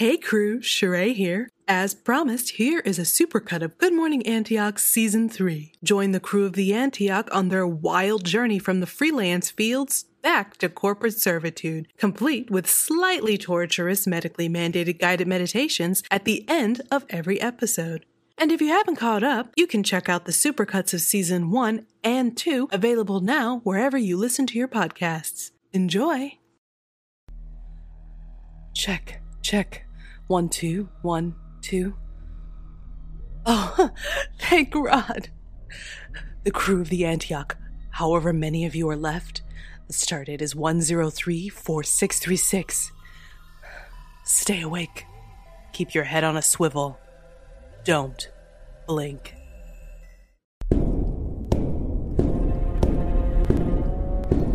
Hey crew, Sheree here. As promised, here is a supercut of Good Morning Antioch Season 3. Join the crew of the Antioch on their wild journey from the freelance fields back to corporate servitude, complete with slightly torturous medically mandated guided meditations at the end of every episode. And if you haven't caught up, you can check out the supercuts of Season 1 and 2 available now wherever you listen to your podcasts. Enjoy! Check, check. One, two, one, two. Oh, thank God. The crew of the Antioch, however many of you are left, the stardate is 1034636. Stay awake. Keep your head on a swivel. Don't blink.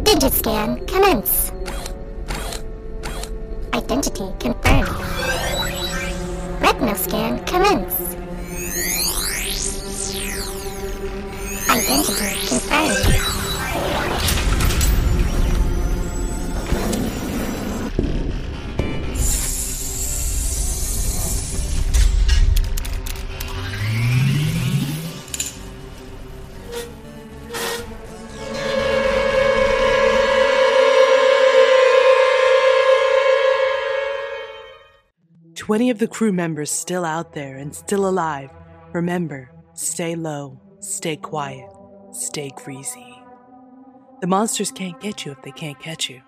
Digiscan commence. Identity confirmed. Retinal scan commence. Identity confirmed. Twenty of the crew members still out there and still alive. Remember, stay low, stay quiet, stay greasy. The monsters can't get you if they can't catch you.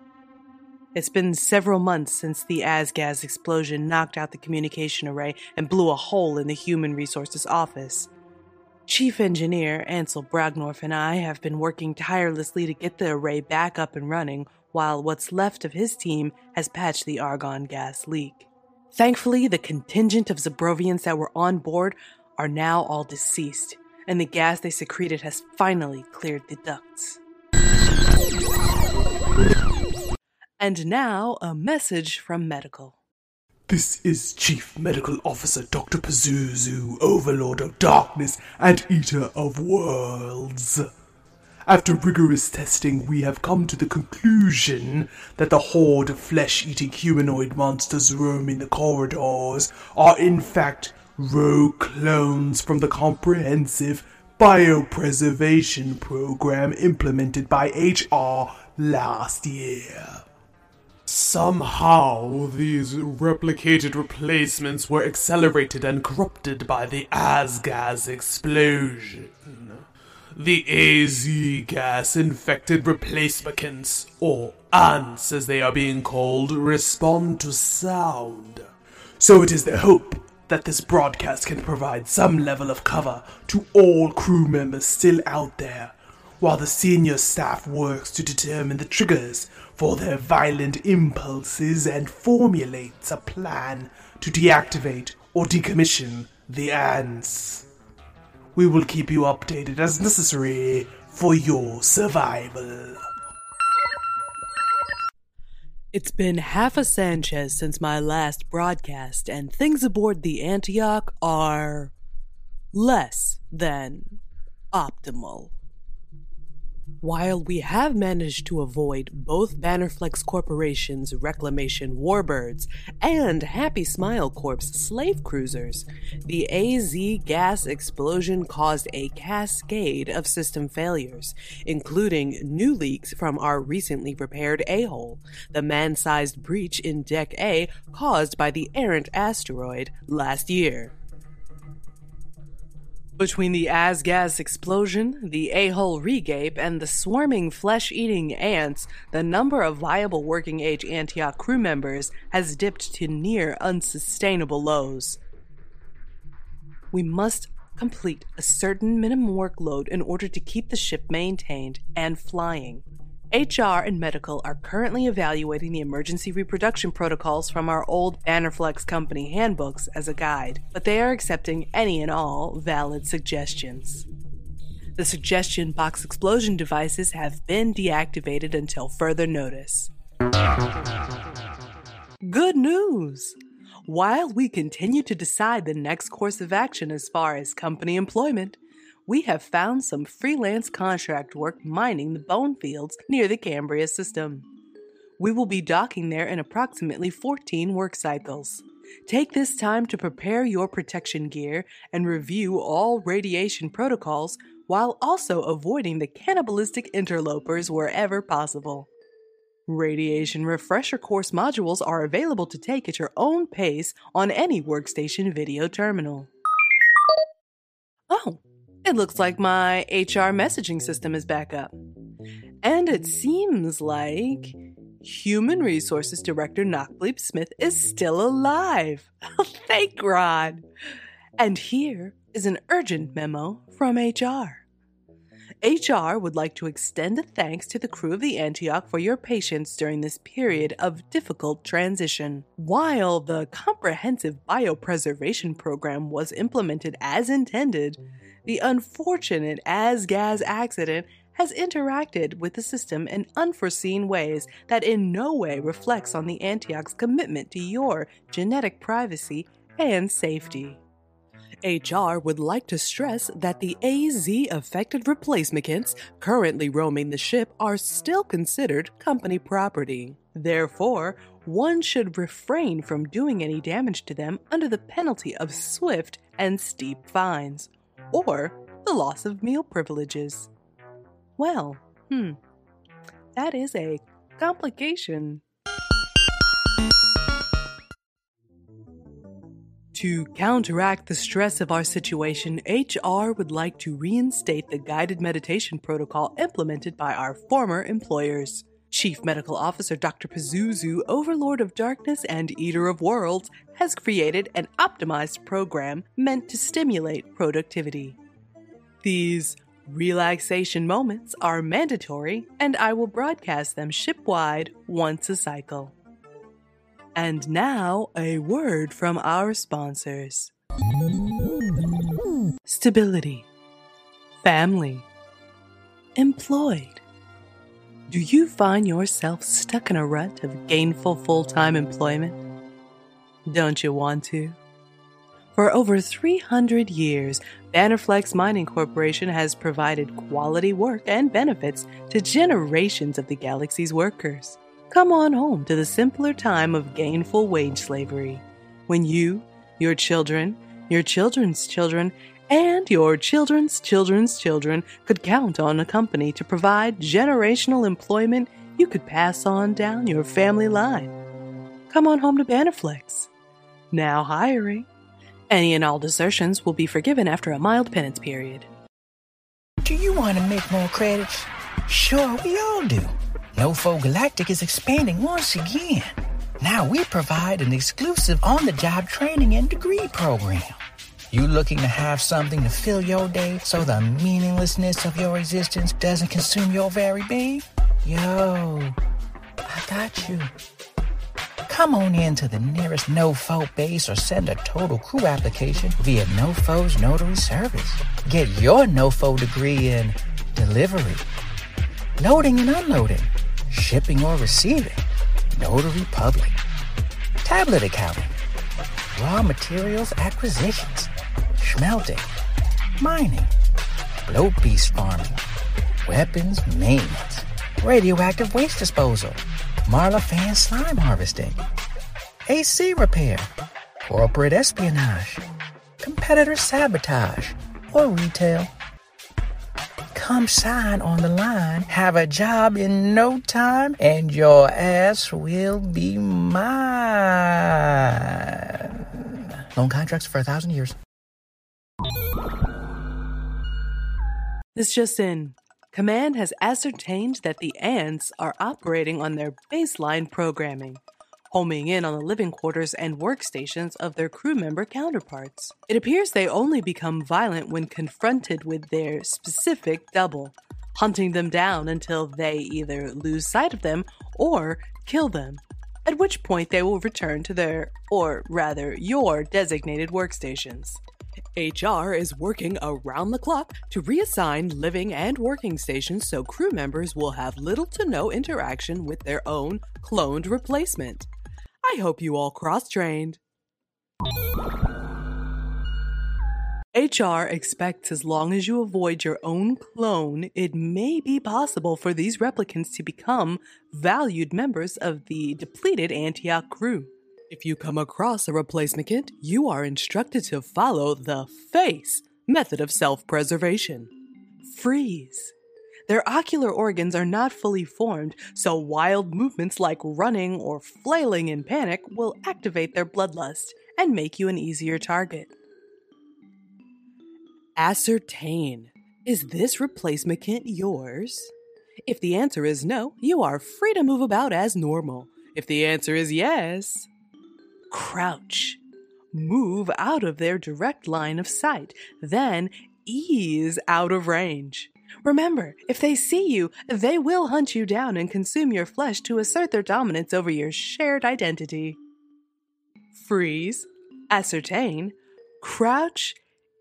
It's been several months since the AZ gas explosion knocked out the communication array and blew a hole in the Human Resources office. Chief Engineer Ansel Bragnorf and I have been working tirelessly to get the array back up and running, while what's left of his team has patched the argon gas leak. Thankfully, the contingent of Zabrovians that were on board are now all deceased, and the gas they secreted has finally cleared the ducts. And now, a message from Medical. This is Chief Medical Officer Dr. Pazuzu, Overlord of Darkness and Eater of Worlds. After rigorous testing, we have come to the conclusion that the horde of flesh eating humanoid monsters roaming the corridors are in fact rogue clones from the comprehensive biopreservation program implemented by HR last year. Somehow, these replicated replacements were accelerated and corrupted by the AZ gas explosion. The AZ gas infected replacements, or ants as they are being called, respond to sound. So it is the hope that this broadcast can provide some level of cover to all crew members still out there, while the senior staff works to determine the triggers for their violent impulses and formulates a plan to deactivate or decommission the ants. We will keep you updated as necessary for your survival. It's been half a Sanchez since my last broadcast, and things aboard the Antioch are less than optimal. While we have managed to avoid both Bannerflex Corporation's Reclamation Warbirds and Happy Smile Corp's slave cruisers, the AZ gas explosion caused a cascade of system failures, including new leaks from our recently repaired A-hole, the man-sized breach in Deck A caused by the errant asteroid last year. Between the AZ gas explosion, the a-hole regape, and the swarming flesh-eating ants, the number of viable working age Antioch crew members has dipped to near unsustainable lows. We must complete a certain minimum workload in order to keep the ship maintained and flying. HR and medical are currently evaluating the emergency reproduction protocols from our old Bannerflex company handbooks as a guide, but they are accepting any and all valid suggestions. The suggestion box explosion devices have been deactivated until further notice. Good news! While we continue to decide the next course of action as far as company employment, we have found some freelance contract work mining the bone fields near the Cambria system. We will be docking there in approximately 14 work cycles. Take this time to prepare your protection gear and review all radiation protocols while also avoiding the cannibalistic interlopers wherever possible. Radiation refresher course modules are available to take at your own pace on any workstation video terminal. Oh, it looks like my HR messaging system is back up. And it seems like Human Resources Director Knockbleep Smith is still alive. Thank God. And here is an urgent memo from HR. HR would like to extend a thanks to the crew of the Antioch for your patience during this period of difficult transition. While the comprehensive biopreservation program was implemented as intended, the unfortunate AZ gas accident has interacted with the system in unforeseen ways that in no way reflects on the Antioch's commitment to your genetic privacy and safety. HR would like to stress that the AZ affected replacements currently roaming the ship are still considered company property. Therefore, one should refrain from doing any damage to them under the penalty of swift and steep fines, or the loss of meal privileges. Well, hmm, that is a complication. To counteract the stress of our situation, HR would like to reinstate the guided meditation protocol implemented by our former employers. Chief Medical Officer Dr. Pazuzu, Overlord of Darkness and Eater of Worlds, has created an optimized program meant to stimulate productivity. These relaxation moments are mandatory, and I will broadcast them shipwide once a cycle. And now, a word from our sponsors Stability, Family, Employed. Do you find yourself stuck in a rut of gainful full time employment? Don't you want to? For over 300 years, Bannerflex Mining Corporation has provided quality work and benefits to generations of the galaxy's workers. Come on home to the simpler time of gainful wage slavery, when you, your children, your children's children, and your children's children's children could count on a company to provide generational employment you could pass on down your family line. Come on home to Bannerflex. Now hiring. Any and all desertions will be forgiven after a mild penance period. Do you want to make more credits? Sure, we all do. NoFo Galactic is expanding once again. Now we provide an exclusive on the job training and degree program. You looking to have something to fill your day so the meaninglessness of your existence doesn't consume your very being? Yo, I got you. Come on in to the nearest NoFo base or send a total crew application via NoFo's notary service. Get your NoFo degree in delivery, loading and unloading shipping or receiving, notary public, tablet accounting, raw materials acquisitions, smelting, mining, bloat beast farming, weapons maintenance, radioactive waste disposal, Marla slime harvesting, AC repair, corporate espionage, competitor sabotage, or retail come sign on the line, have a job in no time, and your ass will be mine. Loan contracts for a thousand years. This just in. Command has ascertained that the ants are operating on their baseline programming homing in on the living quarters and workstations of their crew member counterparts. It appears they only become violent when confronted with their specific double, hunting them down until they either lose sight of them or kill them, at which point they will return to their, or rather, your designated workstations. HR is working around the clock to reassign living and working stations so crew members will have little to no interaction with their own cloned replacement. I hope you all cross trained. HR expects as long as you avoid your own clone, it may be possible for these replicants to become valued members of the depleted Antioch crew. If you come across a replacement, you are instructed to follow the FACE method of self preservation. Freeze. Their ocular organs are not fully formed, so wild movements like running or flailing in panic will activate their bloodlust and make you an easier target. Ascertain Is this replacement yours? If the answer is no, you are free to move about as normal. If the answer is yes, crouch. Move out of their direct line of sight, then ease out of range. Remember, if they see you, they will hunt you down and consume your flesh to assert their dominance over your shared identity. Freeze, ascertain, crouch,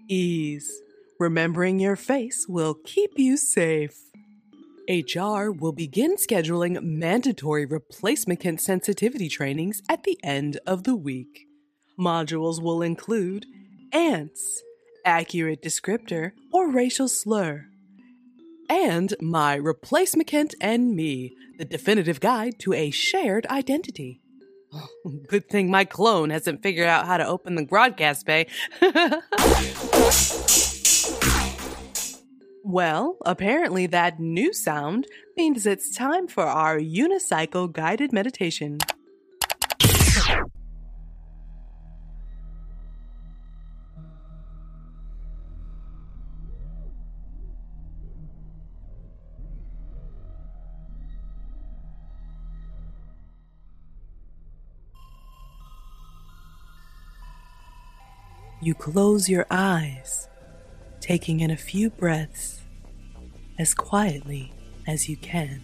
ease. Remembering your face will keep you safe. HR will begin scheduling mandatory replacement sensitivity trainings at the end of the week. Modules will include ants, accurate descriptor, or racial slur, and my replacement and me, the definitive guide to a shared identity. Good thing my clone hasn't figured out how to open the broadcast bay. well, apparently that new sound means it's time for our unicycle guided meditation. You close your eyes, taking in a few breaths as quietly as you can.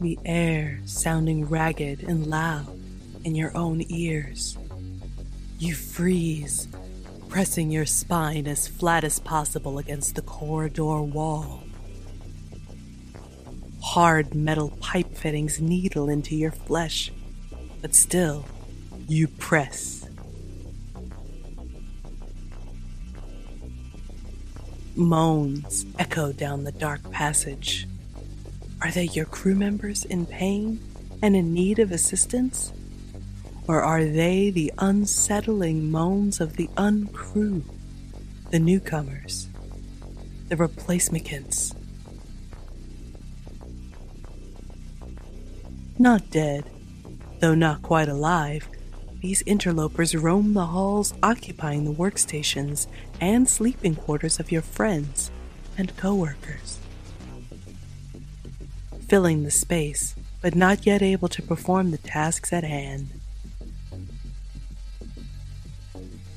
The air sounding ragged and loud in your own ears. You freeze, pressing your spine as flat as possible against the corridor wall hard metal pipe fittings needle into your flesh, but still, you press. Moans echo down the dark passage. Are they your crew members in pain and in need of assistance? Or are they the unsettling moans of the uncrew, the newcomers, the replacements? Not dead, though not quite alive, these interlopers roam the halls occupying the workstations and sleeping quarters of your friends and coworkers. Filling the space, but not yet able to perform the tasks at hand.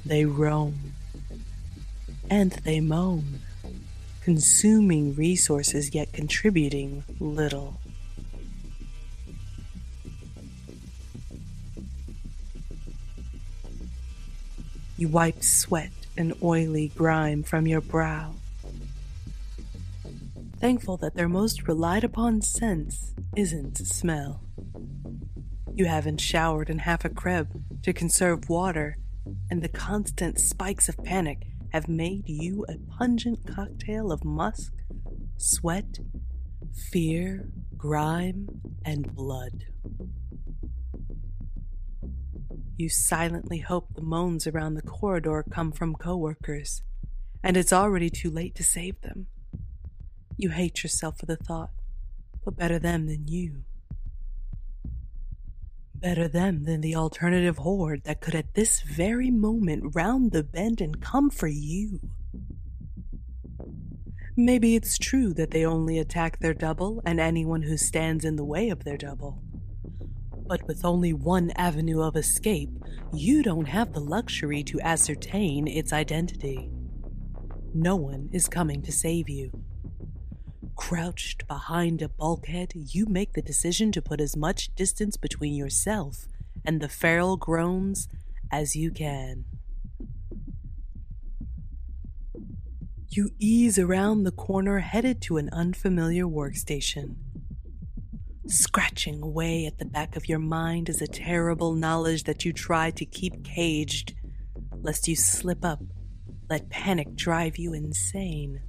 They roam and they moan, consuming resources yet contributing little. You wipe sweat and oily grime from your brow. Thankful that their most relied upon sense isn't smell. You haven't showered in half a crib to conserve water, and the constant spikes of panic have made you a pungent cocktail of musk, sweat, fear, grime, and blood. You silently hope the moans around the corridor come from coworkers, and it's already too late to save them. You hate yourself for the thought, but better them than you. Better them than the alternative horde that could at this very moment round the bend and come for you. Maybe it's true that they only attack their double and anyone who stands in the way of their double. But with only one avenue of escape, you don't have the luxury to ascertain its identity. No one is coming to save you. Crouched behind a bulkhead, you make the decision to put as much distance between yourself and the feral groans as you can. You ease around the corner headed to an unfamiliar workstation. Scratching away at the back of your mind is a terrible knowledge that you try to keep caged, lest you slip up, let panic drive you insane.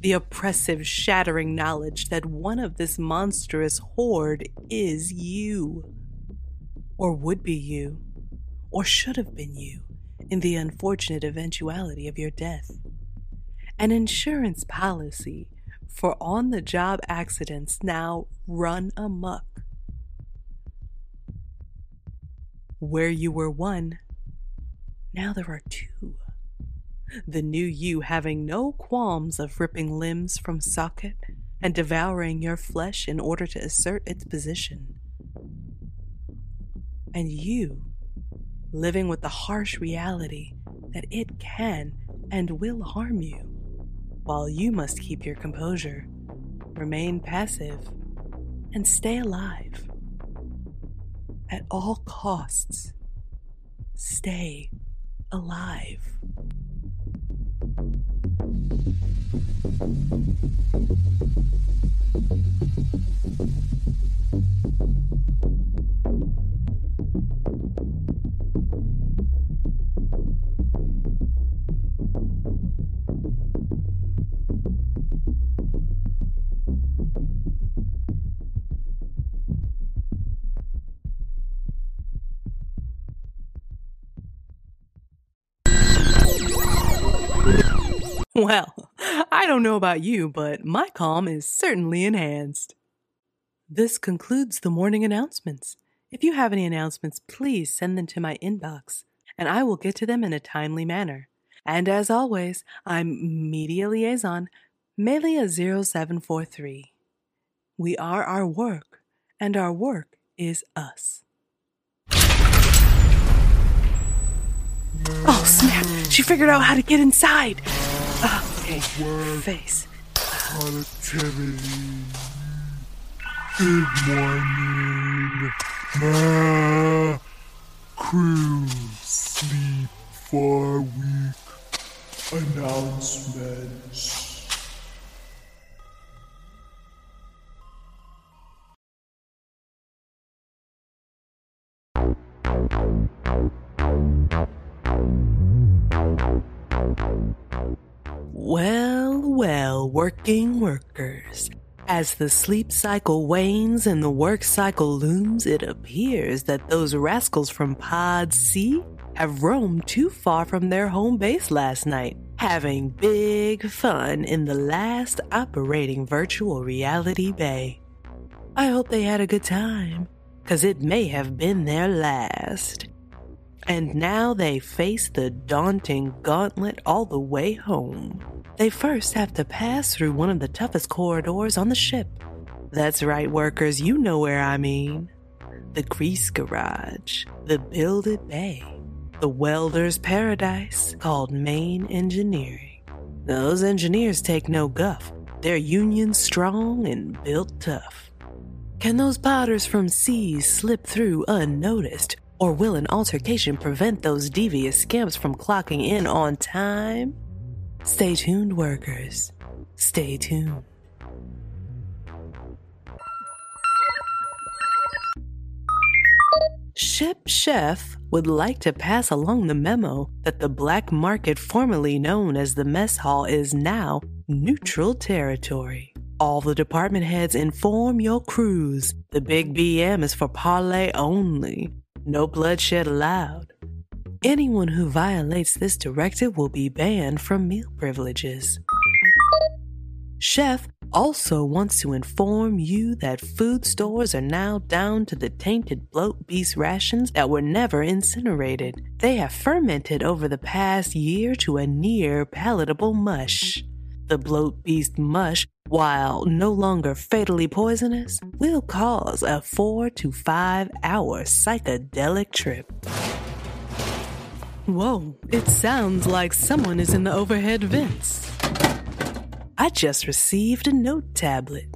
the oppressive, shattering knowledge that one of this monstrous horde is you. Or would be you, or should have been you, in the unfortunate eventuality of your death. An insurance policy for on the job accidents now run amuck. Where you were one, now there are two. The new you having no qualms of ripping limbs from socket and devouring your flesh in order to assert its position. And you living with the harsh reality that it can and will harm you, while you must keep your composure, remain passive, and stay alive. At all costs, stay alive. Well, I don't know about you, but my calm is certainly enhanced. This concludes the morning announcements. If you have any announcements, please send them to my inbox, and I will get to them in a timely manner. And as always, I'm Media Liaison, Melia0743. We are our work, and our work is us. Oh, snap! She figured out how to get inside! Oh, okay. Face. Productivity. Good morning. Ma. Crew. Sleep for week. Announcements. Well, well, working workers. As the sleep cycle wanes and the work cycle looms, it appears that those rascals from Pod C have roamed too far from their home base last night, having big fun in the last operating virtual reality bay. I hope they had a good time, because it may have been their last. And now they face the daunting gauntlet all the way home. They first have to pass through one of the toughest corridors on the ship. That's right, workers, you know where I mean. The grease garage, the builded bay, the welder's paradise called main engineering. Those engineers take no guff. They're union strong and built tough. Can those potters from seas slip through unnoticed? Or will an altercation prevent those devious scamps from clocking in on time? Stay tuned, workers. Stay tuned. Ship Chef would like to pass along the memo that the black market formerly known as the mess hall is now neutral territory. All the department heads inform your crews. The big BM is for parlay only. No bloodshed allowed. Anyone who violates this directive will be banned from meal privileges. Chef also wants to inform you that food stores are now down to the tainted bloat beast rations that were never incinerated. They have fermented over the past year to a near palatable mush. The bloat beast mush, while no longer fatally poisonous, will cause a four to five hour psychedelic trip. Whoa, it sounds like someone is in the overhead vents. I just received a note tablet.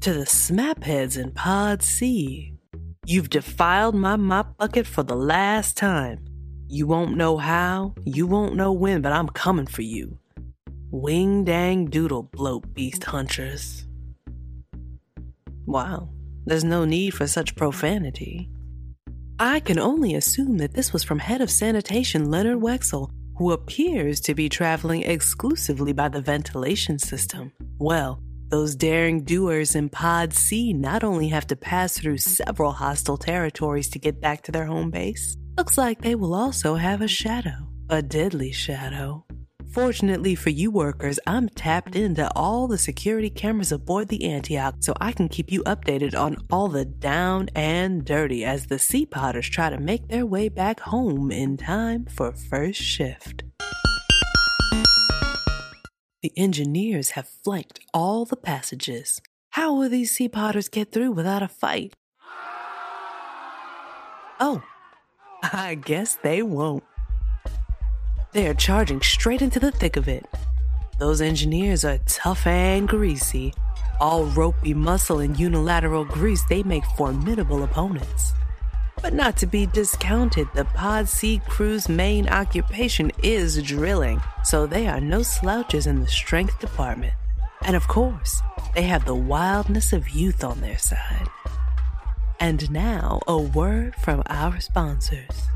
To the smapheads in Pod C, you've defiled my mop bucket for the last time. You won't know how, you won't know when, but I'm coming for you. Wing dang doodle bloat beast huntress. Wow, there's no need for such profanity. I can only assume that this was from head of sanitation Leonard Wexel, who appears to be traveling exclusively by the ventilation system. Well, those daring doers in Pod C not only have to pass through several hostile territories to get back to their home base, looks like they will also have a shadow, a deadly shadow. Fortunately for you workers, I'm tapped into all the security cameras aboard the Antioch so I can keep you updated on all the down and dirty as the Sea Potters try to make their way back home in time for first shift. The engineers have flanked all the passages. How will these Sea Potters get through without a fight? Oh, I guess they won't. They are charging straight into the thick of it. Those engineers are tough and greasy. All ropey muscle and unilateral grease, they make formidable opponents. But not to be discounted, the Pod C crew's main occupation is drilling, so they are no slouches in the strength department. And of course, they have the wildness of youth on their side. And now, a word from our sponsors.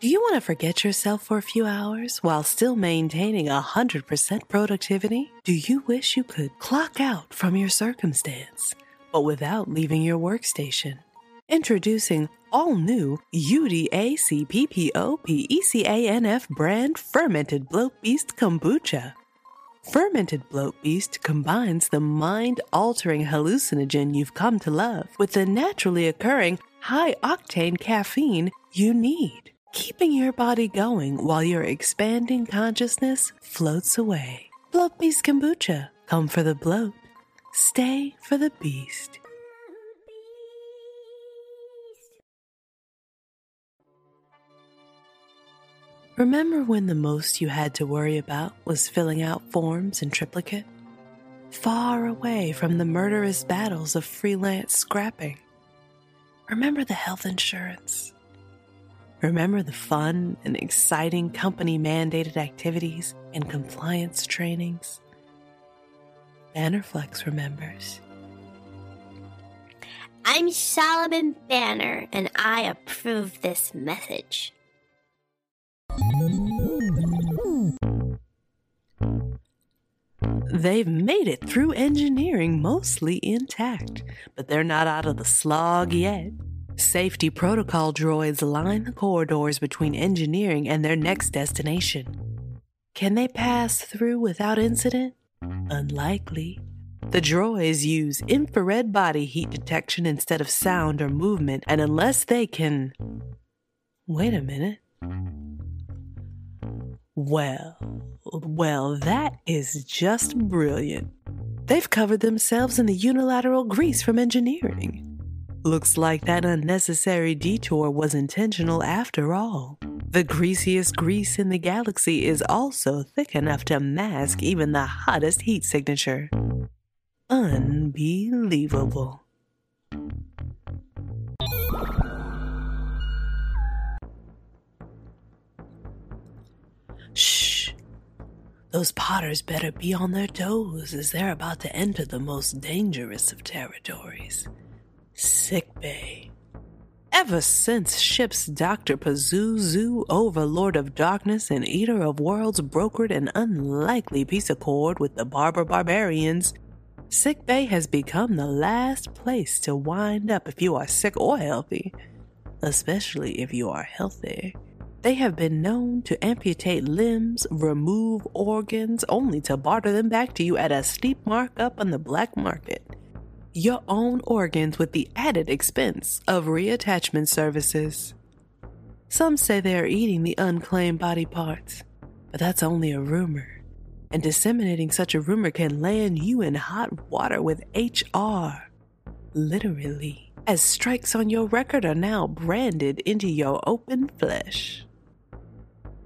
Do you want to forget yourself for a few hours while still maintaining 100% productivity? Do you wish you could clock out from your circumstance, but without leaving your workstation? Introducing all new UDACPPOPECANF brand fermented Bloat Beast Kombucha. Fermented Bloat Beast combines the mind altering hallucinogen you've come to love with the naturally occurring high octane caffeine you need, keeping your body going while your expanding consciousness floats away. Bloat Beast Kombucha. Come for the bloat, stay for the beast. Remember when the most you had to worry about was filling out forms in triplicate? Far away from the murderous battles of freelance scrapping. Remember the health insurance. Remember the fun and exciting company mandated activities and compliance trainings. Bannerflex remembers. I'm Solomon Banner, and I approve this message. They've made it through engineering mostly intact, but they're not out of the slog yet. Safety protocol droids line the corridors between engineering and their next destination. Can they pass through without incident? Unlikely. The droids use infrared body heat detection instead of sound or movement, and unless they can. Wait a minute. Well, well, that is just brilliant. They've covered themselves in the unilateral grease from engineering. Looks like that unnecessary detour was intentional after all. The greasiest grease in the galaxy is also thick enough to mask even the hottest heat signature. Unbelievable. Shh. Those potters better be on their toes as they're about to enter the most dangerous of territories sickbay. Ever since ship's Dr. Pazuzu, Overlord of Darkness and Eater of Worlds, brokered an unlikely peace accord with the Barber Barbarians, sickbay has become the last place to wind up if you are sick or healthy, especially if you are healthy. They have been known to amputate limbs, remove organs, only to barter them back to you at a steep markup on the black market. Your own organs with the added expense of reattachment services. Some say they are eating the unclaimed body parts, but that's only a rumor. And disseminating such a rumor can land you in hot water with HR. Literally, as strikes on your record are now branded into your open flesh.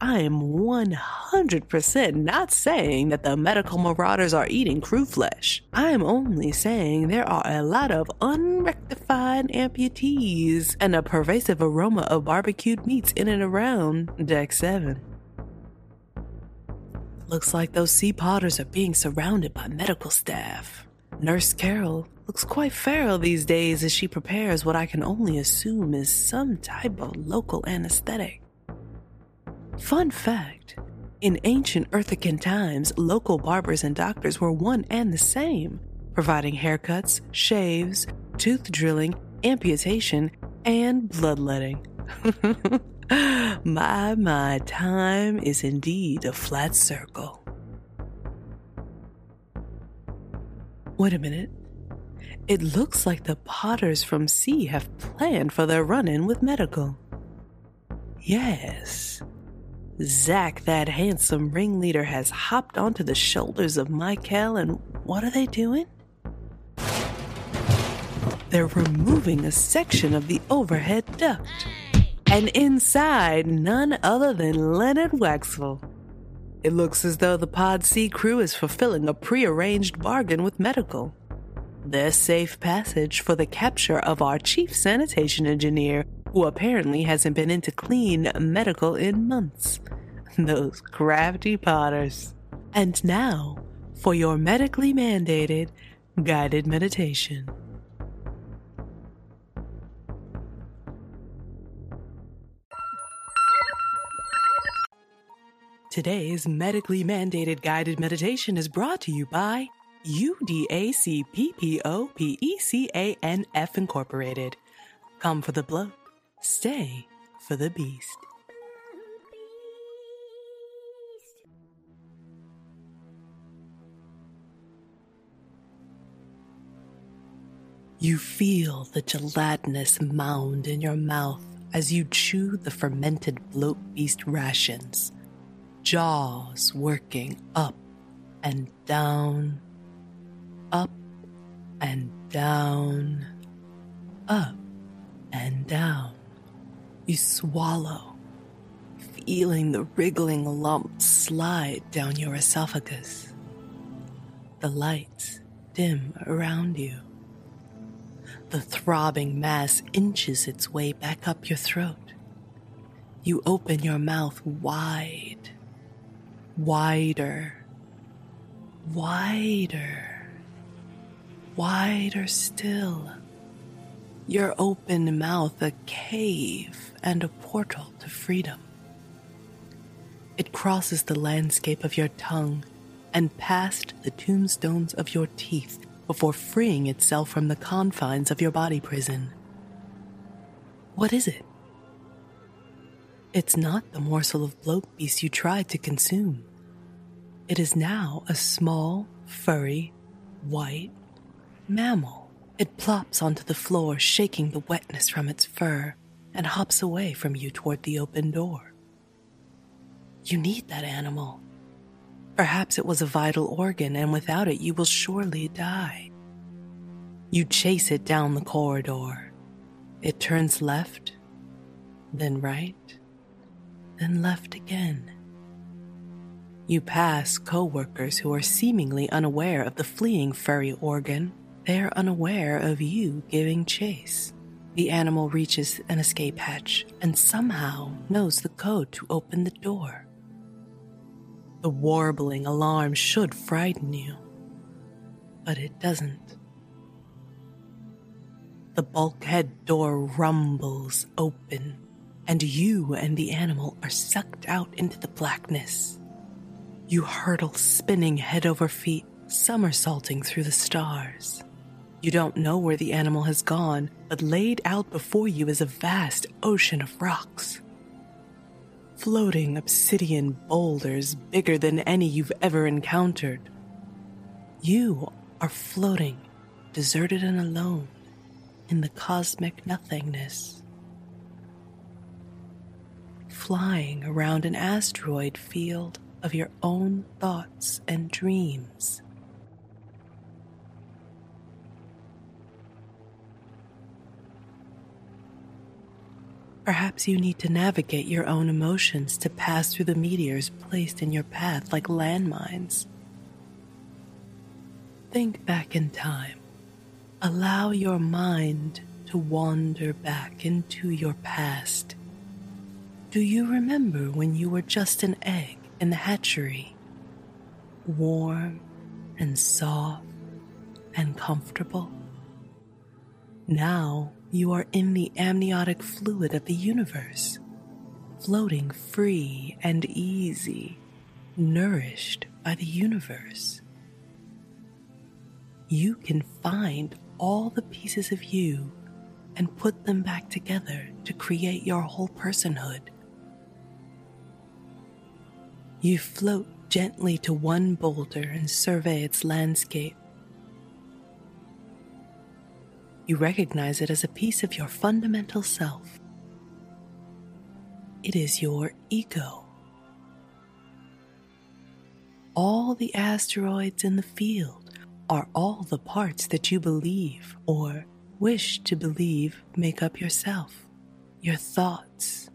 I am 100% not saying that the medical marauders are eating crew flesh. I am only saying there are a lot of unrectified amputees and a pervasive aroma of barbecued meats in and around Deck 7. Looks like those sea potters are being surrounded by medical staff. Nurse Carol looks quite feral these days as she prepares what I can only assume is some type of local anesthetic. Fun fact in ancient Earthican times, local barbers and doctors were one and the same, providing haircuts, shaves, tooth drilling, amputation, and bloodletting. my, my, time is indeed a flat circle. Wait a minute. It looks like the Potters from C have planned for their run in with medical. Yes. Zack, that handsome ringleader, has hopped onto the shoulders of Michael, and what are they doing? They're removing a section of the overhead duct. And inside, none other than Leonard Waxwell. It looks as though the Pod C crew is fulfilling a prearranged bargain with medical. Their safe passage for the capture of our chief sanitation engineer, who apparently hasn't been into clean medical in months. Those crafty potters. And now, for your medically mandated guided meditation. Today's medically mandated guided meditation is brought to you by UDACPPOPECANF Incorporated. Come for the bloat, stay for the beast. You feel the gelatinous mound in your mouth as you chew the fermented bloat beast rations jaws working up and down, up and down, up and down. You swallow, feeling the wriggling lumps slide down your esophagus. The lights dim around you. The throbbing mass inches its way back up your throat. You open your mouth wide wider, wider, wider still. Your open mouth a cave and a portal to freedom. It crosses the landscape of your tongue and past the tombstones of your teeth before freeing itself from the confines of your body prison. What is it? It's not the morsel of bloat beast you tried to consume. It is now a small, furry, white mammal. It plops onto the floor, shaking the wetness from its fur, and hops away from you toward the open door. You need that animal. Perhaps it was a vital organ, and without it, you will surely die. You chase it down the corridor. It turns left, then right, then left again. You pass co-workers who are seemingly unaware of the fleeing furry organ. They are unaware of you giving chase. The animal reaches an escape hatch and somehow knows the code to open the door. The warbling alarm should frighten you, but it doesn't. The bulkhead door rumbles open and you and the animal are sucked out into the blackness. You hurtle, spinning head over feet, somersaulting through the stars. You don't know where the animal has gone, but laid out before you is a vast ocean of rocks. Floating obsidian boulders bigger than any you've ever encountered. You are floating, deserted and alone, in the cosmic nothingness flying around an asteroid field of your own thoughts and dreams. Perhaps you need to navigate your own emotions to pass through the meteors placed in your path like landmines. Think back in time. Allow your mind to wander back into your past do you remember when you were just an egg in the hatchery? Warm and soft and comfortable? Now you are in the amniotic fluid of the universe, floating free and easy, nourished by the universe. You can find all the pieces of you and put them back together to create your whole personhood. You float gently to one boulder and survey its landscape. You recognize it as a piece of your fundamental self. It is your ego. All the asteroids in the field are all the parts that you believe or wish to believe make up yourself, your thoughts,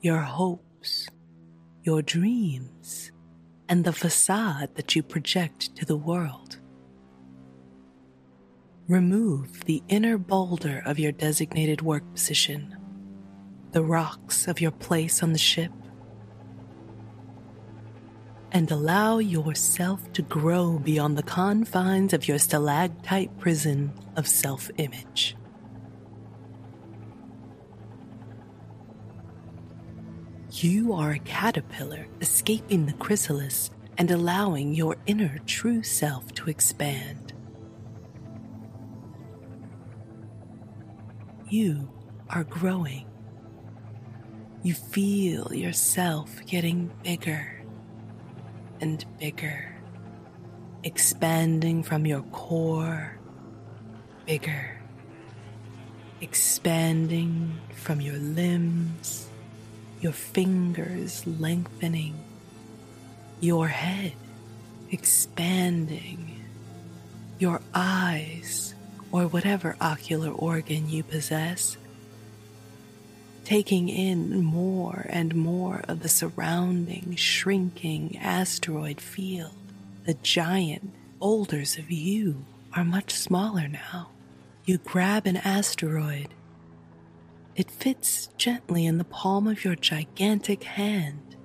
your hopes, your dreams, and the facade that you project to the world. Remove the inner boulder of your designated work position, the rocks of your place on the ship, and allow yourself to grow beyond the confines of your stalactite prison of self image. You are a caterpillar escaping the chrysalis and allowing your inner true self to expand. You are growing. You feel yourself getting bigger and bigger, expanding from your core, bigger, expanding from your limbs, your fingers lengthening, your head expanding, your eyes, or whatever ocular organ you possess, taking in more and more of the surrounding, shrinking asteroid field. The giant boulders of you are much smaller now. You grab an asteroid. It fits gently in the palm of your gigantic hand.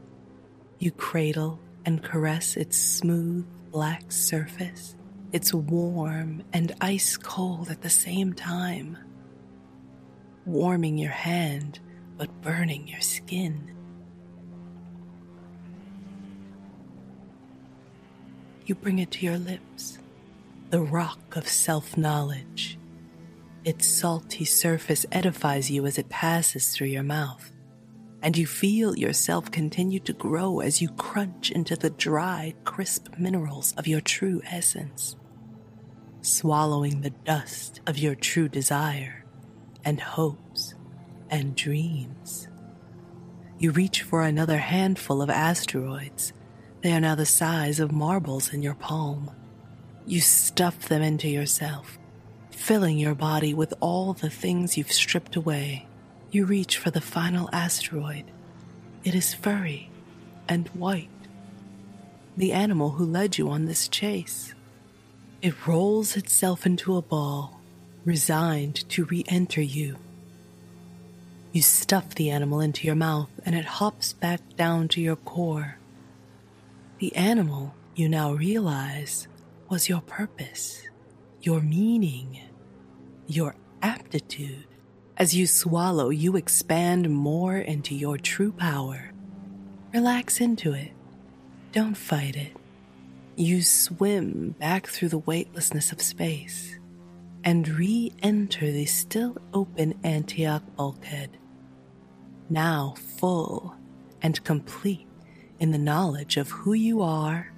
You cradle and caress its smooth black surface. It's warm and ice cold at the same time, warming your hand but burning your skin. You bring it to your lips, the rock of self knowledge. Its salty surface edifies you as it passes through your mouth, and you feel yourself continue to grow as you crunch into the dry, crisp minerals of your true essence, swallowing the dust of your true desire and hopes and dreams. You reach for another handful of asteroids. They are now the size of marbles in your palm. You stuff them into yourself, filling your body with all the things you've stripped away. You reach for the final asteroid. It is furry and white. The animal who led you on this chase. It rolls itself into a ball, resigned to re enter you. You stuff the animal into your mouth and it hops back down to your core. The animal, you now realize, was your purpose, your meaning, your aptitude. As you swallow, you expand more into your true power. Relax into it. Don't fight it. You swim back through the weightlessness of space and re enter the still open Antioch bulkhead, now full and complete in the knowledge of who you are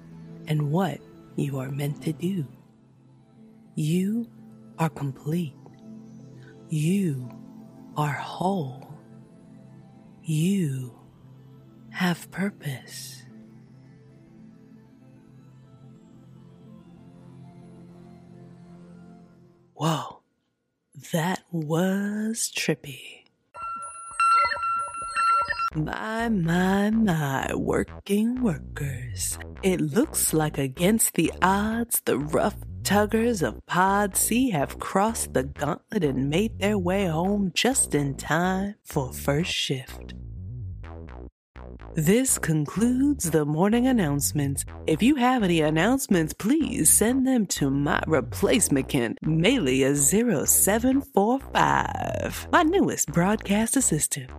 and what you are meant to do. You are complete. You are whole. You have purpose. Whoa, that was trippy. My, my, my, working workers. It looks like against the odds, the rough tuggers of Pod C have crossed the gauntlet and made their way home just in time for first shift. This concludes the morning announcements. If you have any announcements, please send them to my replacement, Kent, Melia0745, my newest broadcast assistant.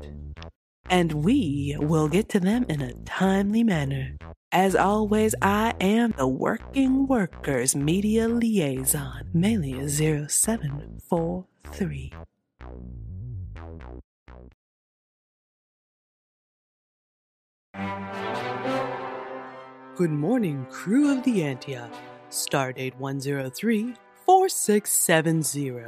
And we will get to them in a timely manner. As always, I am the Working Workers Media Liaison, Melia0743. Good morning, crew of the Antioch. Stardate 103 4670.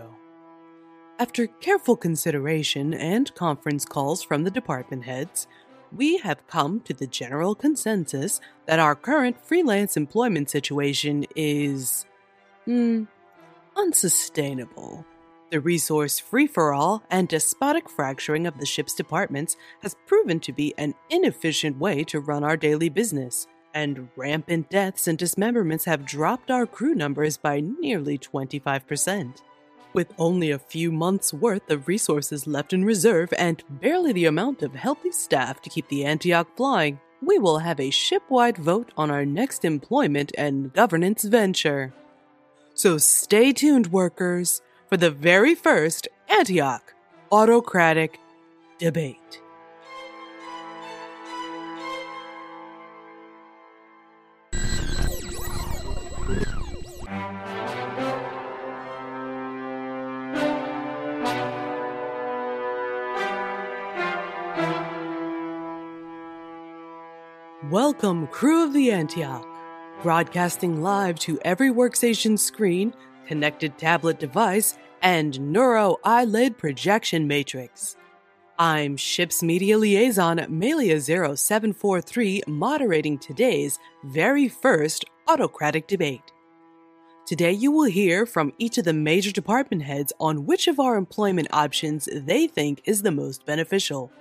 After careful consideration and conference calls from the department heads, we have come to the general consensus that our current freelance employment situation is. Hmm, unsustainable. The resource free for all and despotic fracturing of the ship's departments has proven to be an inefficient way to run our daily business, and rampant deaths and dismemberments have dropped our crew numbers by nearly 25%. With only a few months' worth of resources left in reserve and barely the amount of healthy staff to keep the Antioch flying, we will have a shipwide vote on our next employment and governance venture. So stay tuned, workers, for the very first Antioch Autocratic Debate. Welcome, crew of the Antioch, broadcasting live to every workstation screen, connected tablet device, and neuro eyelid projection matrix. I'm Ship's Media Liaison Melia0743, moderating today's very first autocratic debate. Today, you will hear from each of the major department heads on which of our employment options they think is the most beneficial.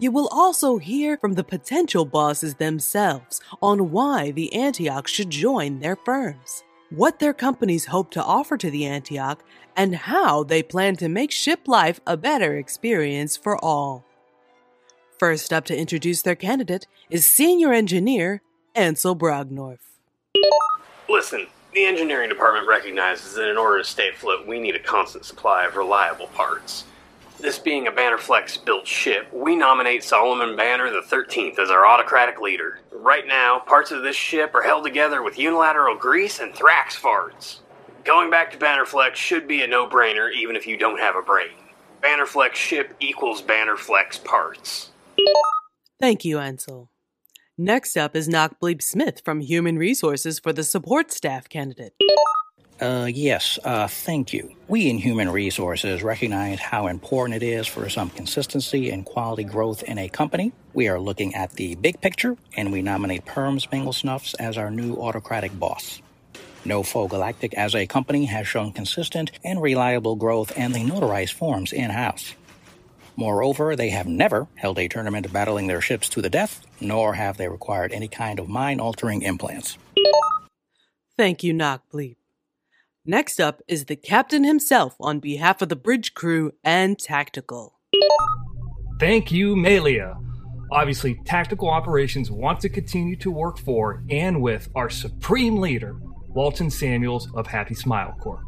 You will also hear from the potential bosses themselves on why the Antioch should join their firms, what their companies hope to offer to the Antioch, and how they plan to make ship life a better experience for all. First up to introduce their candidate is Senior Engineer Ansel Brognorf. Listen, the engineering department recognizes that in order to stay afloat, we need a constant supply of reliable parts. This being a Bannerflex built ship, we nominate Solomon Banner the 13th as our autocratic leader. Right now, parts of this ship are held together with unilateral grease and thrax farts. Going back to Bannerflex should be a no brainer even if you don't have a brain. Bannerflex ship equals Bannerflex parts. Thank you, Ansel. Next up is Knock Bleep Smith from Human Resources for the support staff candidate. Uh, yes, uh, thank you. We in Human Resources recognize how important it is for some consistency and quality growth in a company. We are looking at the big picture, and we nominate Perms Mingle Snuffs as our new autocratic boss. NoFo Galactic as a company has shown consistent and reliable growth, and they notarize forms in house. Moreover, they have never held a tournament battling their ships to the death, nor have they required any kind of mind altering implants. Thank you, Knock Bleep. Next up is the captain himself on behalf of the bridge crew and tactical. Thank you, Malia. Obviously, tactical operations want to continue to work for and with our supreme leader, Walton Samuels of Happy Smile Corps.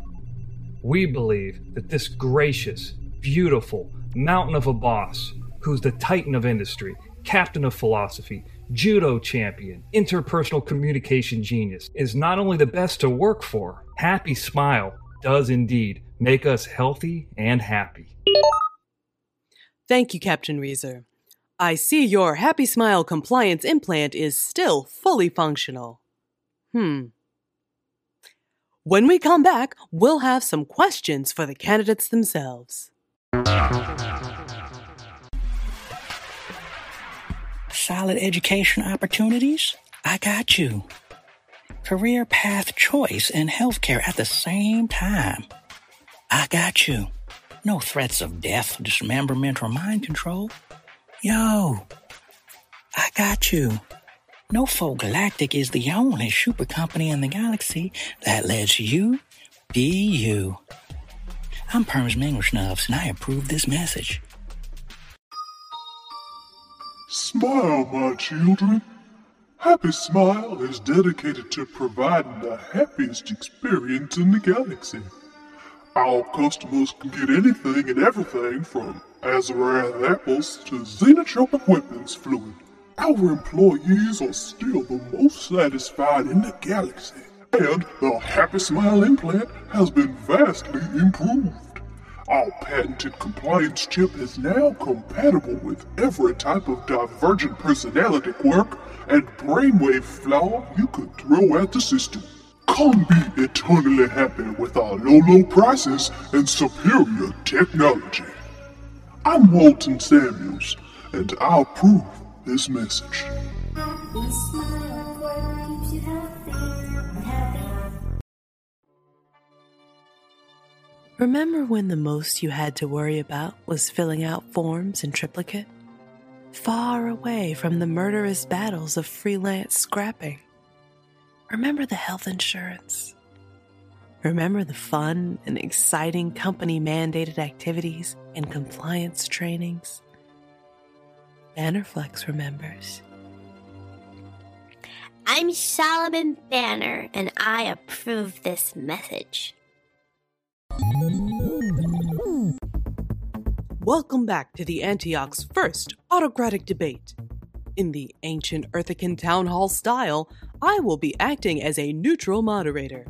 We believe that this gracious, beautiful mountain of a boss, who's the titan of industry, captain of philosophy, judo champion, interpersonal communication genius, is not only the best to work for, Happy Smile does indeed make us healthy and happy. Thank you, Captain Reeser. I see your Happy Smile compliance implant is still fully functional. Hmm. When we come back, we'll have some questions for the candidates themselves. Solid education opportunities? I got you. Career path choice and healthcare at the same time? I got you. No threats of death, dismemberment, or mind control? Yo, I got you. Nofo Galactic is the only super company in the galaxy that lets you be you. I'm Perms Minglesnuffs, and I approve this message. Smile, my children. Happy Smile is dedicated to providing the happiest experience in the galaxy. Our customers can get anything and everything from Azarath apples to xenotropic weapons fluid. Our employees are still the most satisfied in the galaxy. And the Happy Smile implant has been vastly improved. Our patented compliance chip is now compatible with every type of divergent personality quirk and brainwave flaw you could throw at the system. Come be eternally happy with our low, low prices and superior technology. I'm Walton Samuels, and I'll approve this message. Remember when the most you had to worry about was filling out forms in triplicate? Far away from the murderous battles of freelance scrapping. Remember the health insurance? Remember the fun and exciting company mandated activities and compliance trainings? Bannerflex remembers. I'm Solomon Banner, and I approve this message. Welcome back to the Antioch's first autocratic debate. In the ancient Earthican town hall style, I will be acting as a neutral moderator,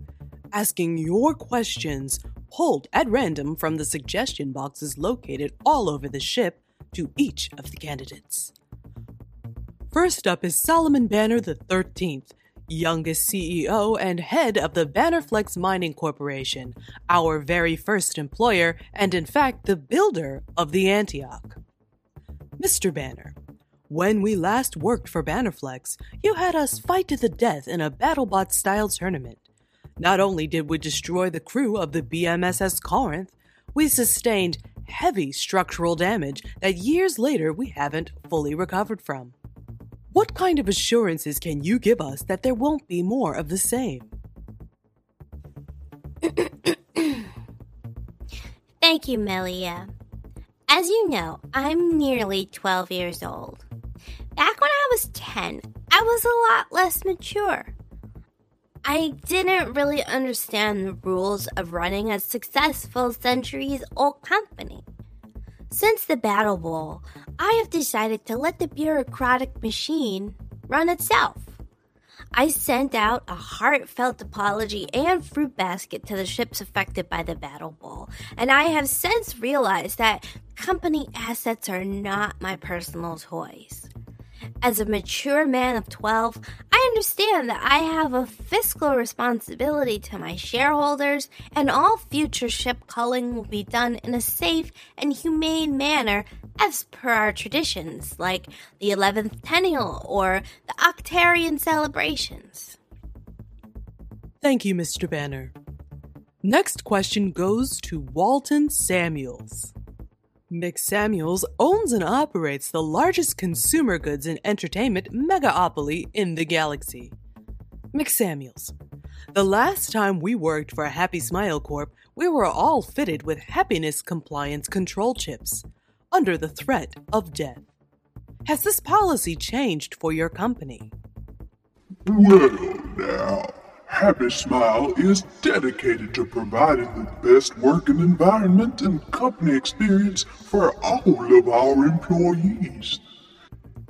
asking your questions pulled at random from the suggestion boxes located all over the ship to each of the candidates. First up is Solomon Banner the 13th, youngest CEO and head of the Bannerflex Mining Corporation, our very first employer, and in fact the builder of the Antioch. Mr. Banner, when we last worked for Bannerflex, you had us fight to the death in a BattleBot style tournament. Not only did we destroy the crew of the BMSS Corinth, we sustained heavy structural damage that years later we haven't fully recovered from. What kind of assurances can you give us that there won't be more of the same? Thank you, Melia. As you know, I'm nearly 12 years old. Back when I was 10, I was a lot less mature. I didn't really understand the rules of running a successful centuries old company. Since the Battle Bowl, I have decided to let the bureaucratic machine run itself. I sent out a heartfelt apology and fruit basket to the ships affected by the Battle Bowl, and I have since realized that company assets are not my personal toys. As a mature man of 12, I understand that I have a fiscal responsibility to my shareholders, and all future ship culling will be done in a safe and humane manner as per our traditions, like the 11th Tennial or the Octarian celebrations. Thank you, Mr. Banner. Next question goes to Walton Samuels. Mick Samuels owns and operates the largest consumer goods and entertainment megaopoly in the galaxy. McSamuels. The last time we worked for Happy Smile Corp, we were all fitted with happiness compliance control chips, under the threat of death. Has this policy changed for your company? Well, now, Happy Smile is dedicated to providing the best working environment and company experience for all of our employees.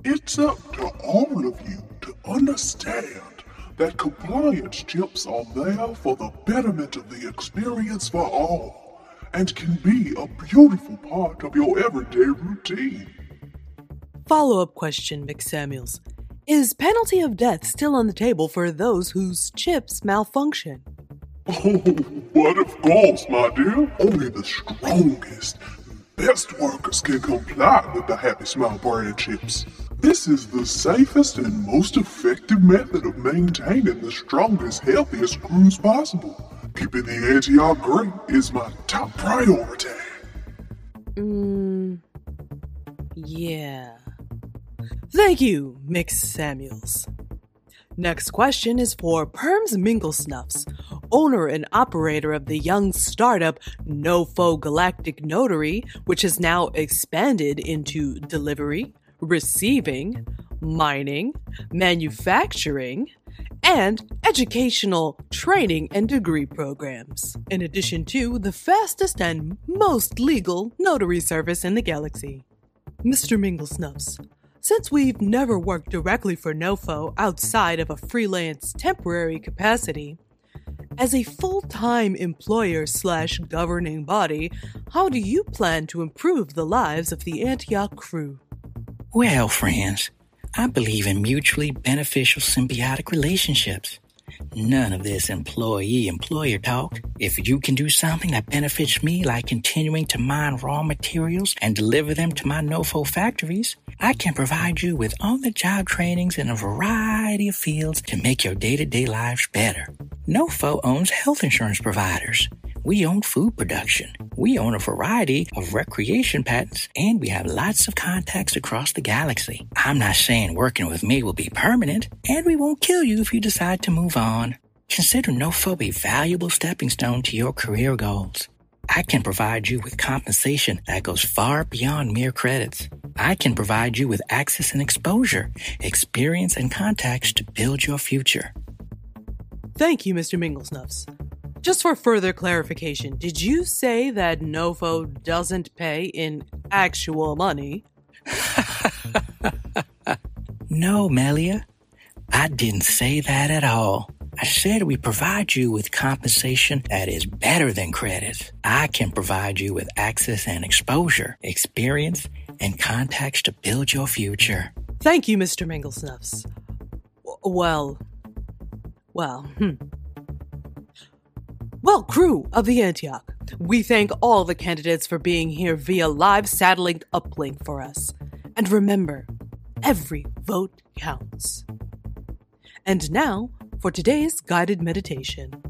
It's up to all of you to understand that compliance chips are there for the betterment of the experience for all and can be a beautiful part of your everyday routine. Follow up question, McSamuels. Is penalty of death still on the table for those whose chips malfunction? Oh, but of course, my dear. Only the strongest, best workers can comply with the Happy Smile brand chips. This is the safest and most effective method of maintaining the strongest, healthiest crews possible. Keeping the Antioch great is my top priority. Mmm. Yeah. Thank you, Mick Samuels. Next question is for Perms Minglesnuffs, owner and operator of the young startup Nofo Galactic Notary, which has now expanded into delivery, receiving, mining, manufacturing, and educational training and degree programs, in addition to the fastest and most legal notary service in the galaxy. Mr. Minglesnuffs, since we've never worked directly for NOFO outside of a freelance temporary capacity, as a full time employer slash governing body, how do you plan to improve the lives of the Antioch crew? Well, friends, I believe in mutually beneficial symbiotic relationships. None of this employee employer talk. If you can do something that benefits me, like continuing to mine raw materials and deliver them to my NOFO factories, I can provide you with on the job trainings in a variety of fields to make your day to day lives better. NOFO owns health insurance providers. We own food production. We own a variety of recreation patents, and we have lots of contacts across the galaxy. I'm not saying working with me will be permanent, and we won't kill you if you decide to move on. Consider NOFO a valuable stepping stone to your career goals. I can provide you with compensation that goes far beyond mere credits. I can provide you with access and exposure, experience and contacts to build your future. Thank you, Mr. Minglesnuffs. Just for further clarification, did you say that NOFO doesn't pay in actual money? no, Melia. I didn't say that at all. I said we provide you with compensation that is better than credits. I can provide you with access and exposure, experience, and contacts to build your future. Thank you, Mr. Minglesnuffs. Well, well, hmm. Well, crew of the Antioch, we thank all the candidates for being here via live satellite uplink for us. And remember, every vote counts. And now for today's guided meditation.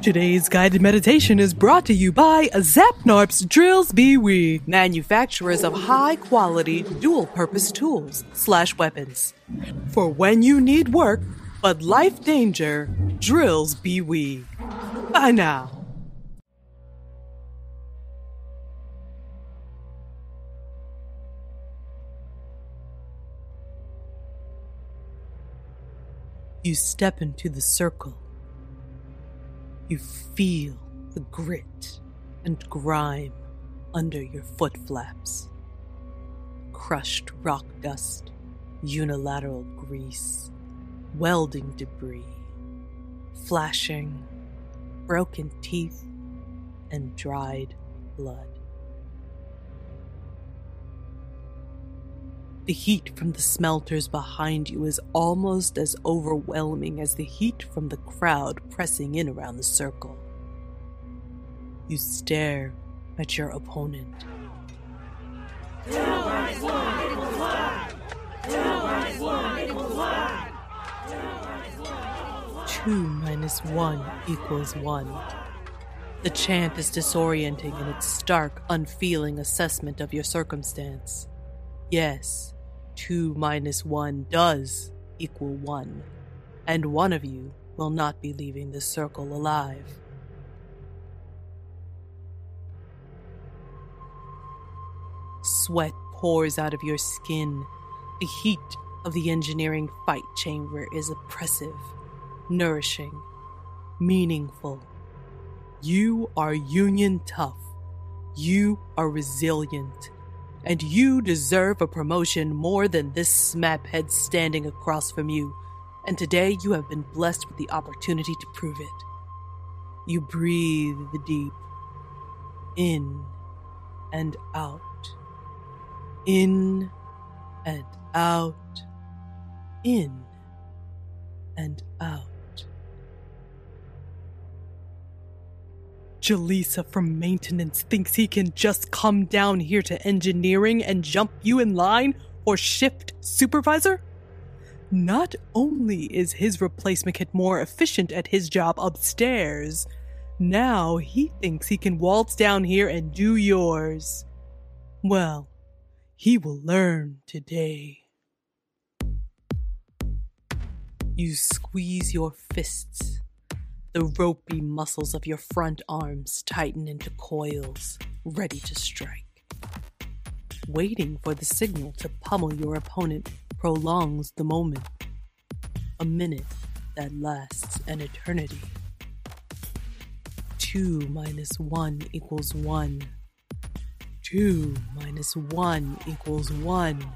Today's guided meditation is brought to you by Zapnarps Drills BWE, manufacturers of high quality dual purpose tools slash weapons. For when you need work, but life danger, drills be we. Bye now. You step into the circle. You feel the grit and grime under your foot flaps. Crushed rock dust, unilateral grease welding debris, flashing, broken teeth, and dried blood. The heat from the smelters behind you is almost as overwhelming as the heat from the crowd pressing in around the circle. You stare at your opponent. Two one equals one. Two one equals one. 2 minus 1 equals 1. The chant is disorienting in its stark, unfeeling assessment of your circumstance. Yes, 2 minus 1 does equal 1, and one of you will not be leaving this circle alive. Sweat pours out of your skin. The heat of the engineering fight chamber is oppressive nourishing, meaningful. You are union tough. You are resilient. And you deserve a promotion more than this smaphead standing across from you. And today you have been blessed with the opportunity to prove it. You breathe deep, in and out, in and out, in and out. Jaleesa from maintenance thinks he can just come down here to engineering and jump you in line or shift supervisor? Not only is his replacement kit more efficient at his job upstairs, now he thinks he can waltz down here and do yours. Well, he will learn today. You squeeze your fists the ropey muscles of your front arms tighten into coils, ready to strike. Waiting for the signal to pummel your opponent prolongs the moment. A minute that lasts an eternity. 2 minus 1 equals 1. 2 minus 1 equals 1.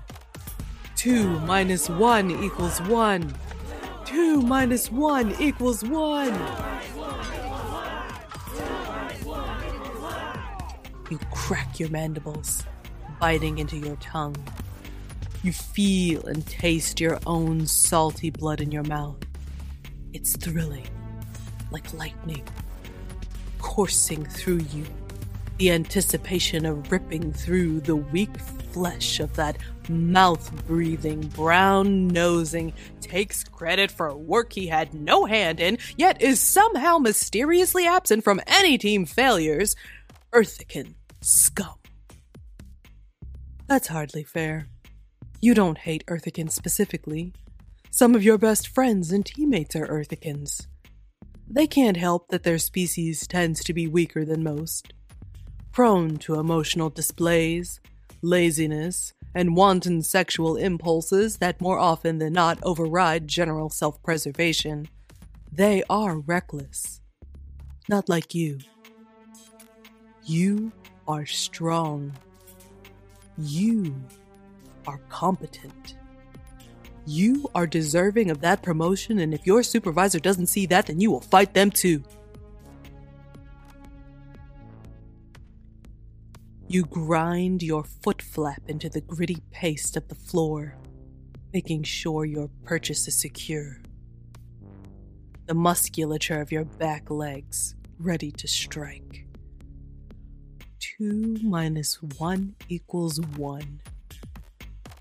2 minus 1 equals 1. 2 minus 1 equals 1. You crack your mandibles, biting into your tongue. You feel and taste your own salty blood in your mouth. It's thrilling, like lightning, coursing through you. The anticipation of ripping through the weak flesh of that mouth breathing, brown nosing, takes credit for work he had no hand in, yet is somehow mysteriously absent from any team failures. Earthican scum. That's hardly fair. You don't hate Earthicans specifically. Some of your best friends and teammates are Earthicans. They can't help that their species tends to be weaker than most, prone to emotional displays, laziness, and wanton sexual impulses that more often than not override general self preservation. They are reckless. Not like you. You are strong. You are competent. You are deserving of that promotion, and if your supervisor doesn't see that, then you will fight them too. You grind your foot flap into the gritty paste of the floor, making sure your purchase is secure. The musculature of your back legs ready to strike. 2 minus 1 equals 1.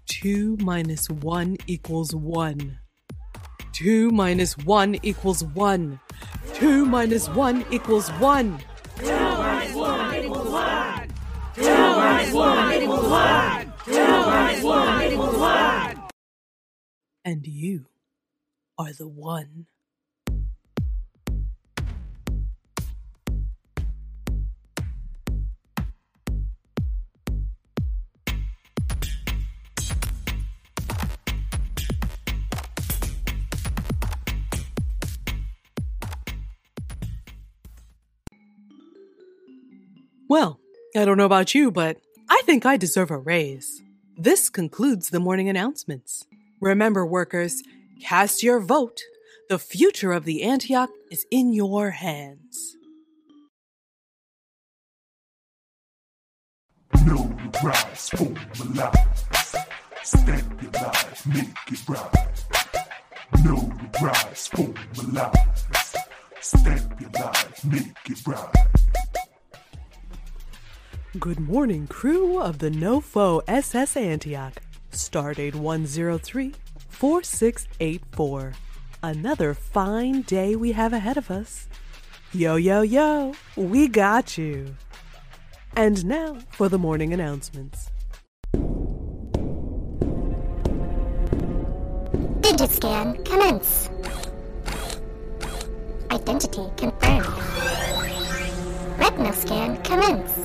2 minus 1 equals 1. 2 minus 1 equals 1. 2 minus 1 equals 1. Minus. And you are the one. Well, I don't know about you, but I think I deserve a raise. This concludes the morning announcements. Remember, workers, cast your vote. The future of the Antioch is in your hands. Know formalize. Stamp your life, make it right. Know formalize. Stamp your life, make it right. Good morning, crew of the NoFo SS Antioch. Stardate 103 4684. Another fine day we have ahead of us. Yo, yo, yo, we got you. And now for the morning announcements. Digiscan commence. Identity confirmed. Retina scan commence.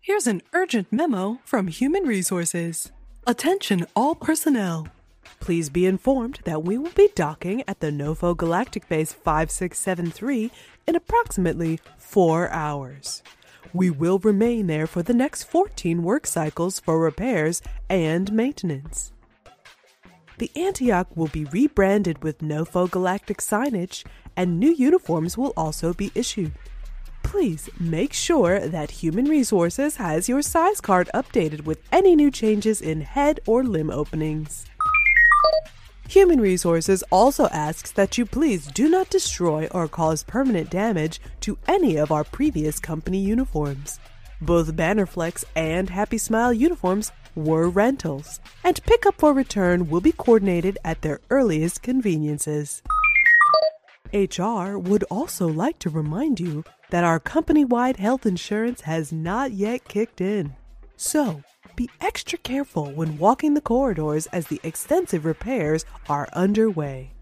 Here's an urgent memo from Human Resources. Attention, all personnel. Please be informed that we will be docking at the Nofo Galactic Base 5673 in approximately four hours. We will remain there for the next 14 work cycles for repairs and maintenance. The Antioch will be rebranded with Nofo Galactic signage, and new uniforms will also be issued. Please make sure that Human Resources has your size card updated with any new changes in head or limb openings. Human Resources also asks that you please do not destroy or cause permanent damage to any of our previous company uniforms. Both Bannerflex and Happy Smile uniforms were rentals, and pickup for return will be coordinated at their earliest conveniences. HR would also like to remind you that our company wide health insurance has not yet kicked in. So, be extra careful when walking the corridors as the extensive repairs are underway.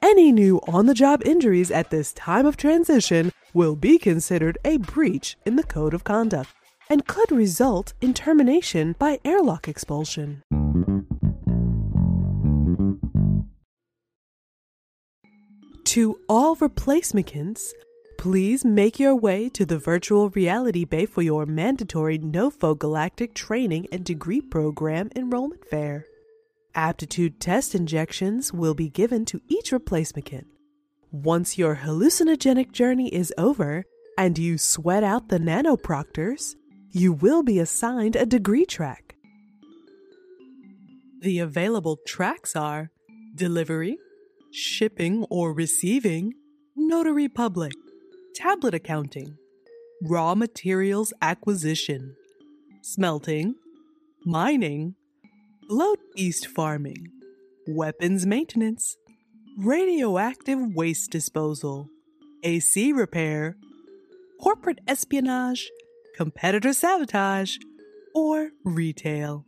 Any new on the job injuries at this time of transition will be considered a breach in the Code of Conduct and could result in termination by airlock expulsion. To all replacements, please make your way to the virtual reality bay for your mandatory NOFO Galactic Training and Degree Program enrollment fair. Aptitude test injections will be given to each replacement. Kit. Once your hallucinogenic journey is over and you sweat out the nanoproctors, you will be assigned a degree track. The available tracks are delivery, shipping or receiving, notary public, tablet accounting, raw materials acquisition, smelting, mining, bloat beast farming, weapons maintenance, radioactive waste disposal, AC repair, corporate espionage, competitor sabotage, or retail.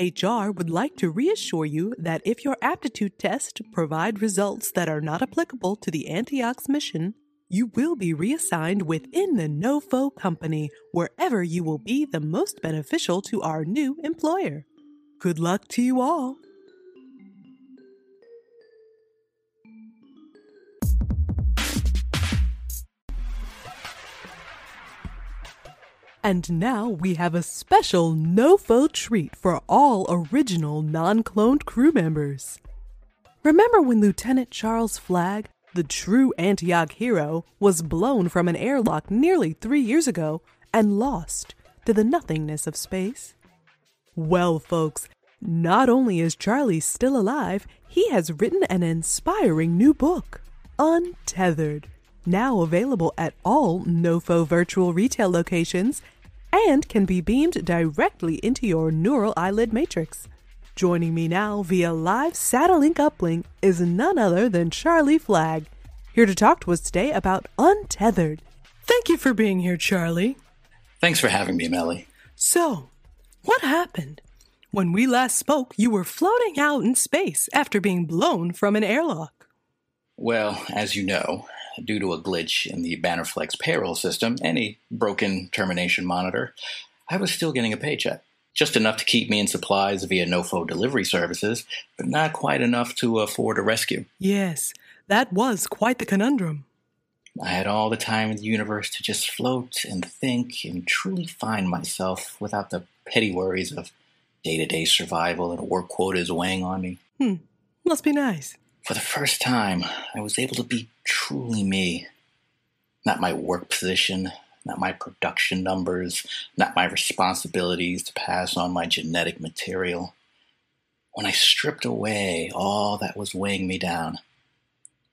HR would like to reassure you that if your aptitude test provide results that are not applicable to the Antioch's mission, you will be reassigned within the NOFO company wherever you will be the most beneficial to our new employer. Good luck to you all. And now we have a special NOFO treat for all original non cloned crew members. Remember when Lieutenant Charles Flagg, the true Antioch hero, was blown from an airlock nearly three years ago and lost to the nothingness of space? Well, folks, not only is Charlie still alive, he has written an inspiring new book, Untethered now available at all NOFO virtual retail locations and can be beamed directly into your neural eyelid matrix. Joining me now via live Satellink uplink is none other than Charlie Flagg, here to talk to us today about Untethered. Thank you for being here, Charlie. Thanks for having me, Melly. So, what happened? When we last spoke, you were floating out in space after being blown from an airlock. Well, as you know, due to a glitch in the Bannerflex payroll system and a broken termination monitor, I was still getting a paycheck. Just enough to keep me in supplies via NOFO delivery services, but not quite enough to afford a rescue. Yes, that was quite the conundrum. I had all the time in the universe to just float and think and truly find myself without the petty worries of day to day survival and work quotas weighing on me. Hmm, must be nice. For the first time, I was able to be truly me. Not my work position, not my production numbers, not my responsibilities to pass on my genetic material. When I stripped away all that was weighing me down,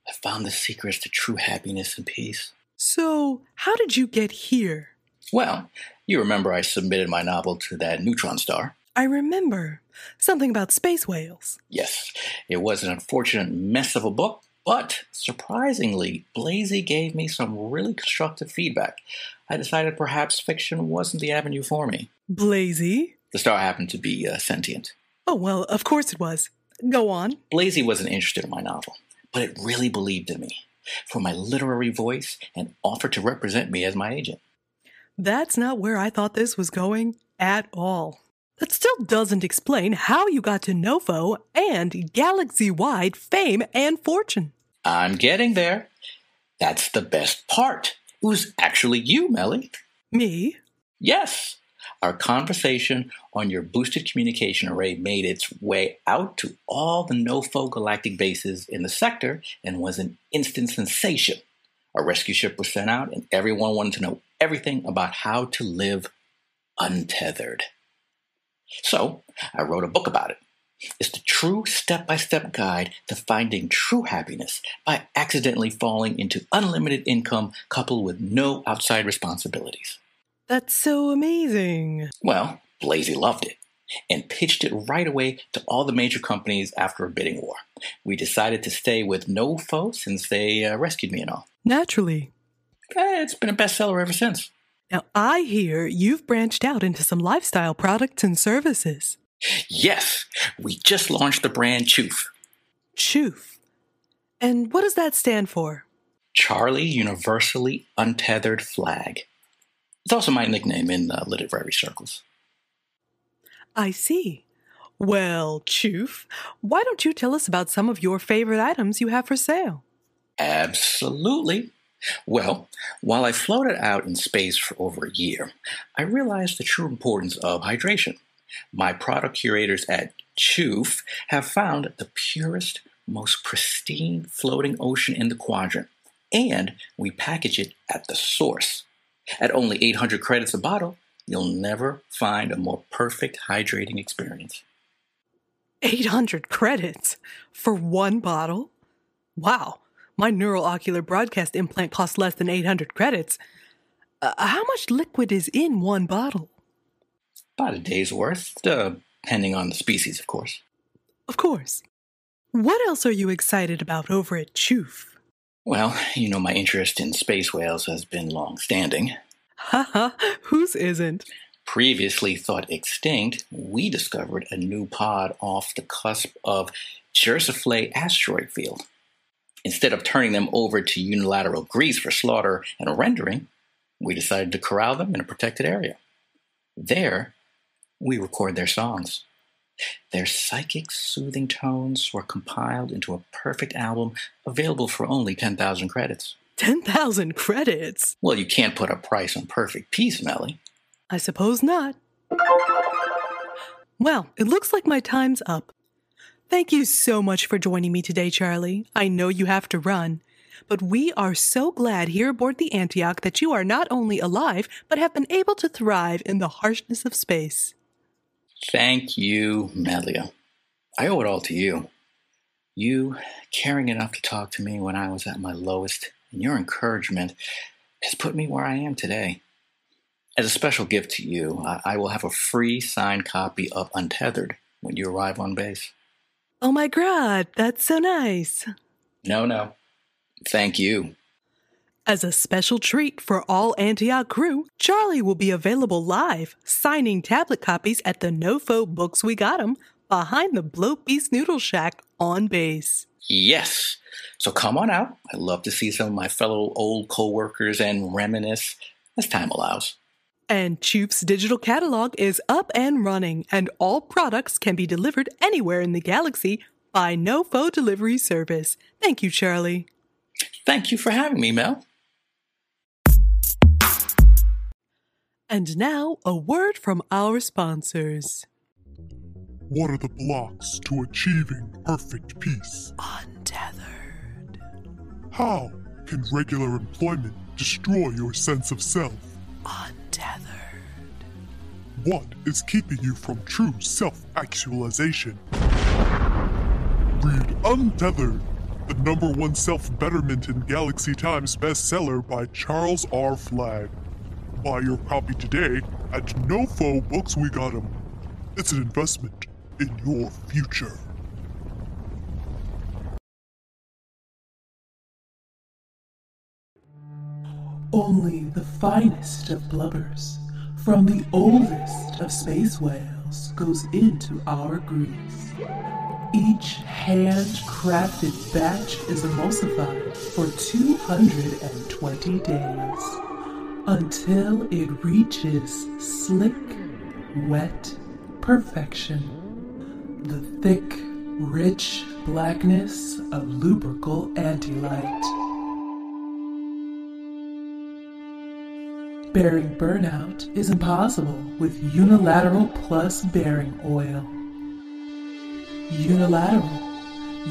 I found the secrets to true happiness and peace. So, how did you get here? Well, you remember I submitted my novel to that neutron star. I remember. Something about space whales. Yes, it was an unfortunate mess of a book, but surprisingly, Blazy gave me some really constructive feedback. I decided perhaps fiction wasn't the avenue for me. Blazy? The star happened to be uh, sentient. Oh, well, of course it was. Go on. Blazy wasn't interested in my novel, but it really believed in me for my literary voice and offered to represent me as my agent. That's not where I thought this was going at all. That still doesn't explain how you got to NOFO and galaxy wide fame and fortune. I'm getting there. That's the best part. It was actually you, Melly. Me? Yes. Our conversation on your boosted communication array made its way out to all the NOFO galactic bases in the sector and was an instant sensation. A rescue ship was sent out, and everyone wanted to know everything about how to live untethered. So I wrote a book about it. It's the true step by step guide to finding true happiness by accidentally falling into unlimited income coupled with no outside responsibilities. That's so amazing. Well, Blazy loved it and pitched it right away to all the major companies after a bidding war. We decided to stay with Nofo since they uh, rescued me and all. Naturally. Eh, it's been a bestseller ever since. Now, I hear you've branched out into some lifestyle products and services. Yes, we just launched the brand Choof. Choof. And what does that stand for? Charlie Universally Untethered Flagg. It's also my nickname in uh, literary circles. I see. Well, Choof, why don't you tell us about some of your favorite items you have for sale? Absolutely. Well, while I floated out in space for over a year, I realized the true importance of hydration. My product curators at Choof have found the purest, most pristine floating ocean in the quadrant, and we package it at the source. At only 800 credits a bottle, you'll never find a more perfect hydrating experience. 800 credits for one bottle? Wow, my neural ocular broadcast implant costs less than 800 credits. Uh, how much liquid is in one bottle? About a day's worth, depending on the species, of course. Of course. What else are you excited about over at Choof? Well, you know, my interest in space whales has been long standing. Haha, whose isn't? Previously thought extinct, we discovered a new pod off the cusp of Chersoffle asteroid field. Instead of turning them over to unilateral Greece for slaughter and rendering, we decided to corral them in a protected area. There, we record their songs. Their psychic, soothing tones were compiled into a perfect album available for only 10,000 credits. 10,000 credits? Well, you can't put a price on perfect peace, Melly. I suppose not. Well, it looks like my time's up. Thank you so much for joining me today, Charlie. I know you have to run, but we are so glad here aboard the Antioch that you are not only alive, but have been able to thrive in the harshness of space. Thank you, Melia. I owe it all to you. You caring enough to talk to me when I was at my lowest, and your encouragement has put me where I am today. As a special gift to you, I, I will have a free signed copy of Untethered when you arrive on base. Oh my god, that's so nice. No, no. Thank you. As a special treat for all Antioch crew, Charlie will be available live, signing tablet copies at the Nofo Books We got Got 'em behind the Bloat Beast Noodle Shack on base. Yes. So come on out. I'd love to see some of my fellow old co-workers and reminisce as time allows. And Choof's digital catalog is up and running, and all products can be delivered anywhere in the galaxy by Nofo Delivery Service. Thank you, Charlie. Thank you for having me, Mel. And now, a word from our sponsors. What are the blocks to achieving perfect peace? Untethered. How can regular employment destroy your sense of self? Untethered. What is keeping you from true self actualization? Read Untethered, the number one self betterment in Galaxy Times bestseller by Charles R. Flagg. Buy your copy today at Nofo Books We Got 'em. It's an investment in your future. Only the finest of blubbers from the oldest of space whales goes into our grease. Each handcrafted batch is emulsified for 220 days until it reaches slick, wet perfection. The thick, rich blackness of lubrical antilight. Bearing burnout is impossible with unilateral plus bearing oil. Unilateral,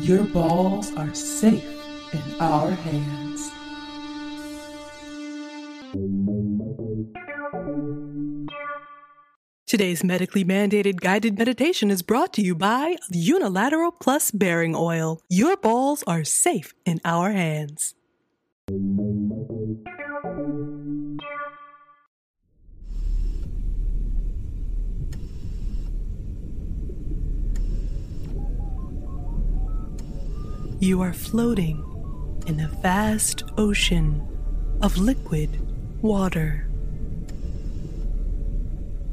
your balls are safe in our hands. Today's medically mandated guided meditation is brought to you by Unilateral Plus Bearing Oil. Your balls are safe in our hands. You are floating in a vast ocean of liquid water.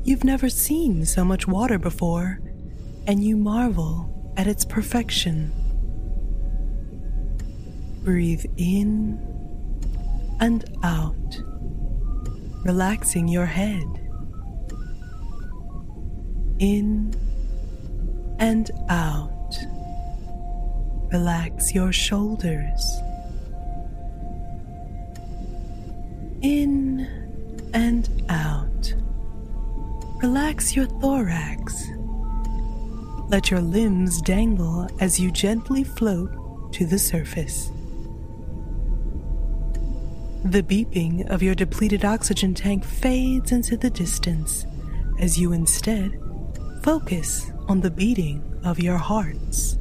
You've never seen so much water before, and you marvel at its perfection. Breathe in and out, relaxing your head. In and out. Relax your shoulders. In and out. Relax your thorax. Let your limbs dangle as you gently float to the surface. The beeping of your depleted oxygen tank fades into the distance as you instead focus on the beating of your hearts.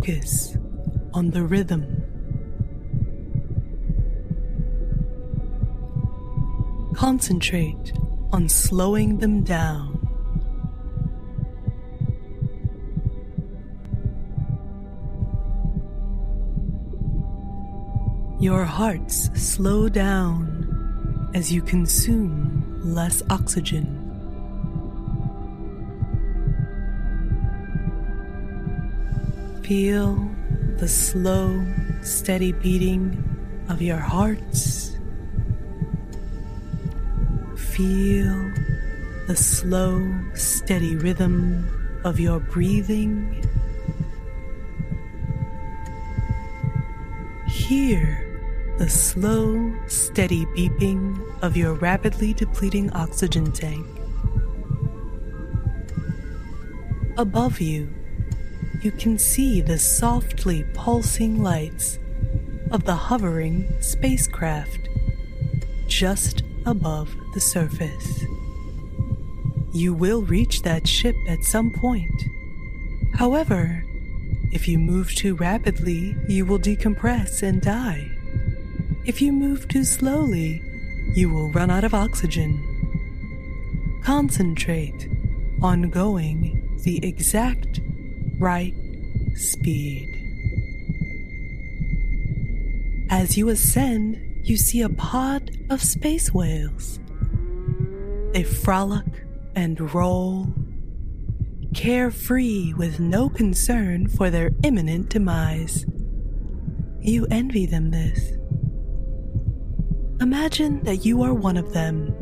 Focus on the rhythm. Concentrate on slowing them down. Your hearts slow down as you consume less oxygen. Feel the slow, steady beating of your hearts. Feel the slow, steady rhythm of your breathing. Hear the slow, steady beeping of your rapidly depleting oxygen tank. Above you, you can see the softly pulsing lights of the hovering spacecraft just above the surface. You will reach that ship at some point. However, if you move too rapidly, you will decompress and die. If you move too slowly, you will run out of oxygen. Concentrate on going the exact right speed. As you ascend, you see a pod of space whales. They frolic and roll, carefree with no concern for their imminent demise. You envy them this. Imagine that you are one of them.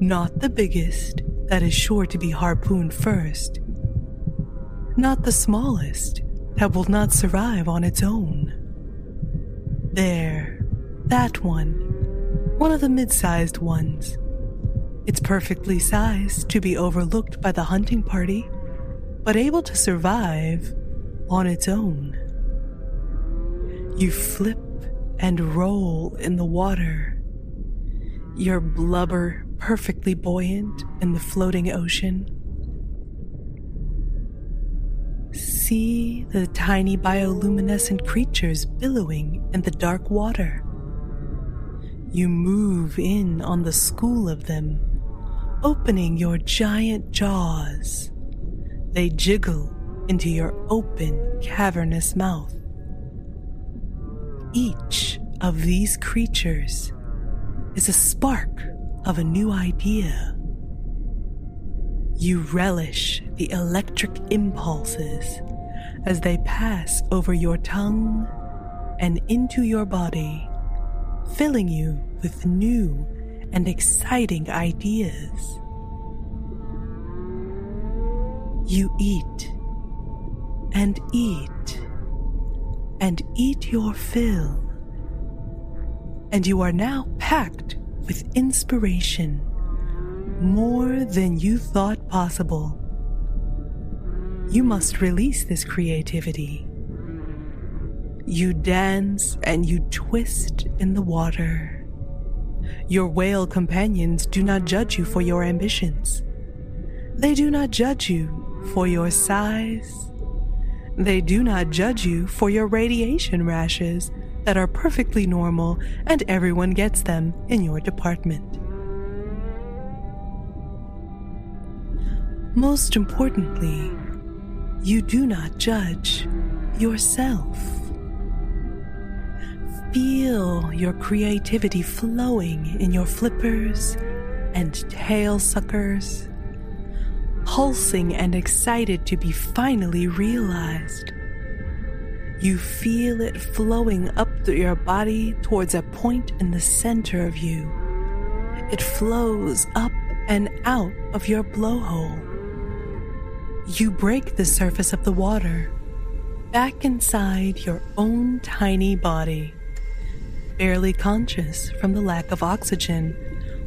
Not the biggest, that is sure to be harpooned first. Not the smallest, that will not survive on its own. There, that one, one of the mid sized ones. It's perfectly sized to be overlooked by the hunting party, but able to survive on its own. You flip and roll in the water, your blubber perfectly buoyant in the floating ocean. See the tiny bioluminescent creatures billowing in the dark water. You move in on the school of them, opening your giant jaws. They jiggle into your open, cavernous mouth. Each of these creatures is a spark of a new idea. You relish the electric impulses as they pass over your tongue and into your body, filling you with new and exciting ideas. You eat and eat and eat your fill, and you are now packed with inspiration more than you thought possible. You must release this creativity. You dance and you twist in the water. Your whale companions do not judge you for your ambitions. They do not judge you for your size. They do not judge you for your radiation rashes that are perfectly normal and everyone gets them in your department. Most importantly, you do not judge yourself. Feel your creativity flowing in your flippers and tail suckers, pulsing and excited to be finally realized. You feel it flowing up through your body towards a point in the center of you. It flows up and out of your blowhole. You break the surface of the water back inside your own tiny body, barely conscious from the lack of oxygen,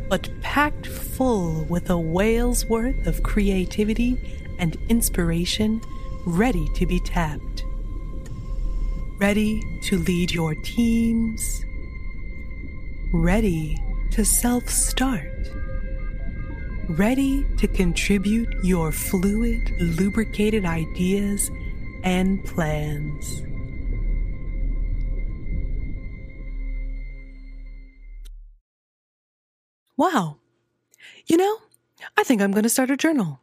but packed full with a whale's worth of creativity and inspiration ready to be tapped. Ready to lead your teams, ready to self start ready to contribute your fluid, lubricated ideas and plans. Wow. You know, I think I'm going to start a journal.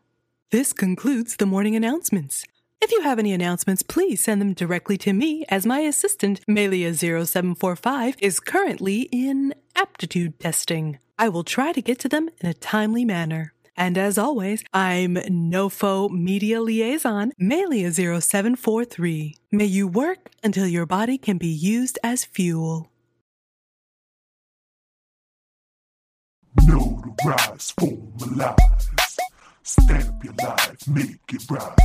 This concludes the morning announcements. If you have any announcements, please send them directly to me as my assistant, Melia0745, is currently in aptitude testing. I will try to get to them in a timely manner. And as always, I'm NOFO Media Liaison, Melia0743. May you work until your body can be used as fuel. Notarize, formalize. Stamp your life, make it right.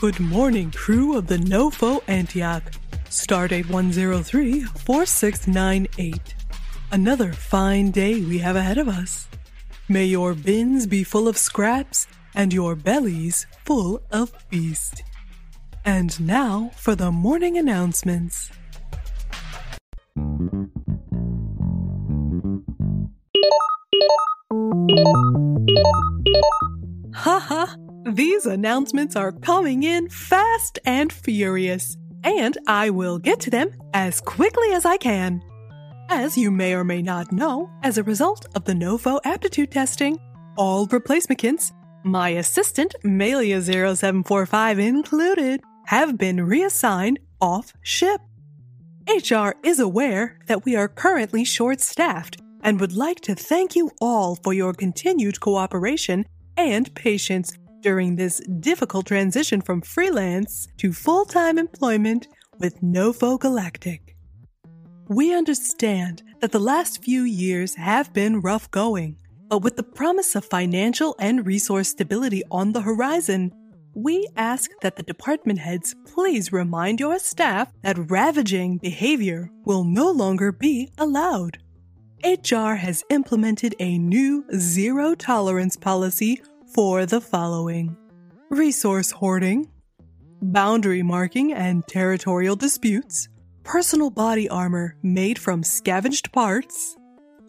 Good morning, crew of the NOFO Antioch. Stardate 103 4698. Another fine day we have ahead of us. May your bins be full of scraps and your bellies full of feast. And now for the morning announcements. Haha, these announcements are coming in fast and furious, and I will get to them as quickly as I can. As you may or may not know, as a result of the NOFO aptitude testing, all replacement kits, my assistant, Melia0745 included, have been reassigned off ship. HR is aware that we are currently short staffed and would like to thank you all for your continued cooperation and patience during this difficult transition from freelance to full time employment with NOFO Galactic. We understand that the last few years have been rough going, but with the promise of financial and resource stability on the horizon, we ask that the department heads please remind your staff that ravaging behavior will no longer be allowed. HR has implemented a new zero tolerance policy for the following resource hoarding, boundary marking and territorial disputes, personal body armor made from scavenged parts,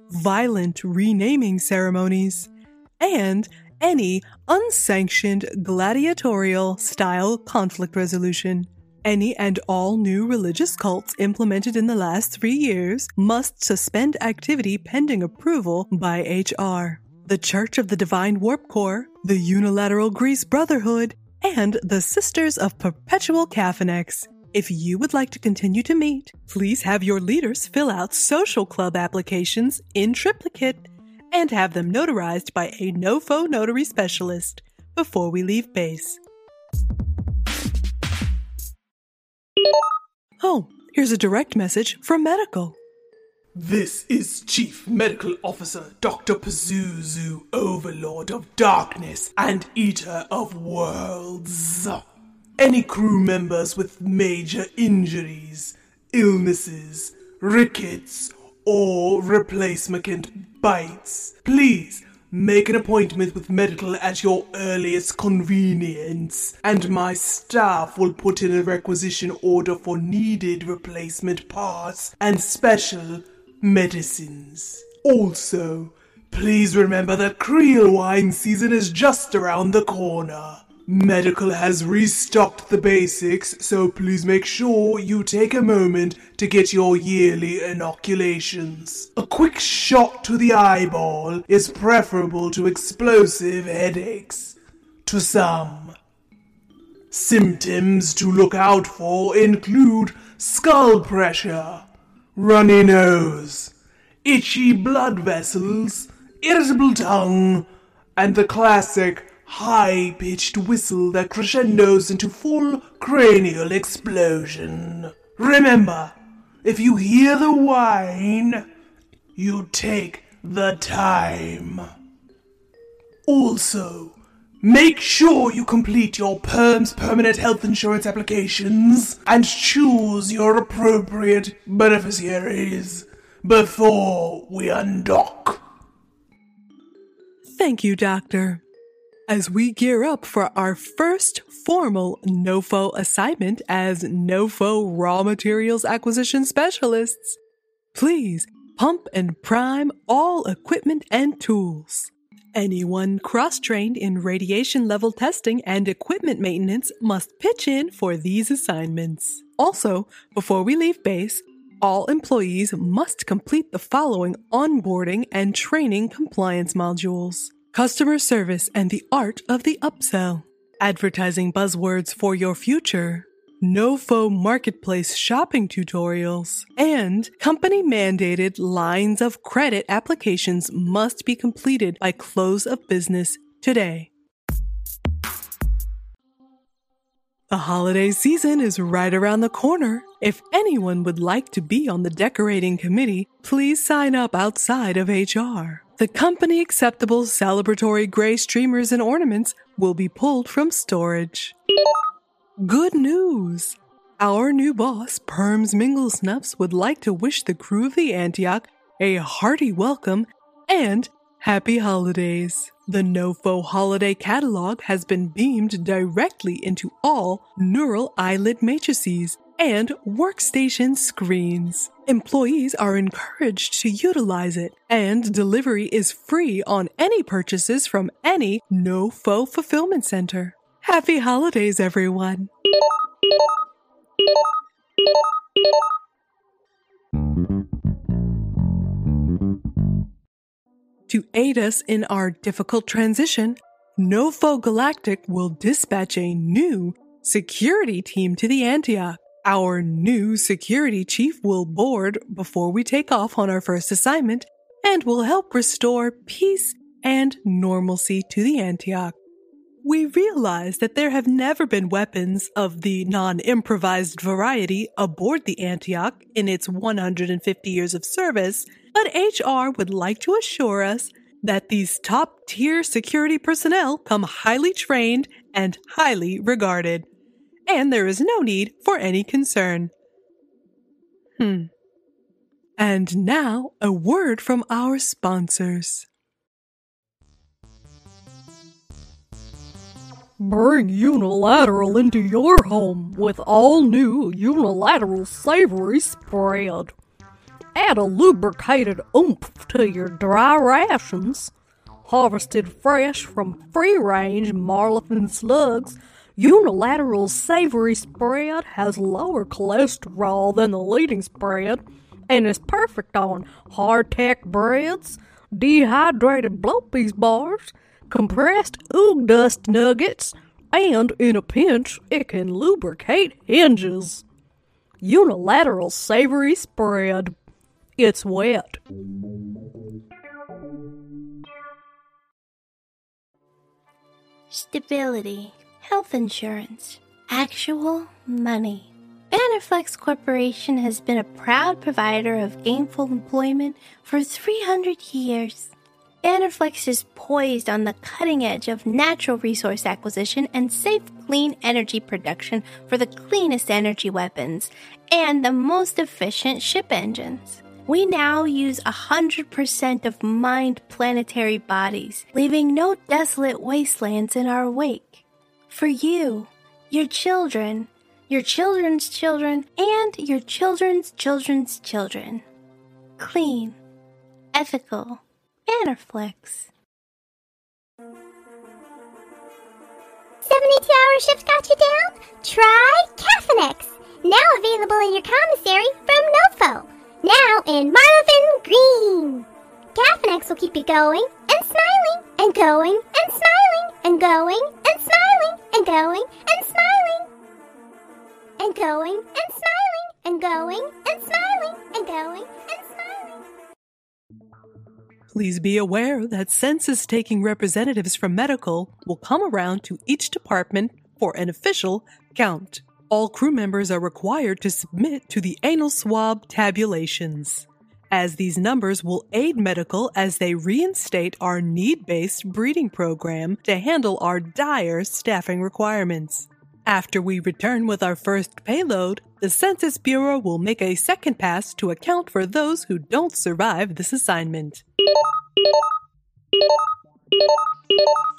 violent renaming ceremonies, and any unsanctioned gladiatorial style conflict resolution. Any and all new religious cults implemented in the last three years must suspend activity pending approval by HR. The Church of the Divine Warp Core, the Unilateral Grease Brotherhood, and the Sisters of Perpetual Cafinex. If you would like to continue to meet, please have your leaders fill out social club applications in triplicate and have them notarized by a NOFO notary specialist before we leave base. Oh, here's a direct message from medical. This is Chief Medical Officer Dr. Pazuzu, Overlord of Darkness and Eater of Worlds. Any crew members with major injuries, illnesses, rickets, or replacement bites, please make an appointment with medical at your earliest convenience, and my staff will put in a requisition order for needed replacement parts and special medicines. Also, please remember that Creel wine season is just around the corner. Medical has restocked the basics, so please make sure you take a moment to get your yearly inoculations. A quick shot to the eyeball is preferable to explosive headaches. To some. Symptoms to look out for include skull pressure, runny nose, itchy blood vessels, irritable tongue, and the classic high pitched whistle that crescendos into full cranial explosion. Remember, if you hear the whine, you take the time. Also, make sure you complete your PERM's permanent health insurance applications and choose your appropriate beneficiaries before we undock. Thank you, Doctor. As we gear up for our first formal NOFO assignment as NOFO Raw Materials Acquisition Specialists, please pump and prime all equipment and tools. Anyone cross trained in radiation level testing and equipment maintenance must pitch in for these assignments. Also, before we leave base, all employees must complete the following onboarding and training compliance modules. Customer service and the art of the upsell, advertising buzzwords for your future, NoFo marketplace shopping tutorials, and company mandated lines of credit applications must be completed by close of business today. The holiday season is right around the corner. If anyone would like to be on the decorating committee, please sign up outside of HR. The company acceptable celebratory gray streamers and ornaments will be pulled from storage. Good news! Our new boss, Perms Mingle Snuffs, would like to wish the crew of the Antioch a hearty welcome and happy holidays. The NoFo holiday catalog has been beamed directly into all neural eyelid matrices and workstation screens. Employees are encouraged to utilize it, and delivery is free on any purchases from any NoFo fulfillment center. Happy holidays, everyone! To aid us in our difficult transition, NoFo Galactic will dispatch a new security team to the Antioch. Our new security chief will board before we take off on our first assignment and will help restore peace and normalcy to the Antioch. We realize that there have never been weapons of the non improvised variety aboard the Antioch in its 150 years of service, but HR would like to assure us that these top tier security personnel come highly trained and highly regarded. And there is no need for any concern. Hmm. And now, a word from our sponsors. Bring Unilateral into your home with all new Unilateral Savory Spread. Add a lubricated oomph to your dry rations. Harvested fresh from free range Marlin slugs, Unilateral Savory Spread has lower cholesterol than the leading spread and is perfect on hardtack breads, dehydrated blow bars, compressed oog dust nuggets, and in a pinch, it can lubricate hinges. Unilateral Savory Spread. It's wet. Stability, health insurance, actual money. Bannerflex Corporation has been a proud provider of gainful employment for 300 years. Bannerflex is poised on the cutting edge of natural resource acquisition and safe, clean energy production for the cleanest energy weapons and the most efficient ship engines. We now use 100% of mined planetary bodies, leaving no desolate wastelands in our wake. For you, your children, your children's children, and your children's children's children. Clean, ethical, Bannerflex. 72 hour shift got you down? Try Cafinex. Now available in your commissary from Nofo. Now in Marvin Green. Cafinex will keep you going and smiling and going and smiling and going and smiling and going and smiling and going and smiling and going and smiling and going and smiling. Please be aware that census taking representatives from medical will come around to each department for an official count. All crew members are required to submit to the anal swab tabulations, as these numbers will aid medical as they reinstate our need based breeding program to handle our dire staffing requirements. After we return with our first payload, the Census Bureau will make a second pass to account for those who don't survive this assignment.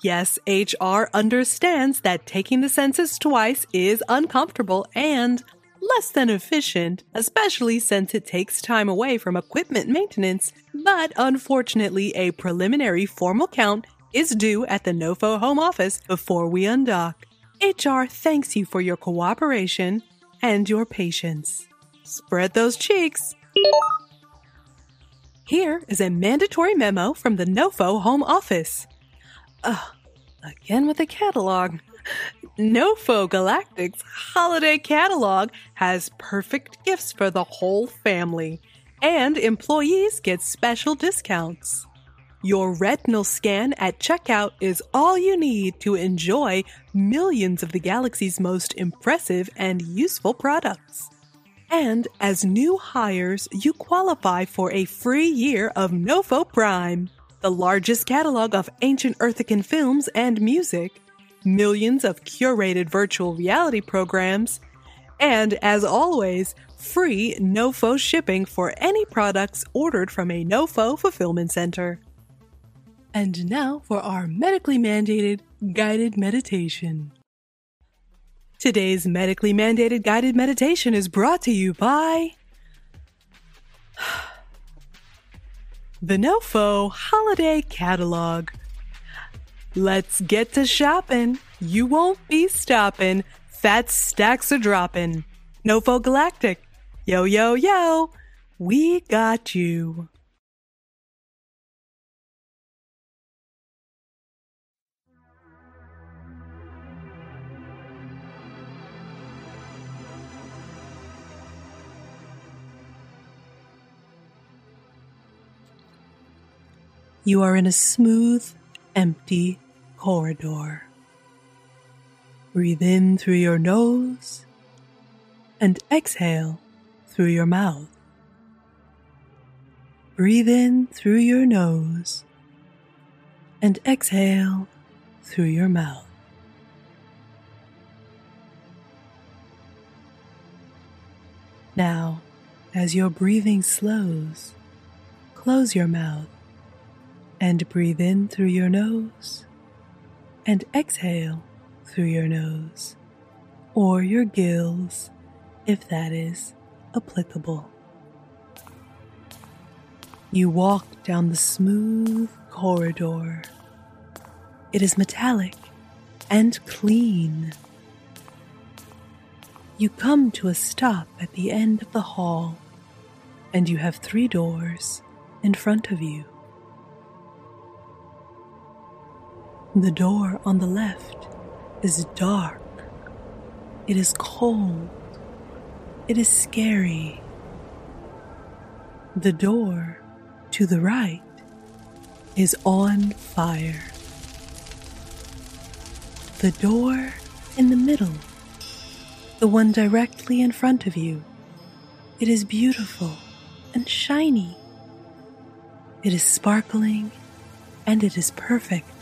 Yes, HR understands that taking the census twice is uncomfortable and less than efficient, especially since it takes time away from equipment maintenance, but unfortunately, a preliminary formal count is due at the NOFO home office before we undock. HR thanks you for your cooperation and your patience. Spread those cheeks. Here is a mandatory memo from the NOFO home office. Ugh, again with the catalog. NOFO Galactic's holiday catalog has perfect gifts for the whole family, and employees get special discounts. Your retinal scan at checkout is all you need to enjoy millions of the galaxy's most impressive and useful products. And as new hires, you qualify for a free year of Nofo Prime, the largest catalog of ancient Earthican films and music, millions of curated virtual reality programs, and as always, free Nofo shipping for any products ordered from a Nofo fulfillment center. And now for our medically mandated guided meditation. Today's medically mandated guided meditation is brought to you by the NoFo Holiday Catalog. Let's get to shopping. You won't be stopping. Fat stacks are dropping. NoFo Galactic. Yo, yo, yo. We got you. You are in a smooth, empty corridor. Breathe in through your nose and exhale through your mouth. Breathe in through your nose and exhale through your mouth. Now, as your breathing slows, close your mouth and breathe in through your nose and exhale through your nose or your gills if that is applicable. You walk down the smooth corridor. It is metallic and clean. You come to a stop at the end of the hall, and you have three doors in front of you. The door on the left is dark. It is cold. It is scary. The door to the right is on fire. The door in the middle, the one directly in front of you, it is beautiful and shiny. It is sparkling and it is perfect.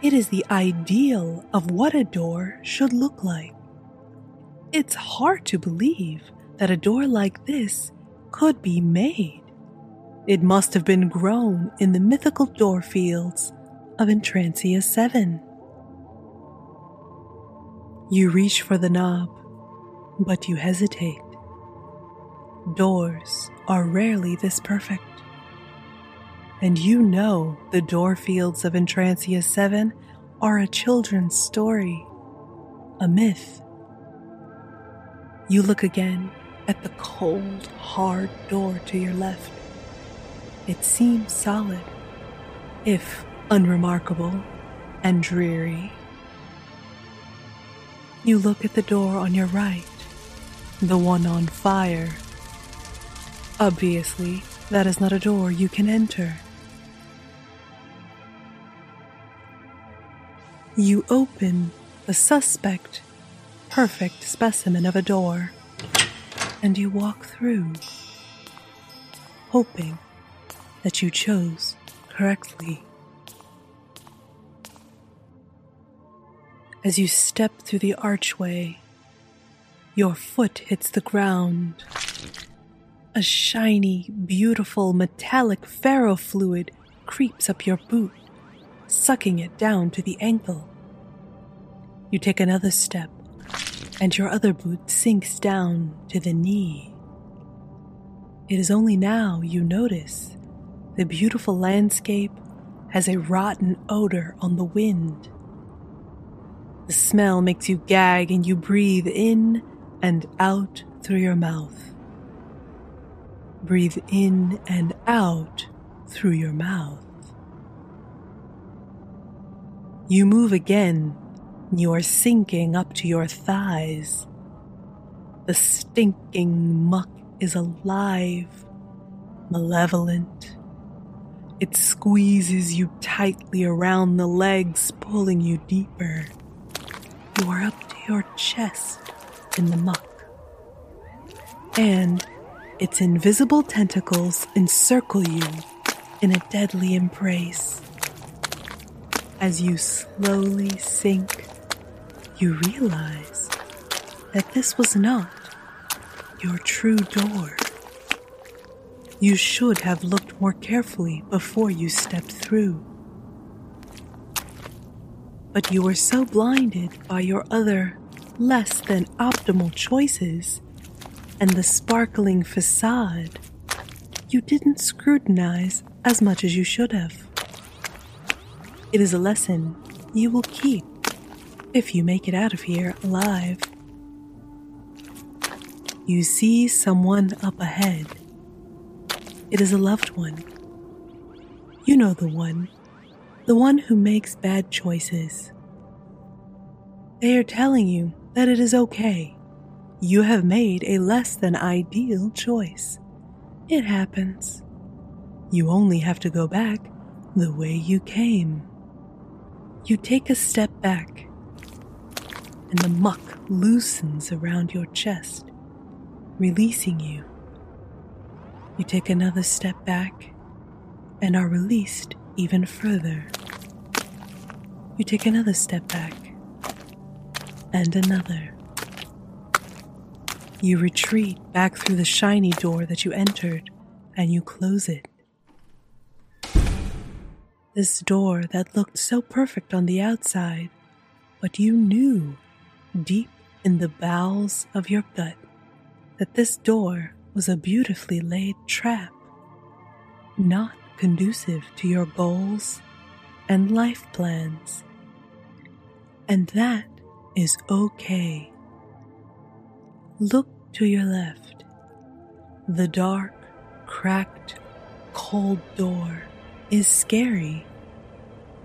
It is the ideal of what a door should look like. It's hard to believe that a door like this could be made. It must have been grown in the mythical door fields of Entrancia 7. You reach for the knob, but you hesitate. Doors are rarely this perfect. And you know the door fields of Entrancia 7 are a children's story, a myth. You look again at the cold, hard door to your left. It seems solid, if unremarkable and dreary. You look at the door on your right, the one on fire. Obviously, that is not a door you can enter. You open the suspect, perfect specimen of a door, and you walk through, hoping that you chose correctly. As you step through the archway, your foot hits the ground. A shiny, beautiful, metallic ferrofluid creeps up your boot, sucking it down to the ankle. You take another step, and your other boot sinks down to the knee. It is only now you notice the beautiful landscape has a rotten odor on the wind. The smell makes you gag and you breathe in and out through your mouth. Breathe in and out through your mouth. You move again. You are sinking up to your thighs. The stinking muck is alive, malevolent. It squeezes you tightly around the legs, pulling you deeper. You are up to your chest in the muck. And its invisible tentacles encircle you in a deadly embrace. As you slowly sink, you realize that this was not your true door. You should have looked more carefully before you stepped through. But you were so blinded by your other, less than optimal choices and the sparkling facade, you didn't scrutinize as much as you should have. It is a lesson you will keep if you make it out of here alive. You see someone up ahead. It is a loved one. You know the one, the one who makes bad choices. They are telling you that it is okay. You have made a less than ideal choice. It happens. You only have to go back the way you came. You take a step back, and the muck loosens around your chest, releasing you. You take another step back and are released even further. You take another step back and another. You retreat back through the shiny door that you entered and you close it. This door that looked so perfect on the outside, but you knew deep in the bowels of your gut that this door was a beautifully laid trap, not conducive to your goals and life plans. And that is okay. Look to your left. The dark, cracked, cold door is scary,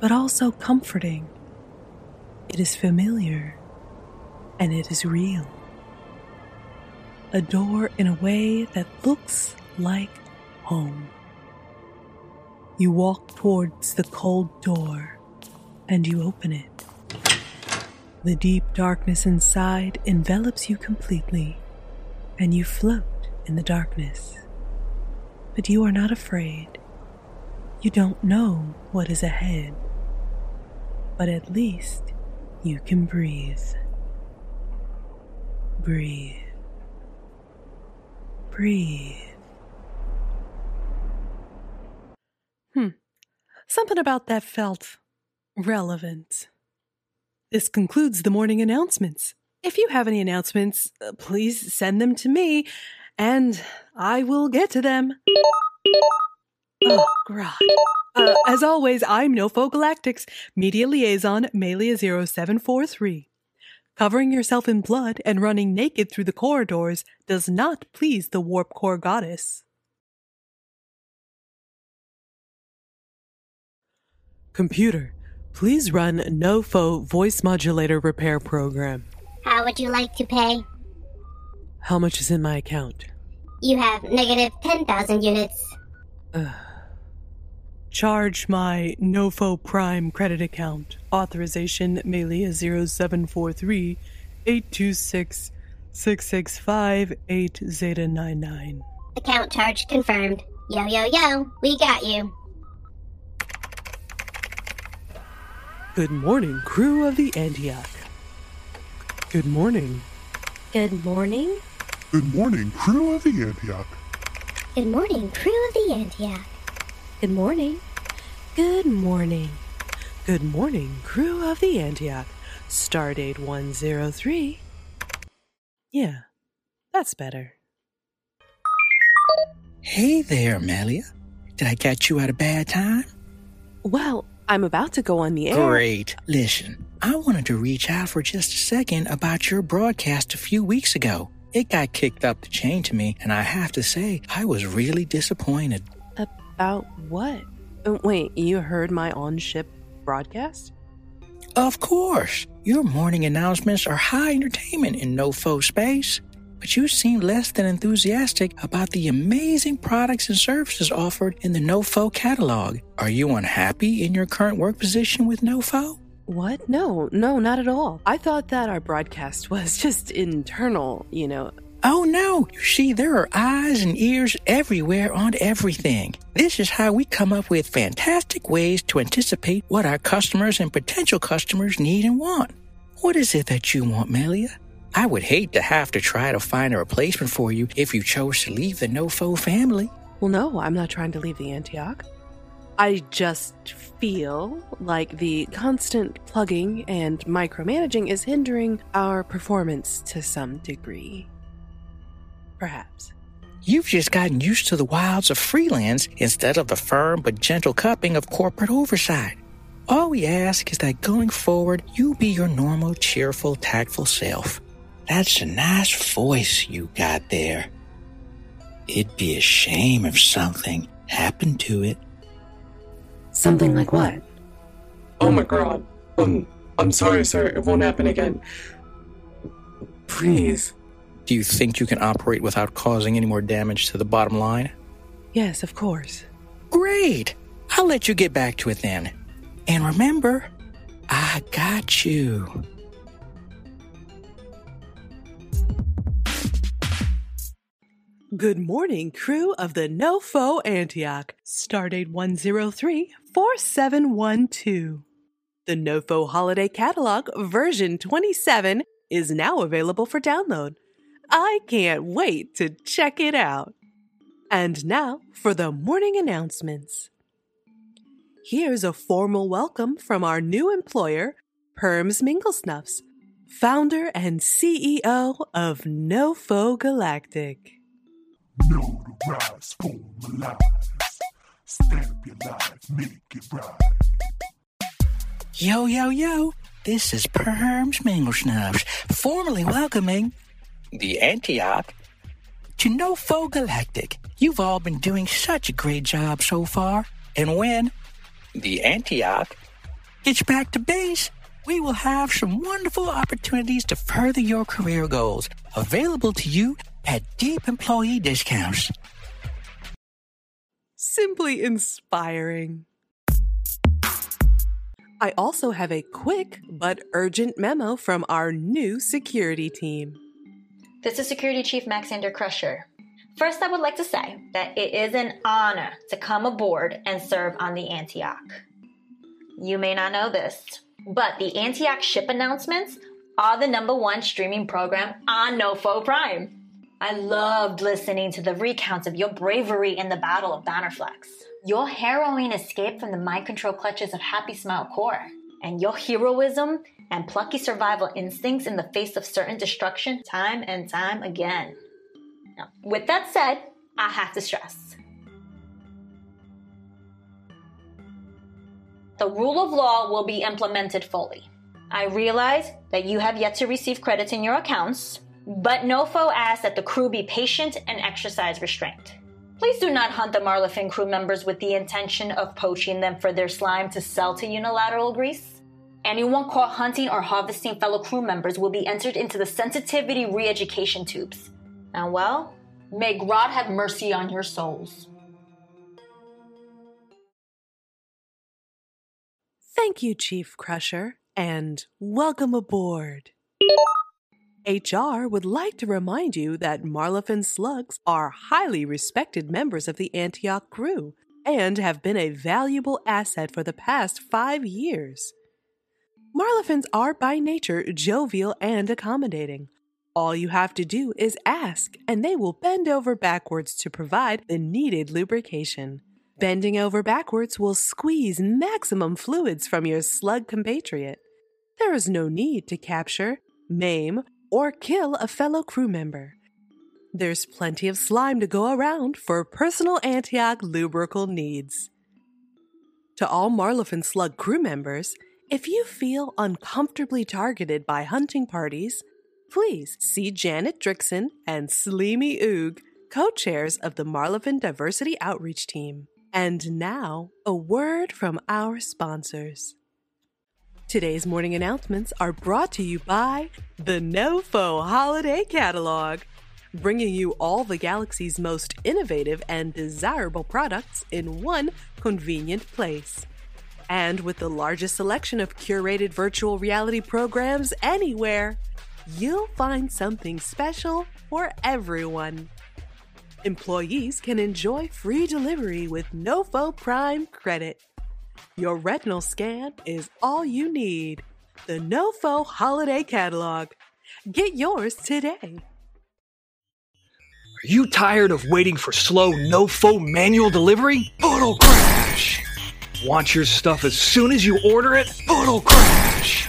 but also comforting. It is familiar and it is real. A door in a way that looks like home. You walk towards the cold door and you open it. The deep darkness inside envelops you completely, and you float in the darkness. But you are not afraid. You don't know what is ahead, but at least you can breathe. Breathe. Breathe. Hmm. Something about that felt relevant. This concludes the morning announcements. If you have any announcements, uh, please send them to me and I will get to them. Oh, God. Uh, as always, I'm Nofo Galactics, Media Liaison Melia 0743. Covering yourself in blood and running naked through the corridors does not please the Warp Core Goddess. Computer, please run Nofo Voice Modulator Repair Program. How would you like to pay? How much is in my account? You have negative 10,000 units. Charge my Nofo Prime credit account. Authorization Melia 0743 826 665 8 Zeta 99. Account charge confirmed. Yo, yo, yo, we got you. Good morning, crew of the Antioch. Good morning. Good morning. Good morning, crew of the Antioch. Good morning, crew of the Antioch. Good morning. Good morning. Good morning, crew of the Antioch. Stardate 103. Yeah, that's better. Hey there, Amelia. Did I catch you at a bad time? Well, I'm about to go on the air. Great. Listen, I wanted to reach out for just a second about your broadcast a few weeks ago. It got kicked up the chain to me, and I have to say, I was really disappointed. About what? Uh, Wait, you heard my on ship broadcast? Of course, your morning announcements are high entertainment in NoFo space, but you seem less than enthusiastic about the amazing products and services offered in the NoFo catalog. Are you unhappy in your current work position with NoFo? What? No, no, not at all. I thought that our broadcast was just internal, you know. Oh no, you see, there are eyes and ears everywhere on everything. This is how we come up with fantastic ways to anticipate what our customers and potential customers need and want. What is it that you want, Melia? I would hate to have to try to find a replacement for you if you chose to leave the NoFo family. Well, no, I'm not trying to leave the Antioch. I just feel like the constant plugging and micromanaging is hindering our performance to some degree. Perhaps. You've just gotten used to the wilds of freelance instead of the firm but gentle cupping of corporate oversight. All we ask is that going forward, you be your normal, cheerful, tactful self. That's a nice voice you got there. It'd be a shame if something happened to it. Something like what? Oh my god. Um, I'm sorry, sir. It won't happen again. Please. Do you think you can operate without causing any more damage to the bottom line? Yes, of course. Great! I'll let you get back to it then. And remember, I got you. Good morning, crew of the NoFo Antioch. Stardate 103 4712. The NoFo Holiday Catalog version 27 is now available for download. I can't wait to check it out. And now for the morning announcements. Here's a formal welcome from our new employer, Perms Minglesnuffs, founder and CEO of NoFo Galactic. Notarize, formalize. Stamp your life, make it right. Yo, yo, yo, this is Perms Minglesnuffs, formally welcoming the Antioch to NoFo Galactic. You've all been doing such a great job so far, and when the Antioch gets back to base, we will have some wonderful opportunities to further your career goals available to you at deep employee discounts. Simply inspiring. I also have a quick but urgent memo from our new security team. This is Security Chief Maxander Crusher. First, I would like to say that it is an honor to come aboard and serve on the Antioch. You may not know this, but the Antioch ship announcements are the number one streaming program on NoFo Prime. I loved listening to the recounts of your bravery in the Battle of Bannerflex, your harrowing escape from the mind control clutches of Happy Smile Core, and your heroism and plucky survival instincts in the face of certain destruction time and time again. Now, with that said, I have to stress the rule of law will be implemented fully. I realize that you have yet to receive credits in your accounts, but NOFO asks that the crew be patient and exercise restraint. Please do not hunt the Marlefin crew members with the intention of poaching them for their slime to sell to Unilateral Grease. Anyone caught hunting or harvesting fellow crew members will be entered into the sensitivity re education tubes. And well, may God have mercy on your souls. Thank you, Chief Crusher, and welcome aboard. HR would like to remind you that Marlefin slugs are highly respected members of the Antioch crew and have been a valuable asset for the past five years. Marlefins are by nature jovial and accommodating. All you have to do is ask, and they will bend over backwards to provide the needed lubrication. Bending over backwards will squeeze maximum fluids from your slug compatriot. There is no need to capture, maim, or kill a fellow crew member. There's plenty of slime to go around for personal Antioch lubrical needs. To all Marlefin Slug crew members, if you feel uncomfortably targeted by hunting parties, please see Janet Drixon and Sleemy Oog, co chairs of the Marlefin Diversity Outreach Team. And now, a word from our sponsors. Today's morning announcements are brought to you by the NoFo Holiday Catalog, bringing you all the galaxy's most innovative and desirable products in one convenient place. And with the largest selection of curated virtual reality programs anywhere, you'll find something special for everyone. Employees can enjoy free delivery with NoFo Prime credit. Your retinal scan is all you need. The NoFo Holiday Catalog. Get yours today. Are you tired of waiting for slow, NoFo manual delivery? It'll crash! Want your stuff as soon as you order it? It'll crash!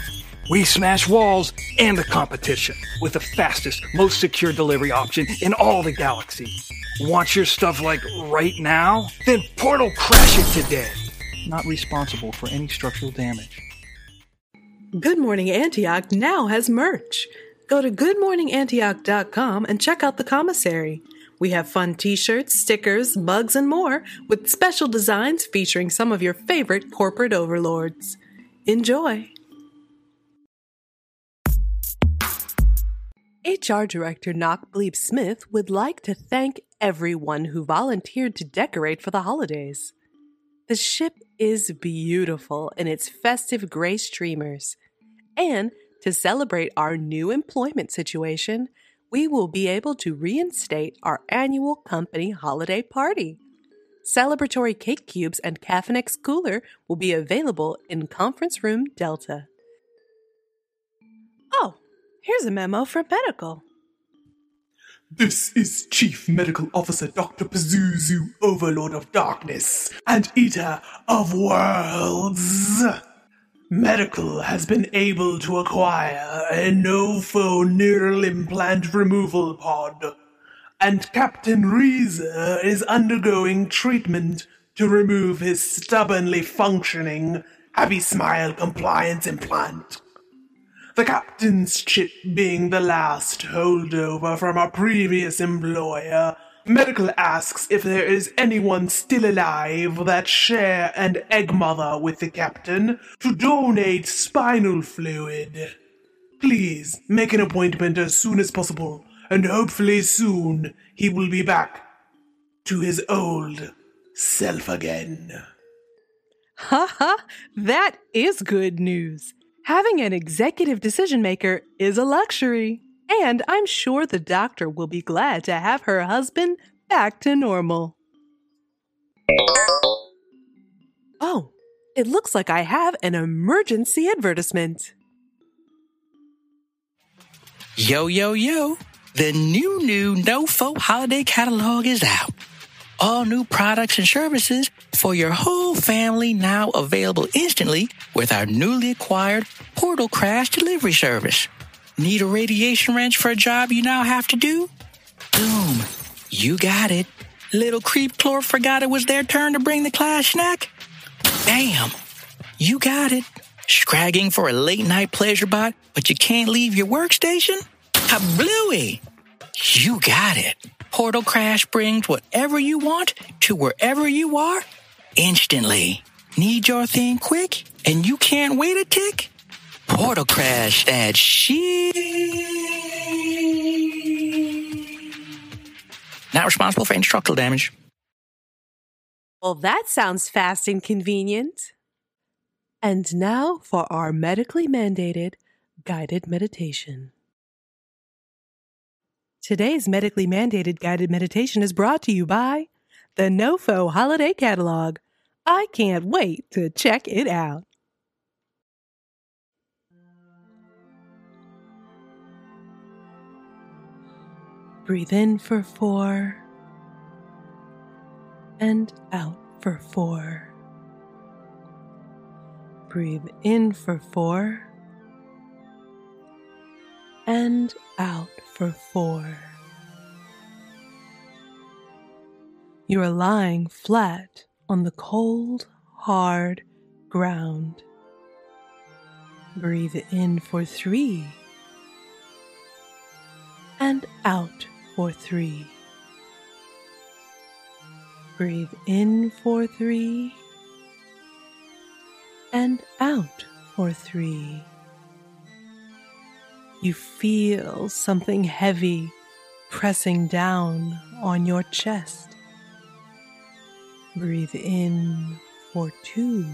We smash walls and the competition with the fastest, most secure delivery option in all the galaxy. Want your stuff like right now? Then Portal crash it today. Not responsible for any structural damage. Good Morning Antioch now has merch. Go to goodmorningantioch.com and check out the commissary. We have fun t shirts, stickers, mugs, and more with special designs featuring some of your favorite corporate overlords. Enjoy! HR Director Knock Bleep Smith would like to thank everyone who volunteered to decorate for the holidays. The ship is beautiful in its festive gray streamers, and to celebrate our new employment situation, we will be able to reinstate our annual company holiday party. Celebratory cake cubes and Cafinex cooler will be available in Conference Room Delta. Oh, here's a memo from medical. This is Chief Medical Officer Dr. Pazuzu, Overlord of Darkness and Eater of Worlds. Medical has been able to acquire a NoFo neural implant removal pod, and Captain Reezer is undergoing treatment to remove his stubbornly functioning Happy Smile compliance implant. The captain's chip being the last holdover from a previous employer, Medical asks if there is anyone still alive that share an egg mother with the captain to donate spinal fluid. Please make an appointment as soon as possible, and hopefully soon he will be back to his old self again. Ha ha! That is good news. Having an executive decision maker is a luxury. And I'm sure the doctor will be glad to have her husband back to normal. Oh, it looks like I have an emergency advertisement. Yo, yo, yo. The new, new NoFo holiday catalog is out. All new products and services for your whole family now available instantly with our newly acquired Portal Crash delivery service. Need a radiation wrench for a job you now have to do? Boom. You got it. Little creep chlor forgot it was their turn to bring the class snack? Bam. You got it. Scragging for a late night pleasure bot, but you can't leave your workstation? Kablooey! You got it. Portal Crash brings whatever you want to wherever you are instantly. Need your thing quick and you can't wait a tick? Portal Crash that shit. Not responsible for any structural damage. Well, that sounds fast and convenient. And now for our medically mandated guided meditation. Today's medically mandated guided meditation is brought to you by the NoFo Holiday Catalog. I can't wait to check it out. Breathe in for four and out for four. Breathe in for four and out for four. You are lying flat on the cold, hard ground. Breathe in for three and out for three. Breathe in for three and out for three. You feel something heavy pressing down on your chest. Breathe in for two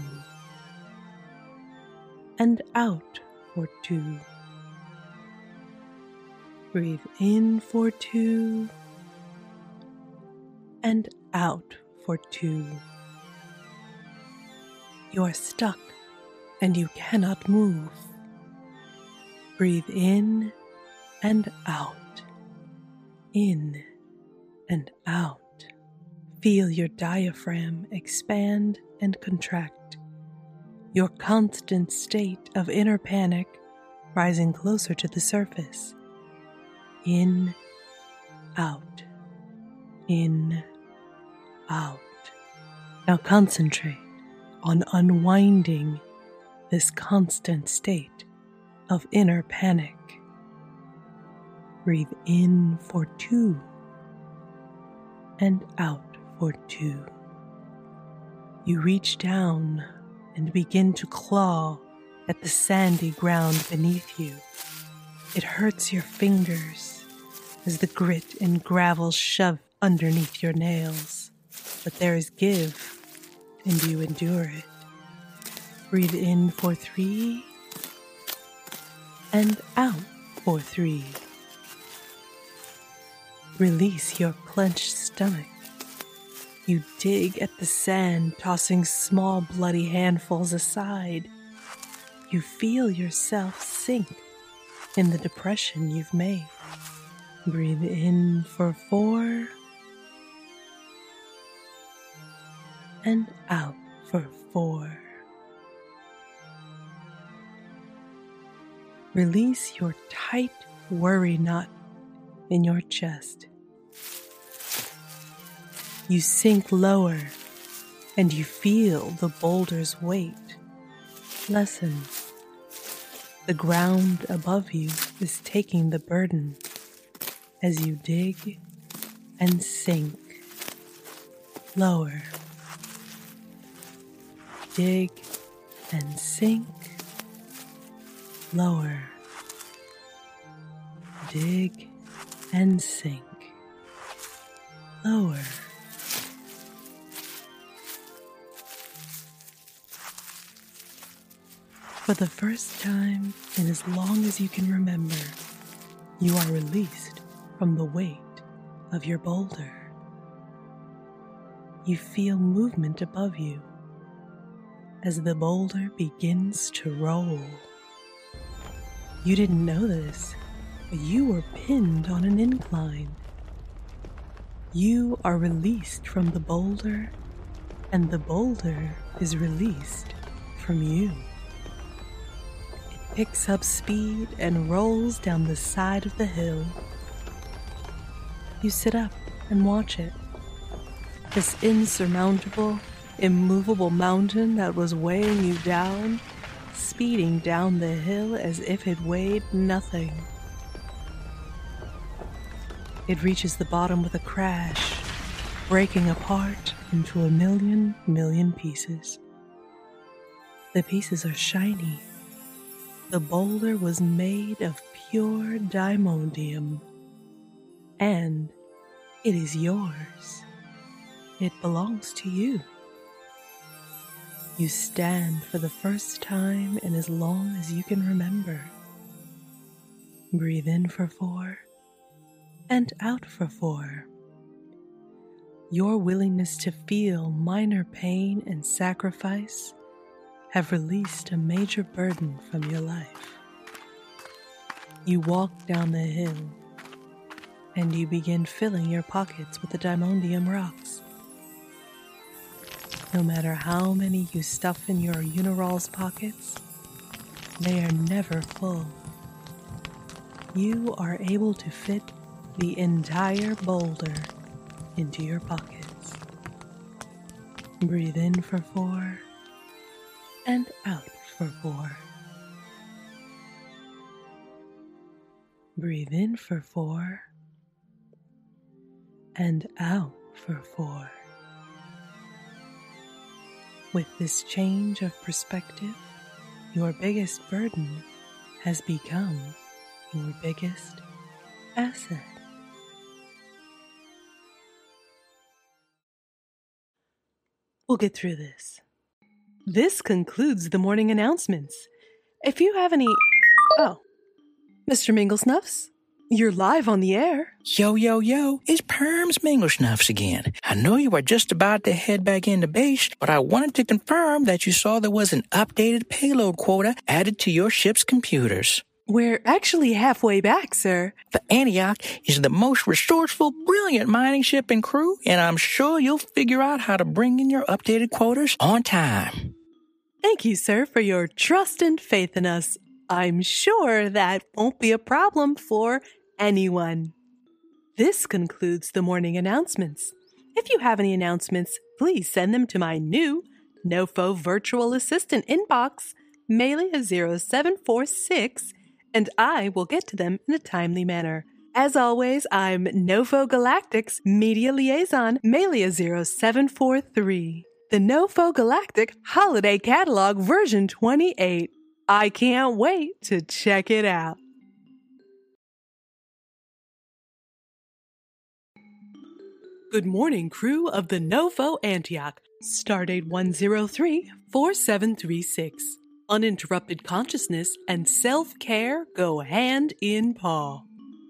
and out for two. Breathe in for two and out for two. You are stuck and you cannot move. Breathe in and out, in and out. Feel your diaphragm expand and contract, your constant state of inner panic rising closer to the surface. In, out, in, out. Now concentrate on unwinding this constant state of inner panic. Breathe in for two and out for two. You reach down and begin to claw at the sandy ground beneath you. It hurts your fingers as the grit and gravel shove underneath your nails, but there is give and you endure it. Breathe in for three and out for three. Release your clenched stomach. You dig at the sand, tossing small bloody handfuls aside. You feel yourself sink in the depression you've made. Breathe in for four and out for four. Release your tight worry knot in your chest. You sink lower and you feel the boulder's weight lessen. The ground above you is taking the burden as you dig and sink lower. Dig and sink lower. Dig and sink lower. For the first time in as long as you can remember, you are released from the weight of your boulder. You feel movement above you as the boulder begins to roll. You didn't know this, but you were pinned on an incline. You are released from the boulder, and the boulder is released from you. Picks up speed and rolls down the side of the hill. You sit up and watch it. This insurmountable, immovable mountain that was weighing you down, speeding down the hill as if it weighed nothing. It reaches the bottom with a crash, breaking apart into a million, million pieces. The pieces are shiny. The boulder was made of pure diamondium. And it is yours. It belongs to you. You stand for the first time in as long as you can remember. Breathe in for four and out for four. Your willingness to feel minor pain and sacrifice have released a major burden from your life. You walk down the hill and you begin filling your pockets with the diamondium rocks. No matter how many you stuff in your Unirol's pockets, they are never full. You are able to fit the entire boulder into your pockets. Breathe in for four and out for four. Breathe in for four and out for four. With this change of perspective, your biggest burden has become your biggest asset. We'll get through this. This concludes the morning announcements. If you have any. Oh. Mr. Minglesnuffs, you're live on the air. Yo, yo, yo, it's Perms Minglesnuffs again. I know you are just about to head back into base, but I wanted to confirm that you saw there was an updated payload quota added to your ship's computers. We're actually halfway back, sir. The Antioch is the most resourceful, brilliant mining ship and crew, and I'm sure you'll figure out how to bring in your updated quotas on time. Thank you, sir, for your trust and faith in us. I'm sure that won't be a problem for anyone. This concludes the morning announcements. If you have any announcements, please send them to my new NoFo virtual assistant inbox, Melia0746 and I will get to them in a timely manner. As always, I'm NoFo Galactic's media liaison, Melia0743, the NoFo Galactic Holiday Catalog version 28. I can't wait to check it out. Good morning, crew of the NoFo Antioch, Stardate 103 4736 uninterrupted consciousness and self care go hand in paw.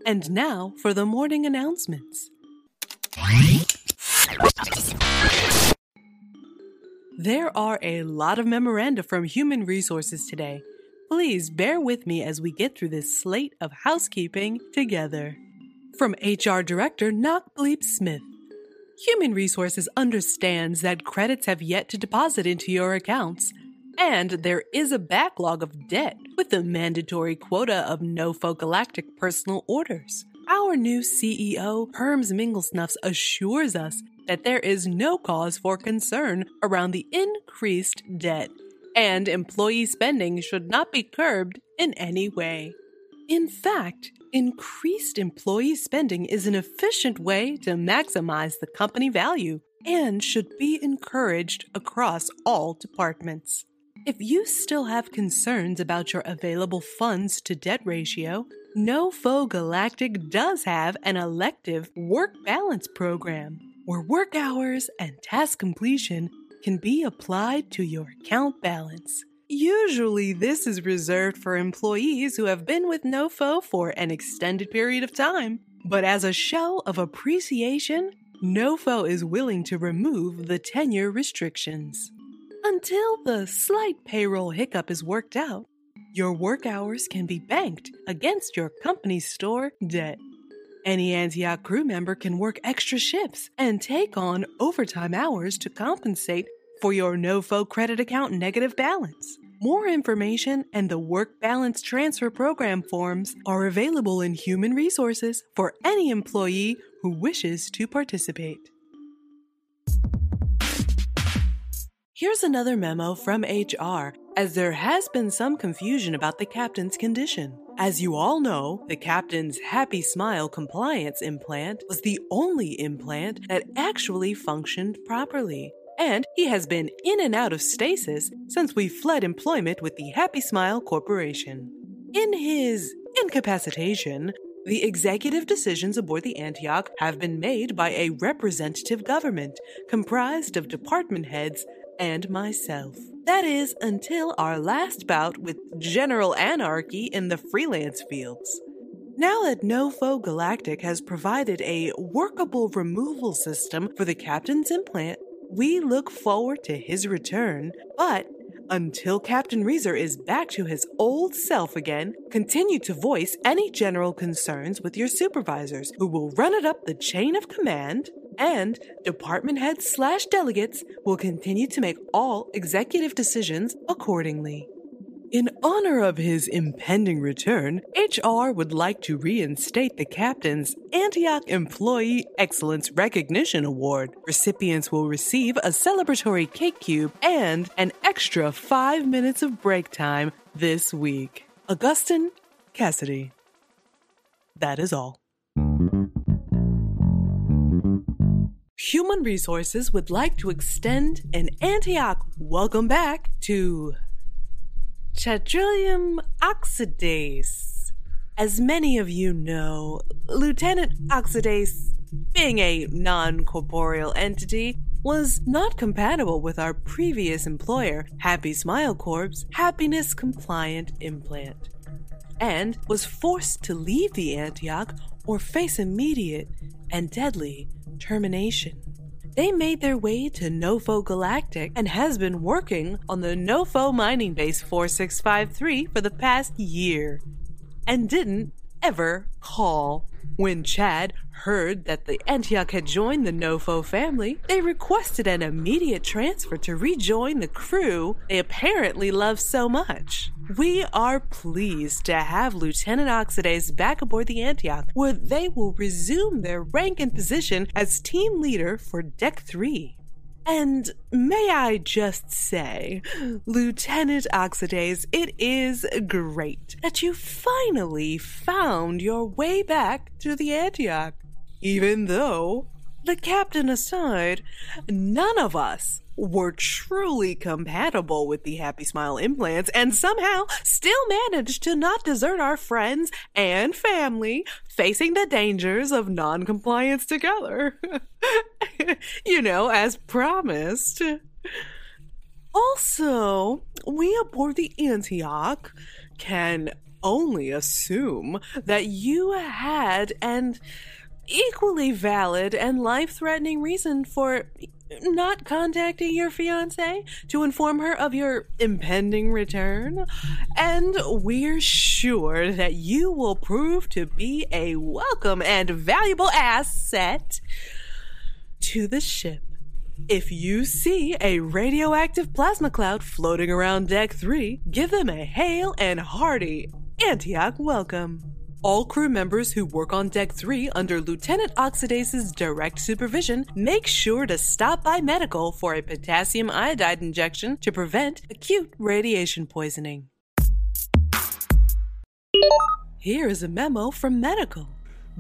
And now for the morning announcements. There are a lot of memoranda from Human Resources today. Please bear with me as we get through this slate of housekeeping together. From HR Director Knock Bleep Smith. Human Resources understands that credits have yet to deposit into your accounts and there is a backlog of debt with a mandatory quota of Nofo Galactic personal orders. Our new CEO, Perms Minglesnuffs, assures us that there is no cause for concern around the increased debt, and employee spending should not be curbed in any way. In fact, increased employee spending is an efficient way to maximize the company value and should be encouraged across all departments. If you still have concerns about your available funds to debt ratio, NoFo Galactic does have an elective work balance program where work hours and task completion can be applied to your account balance. Usually, this is reserved for employees who have been with NoFo for an extended period of time. But as a show of appreciation, NoFo is willing to remove the tenure restrictions. Until the slight payroll hiccup is worked out, your work hours can be banked against your company's store debt. Any Antioch crew member can work extra shifts and take on overtime hours to compensate for your NoFo credit account negative balance. More information and the Work Balance Transfer Program forms are available in Human Resources for any employee who wishes to participate. Here's another memo from HR, as there has been some confusion about the captain's condition. As you all know, the captain's Happy Smile compliance implant was the only implant that actually functioned properly. And he has been in and out of stasis since we fled employment with the Happy Smile Corporation. In his incapacitation, the executive decisions aboard the Antioch have been made by a representative government comprised of department heads and myself. That is, until our last bout with general anarchy in the freelance fields. Now that Nofo Galactic has provided a workable removal system for the captain's implant, we look forward to his return, but until Captain Reezer is back to his old self again, continue to voice any general concerns with your supervisors, who will run it up the chain of command, and department heads slash delegates will continue to make all executive decisions accordingly. In honor of his impending return, HR would like to reinstate the captain's Antioch Employee Excellence Recognition Award. Recipients will receive a celebratory cake cube and an extra five minutes of break time this week. Augustin Cassidy. That is all. Human Resources would like to extend an Antioch welcome back to Chadrillium oxidase. As many of you know, Lieutenant Oxidase, being a non corporeal entity, was not compatible with our previous employer, Happy Smile Corp's happiness compliant implant, and was forced to leave the Antioch or face immediate and deadly termination. They made their way to Nofo Galactic and has been working on the Nofo mining base 4653 for the past year and didn't ever call. When Chad heard that the Antioch had joined the Nofo family, they requested an immediate transfer to rejoin the crew they apparently love so much. We are pleased to have Lieutenant Oxidase back aboard the Antioch, where they will resume their rank and position as team leader for Deck 3. And may I just say, Lieutenant Oxidase, it is great that you finally found your way back to the Antioch. Even though, the captain aside, none of us were truly compatible with the Happy Smile implants and somehow still managed to not desert our friends and family facing the dangers of non-compliance together. you know, as promised. Also, we aboard the Antioch can only assume that you had an equally valid and life threatening reason for not contacting your fiance to inform her of your impending return. And we're sure that you will prove to be a welcome and valuable asset to the ship. If you see a radioactive plasma cloud floating around Deck 3, give them a hail and hearty Antioch welcome. All crew members who work on Deck 3 under Lieutenant Oxidase's direct supervision make sure to stop by medical for a potassium iodide injection to prevent acute radiation poisoning. Here is a memo from medical.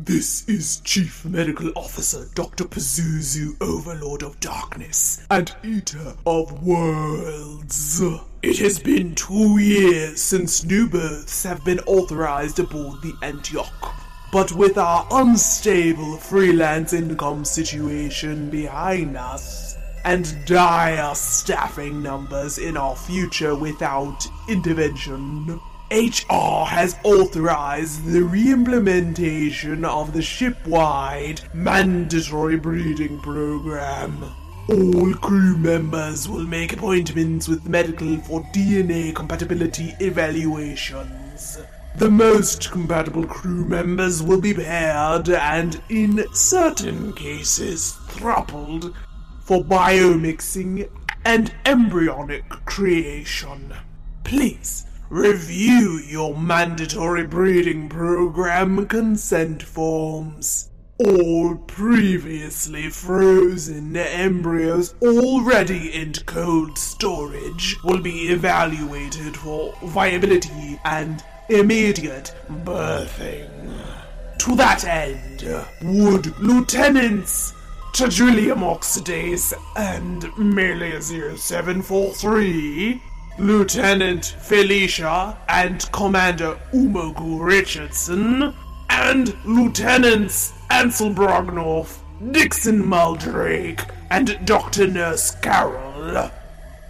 This is Chief Medical Officer Dr. Pazuzu, Overlord of Darkness and Eater of Worlds. It has been two years since new births have been authorized aboard the Antioch. But with our unstable freelance income situation behind us, and dire staffing numbers in our future without intervention, HR has authorized the reimplementation of the ship-wide mandatory breeding program. All crew members will make appointments with medical for DNA compatibility evaluations. The most compatible crew members will be paired and, in certain cases, thrupled for biomixing and embryonic creation. Please Review your mandatory breeding program consent forms. All previously frozen embryos already in cold storage will be evaluated for viability and immediate birthing. To that end, would Lieutenants Chadrillium Oxidase and Melia 0743, Lieutenant Felicia and Commander Umogu Richardson, and Lieutenants Ansel Brognoff, Dixon Muldrake, and Dr. Nurse Carol.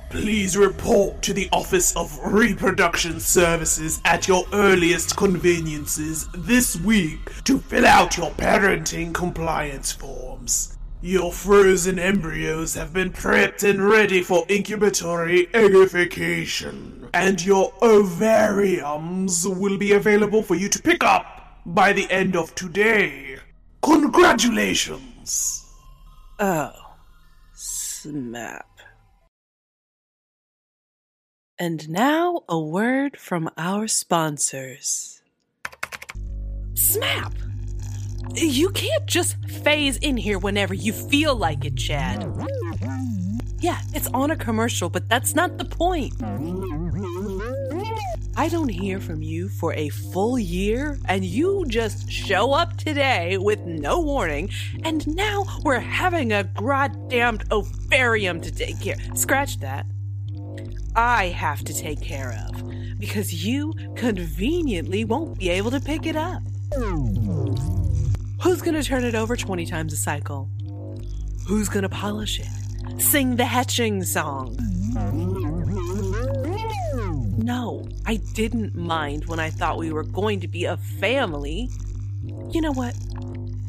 Please report to the Office of Reproduction Services at your earliest conveniences this week to fill out your parenting compliance forms. Your frozen embryos have been prepped and ready for incubatory eggification, and your ovariums will be available for you to pick up by the end of today. Congratulations! Oh, snap. And now a word from our sponsors. Snap! You can't just phase in here whenever you feel like it, Chad. Yeah, it's on a commercial, but that's not the point. I don't hear from you for a full year, and you just show up today with no warning, and now we're having a goddamned ovarium to take care. Scratch that. I have to take care of because you conveniently won't be able to pick it up. Who's gonna turn it over 20 times a cycle? Who's gonna polish it? Sing the hatching song? No, I didn't mind when I thought we were going to be a family. You know what?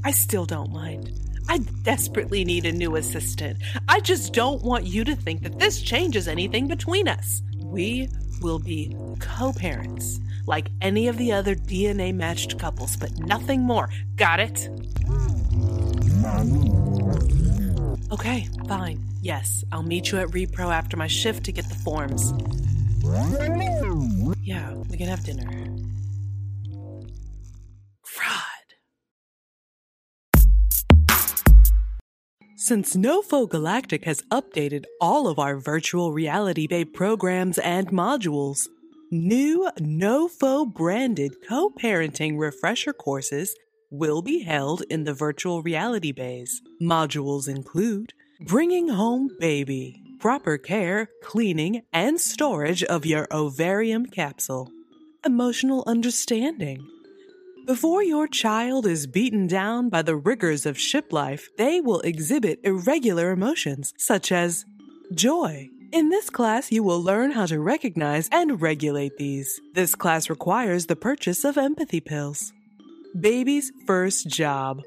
I still don't mind. I desperately need a new assistant. I just don't want you to think that this changes anything between us. We will be co parents, like any of the other DNA matched couples, but nothing more. Got it? Okay, fine. Yes, I'll meet you at Repro after my shift to get the forms. Yeah, we can have dinner. Since Nofo Galactic has updated all of our virtual reality bay programs and modules, new Nofo branded co parenting refresher courses will be held in the virtual reality bays. Modules include Bringing Home Baby, proper care, cleaning, and storage of your ovarium capsule, Emotional Understanding before your child is beaten down by the rigors of ship life, they will exhibit irregular emotions, such as joy. In this class, you will learn how to recognize and regulate these. This class requires the purchase of empathy pills. Baby's first job.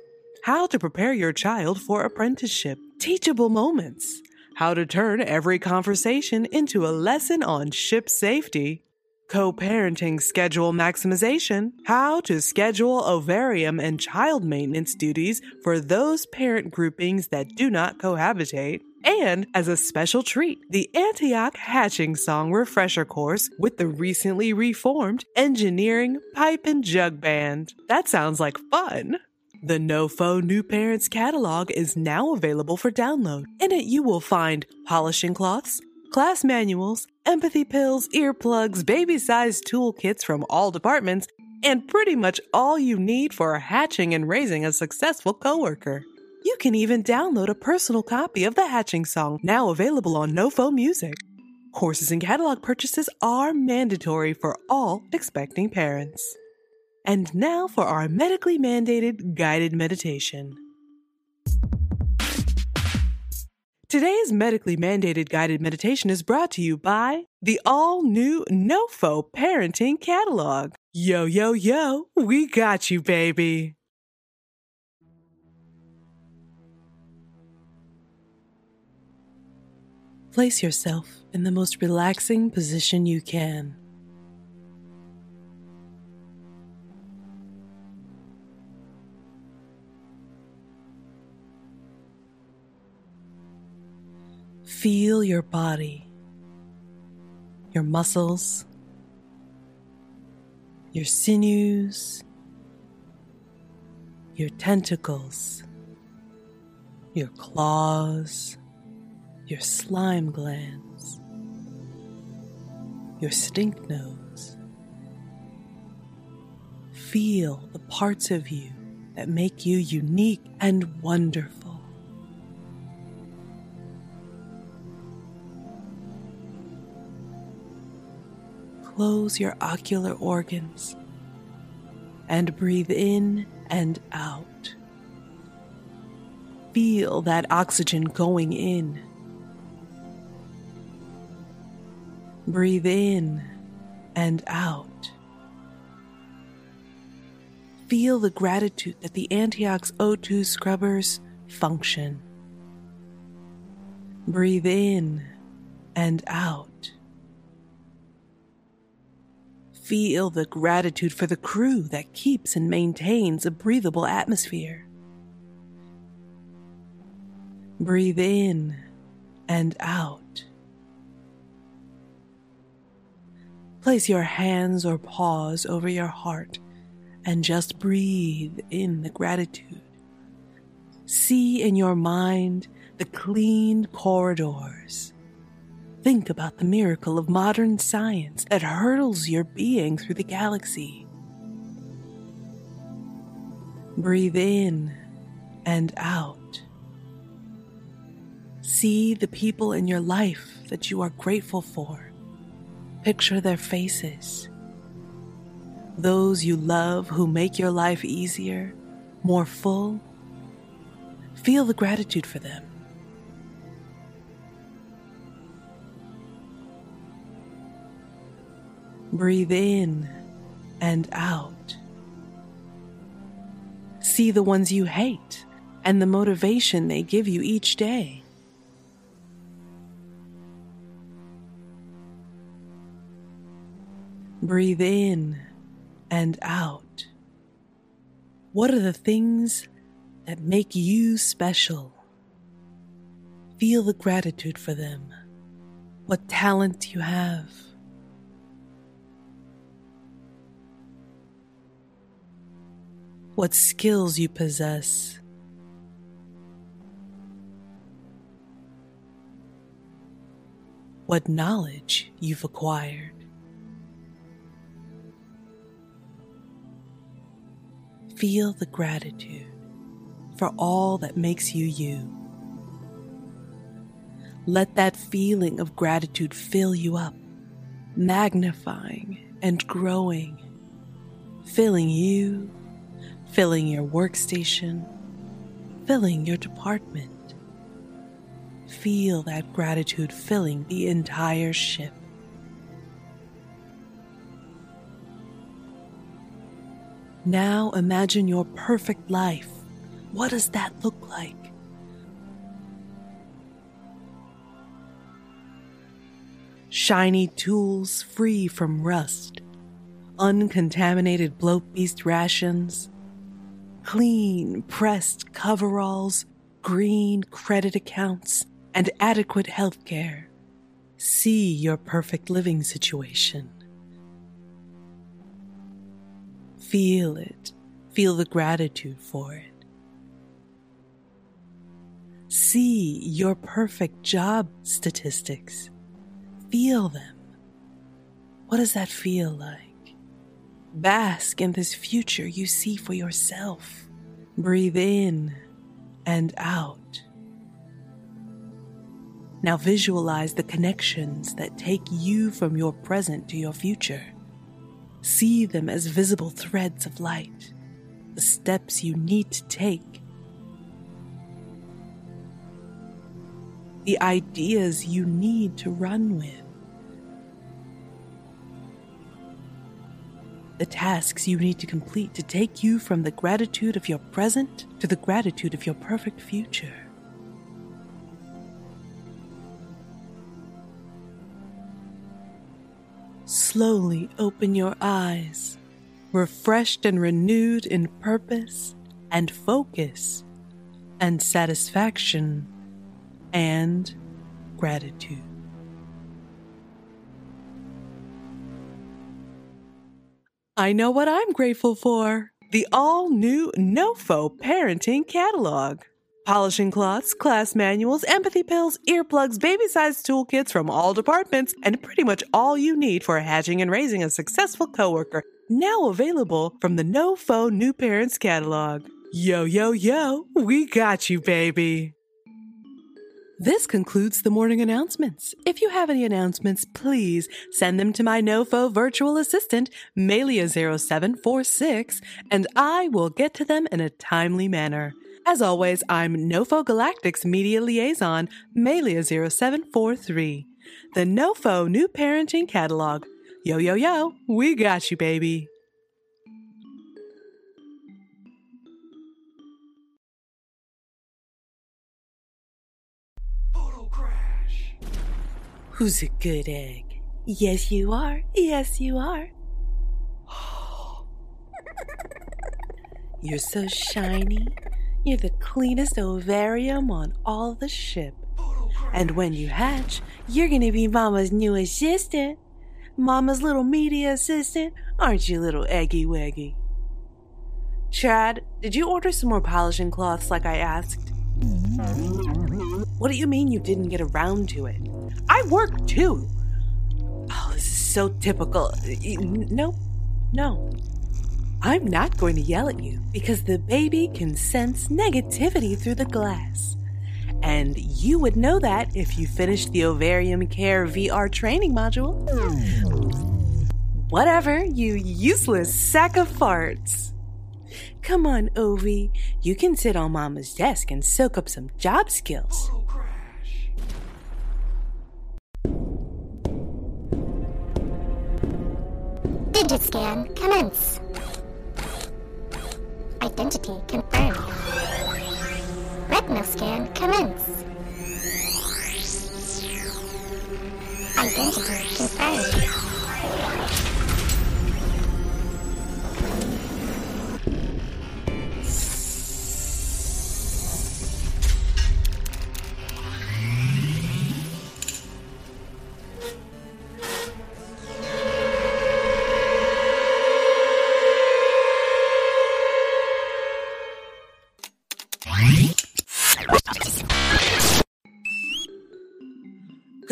How to prepare your child for apprenticeship. Teachable moments. How to turn every conversation into a lesson on ship safety. Co parenting schedule maximization. How to schedule ovarium and child maintenance duties for those parent groupings that do not cohabitate. And as a special treat, the Antioch Hatching Song Refresher Course with the recently reformed Engineering Pipe and Jug Band. That sounds like fun! The NoFo New Parents catalog is now available for download. In it, you will find polishing cloths, class manuals, empathy pills, earplugs, baby sized toolkits from all departments, and pretty much all you need for hatching and raising a successful coworker. You can even download a personal copy of the Hatching Song, now available on NoFo Music. Courses and catalog purchases are mandatory for all expecting parents. And now for our medically mandated guided meditation. Today's medically mandated guided meditation is brought to you by the all new NoFo Parenting Catalog. Yo, yo, yo, we got you, baby. Place yourself in the most relaxing position you can. Feel your body, your muscles, your sinews, your tentacles, your claws, your slime glands, your stink nose. Feel the parts of you that make you unique and wonderful. Close your ocular organs and breathe in and out. Feel that oxygen going in. Breathe in and out. Feel the gratitude that the Antioch's O2 scrubbers function. Breathe in and out. Feel the gratitude for the crew that keeps and maintains a breathable atmosphere. Breathe in and out. Place your hands or paws over your heart and just breathe in the gratitude. See in your mind the clean corridors Think about the miracle of modern science that hurtles your being through the galaxy. Breathe in and out. See the people in your life that you are grateful for. Picture their faces. Those you love who make your life easier, more full. Feel the gratitude for them. Breathe in and out. See the ones you hate and the motivation they give you each day. Breathe in and out. What are the things that make you special? Feel the gratitude for them. What talent you have what skills you possess. What knowledge you've acquired. Feel the gratitude for all that makes you you. Let that feeling of gratitude fill you up, magnifying and growing, filling you filling your workstation, filling your department. Feel that gratitude filling the entire ship. Now imagine your perfect life. What does that look like? Shiny tools free from rust, uncontaminated bloat beast rations, clean, pressed coveralls, green credit accounts, and adequate health care. See your perfect living situation. Feel it. Feel the gratitude for it. See your perfect job statistics. Feel them. What does that feel like? Bask in this future you see for yourself. Breathe in and out. Now visualize the connections that take you from your present to your future. See them as visible threads of light, the steps you need to take, the ideas you need to run with. the tasks you need to complete to take you from the gratitude of your present to the gratitude of your perfect future. Slowly open your eyes, refreshed and renewed in purpose and focus and satisfaction and gratitude. I know what I'm grateful for. the all new NoFo parenting catalog. Polishing cloths, class manuals, empathy pills, earplugs, baby sized toolkits from all departments, and pretty much all you need for hatching and raising a successful coworker. Now available from the NoFo New Parents catalog. Yo, yo, yo, we got you, baby. This concludes the morning announcements. If you have any announcements, please send them to my NoFo virtual assistant, Melia0746, and I will get to them in a timely manner. As always, I'm NoFo Galactic's media liaison, Melia0743. The NoFo New Parenting Catalog. Yo, yo, yo, we got you, baby. Who's a good egg? Yes, you are. Yes, you are. You're so shiny. You're the cleanest ovarium on all the ship. And when you hatch, you're gonna be Mama's new assistant. Mama's little media assistant. Aren't you, little eggy waggy? Chad, did you order some more polishing cloths like I asked? What do you mean you didn't get around to it? I work too. Oh, this is so typical. No, no. I'm not going to yell at you because the baby can sense negativity through the glass. And you would know that if you finished the Ovarium Care VR training module. Whatever, you useless sack of farts. Come on, Ovi. You can sit on Mama's desk and soak up some job skills. Digit scan commence. Identity confirmed. Retinal scan commence. Identity confirmed.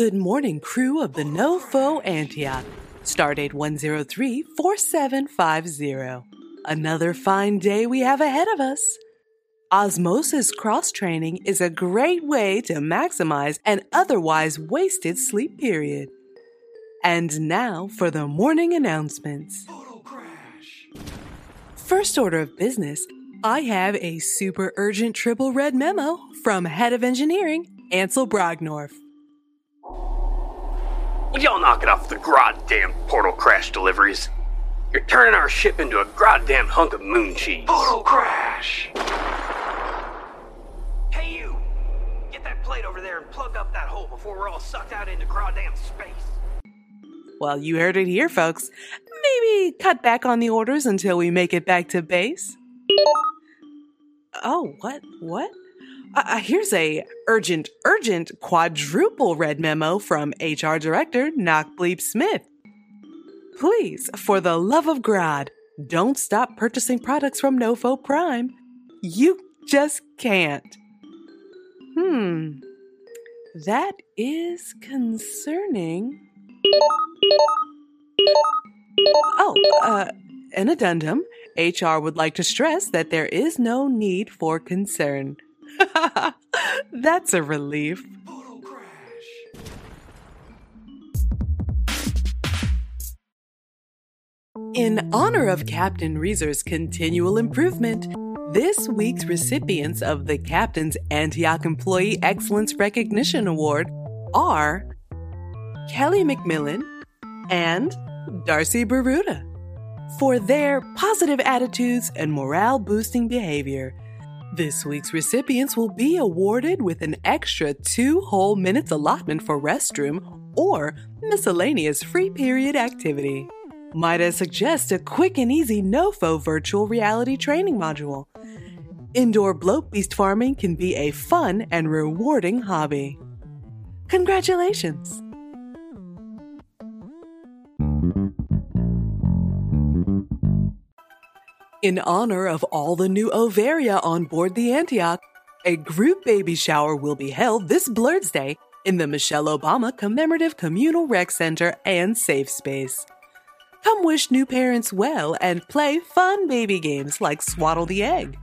Good morning, crew of the NoFo Antioch. Stardate 103-4750. Another fine day we have ahead of us. Osmosis cross training is a great way to maximize an otherwise wasted sleep period. And now for the morning announcements. First order of business, I have a super urgent triple red memo from Head of Engineering, Ansel Brognorf. Will y'all knock it off the goddamn portal crash deliveries? You're turning our ship into a goddamn hunk of moon cheese. Portal crash! Hey, you! Get that plate over there and plug up that hole before we're all sucked out into goddamn space. Well, you heard it here, folks. Maybe cut back on the orders until we make it back to base. Oh, what? What? Uh, here's a urgent, urgent quadruple red memo from HR Director Knock Bleep Smith. Please, for the love of God, don't stop purchasing products from Nofo Prime. You just can't. Hmm. That is concerning. Oh, uh, an addendum. HR would like to stress that there is no need for concern. That's a relief. In honor of Captain Reezer's continual improvement, this week's recipients of the Captain's Antioch Employee Excellence Recognition Award are Kelly McMillan and Darcy Baruda for their positive attitudes and morale boosting behavior. This week's recipients will be awarded with an extra two whole minutes allotment for restroom or miscellaneous free period activity. Might I suggest a quick and easy NoFo virtual reality training module? Indoor bloat beast farming can be a fun and rewarding hobby. Congratulations! In honor of all the new Ovaria on board the Antioch, a group baby shower will be held this Blurred's Day in the Michelle Obama Commemorative Communal Rec Center and Safe Space. Come wish new parents well and play fun baby games like Swaddle the Egg.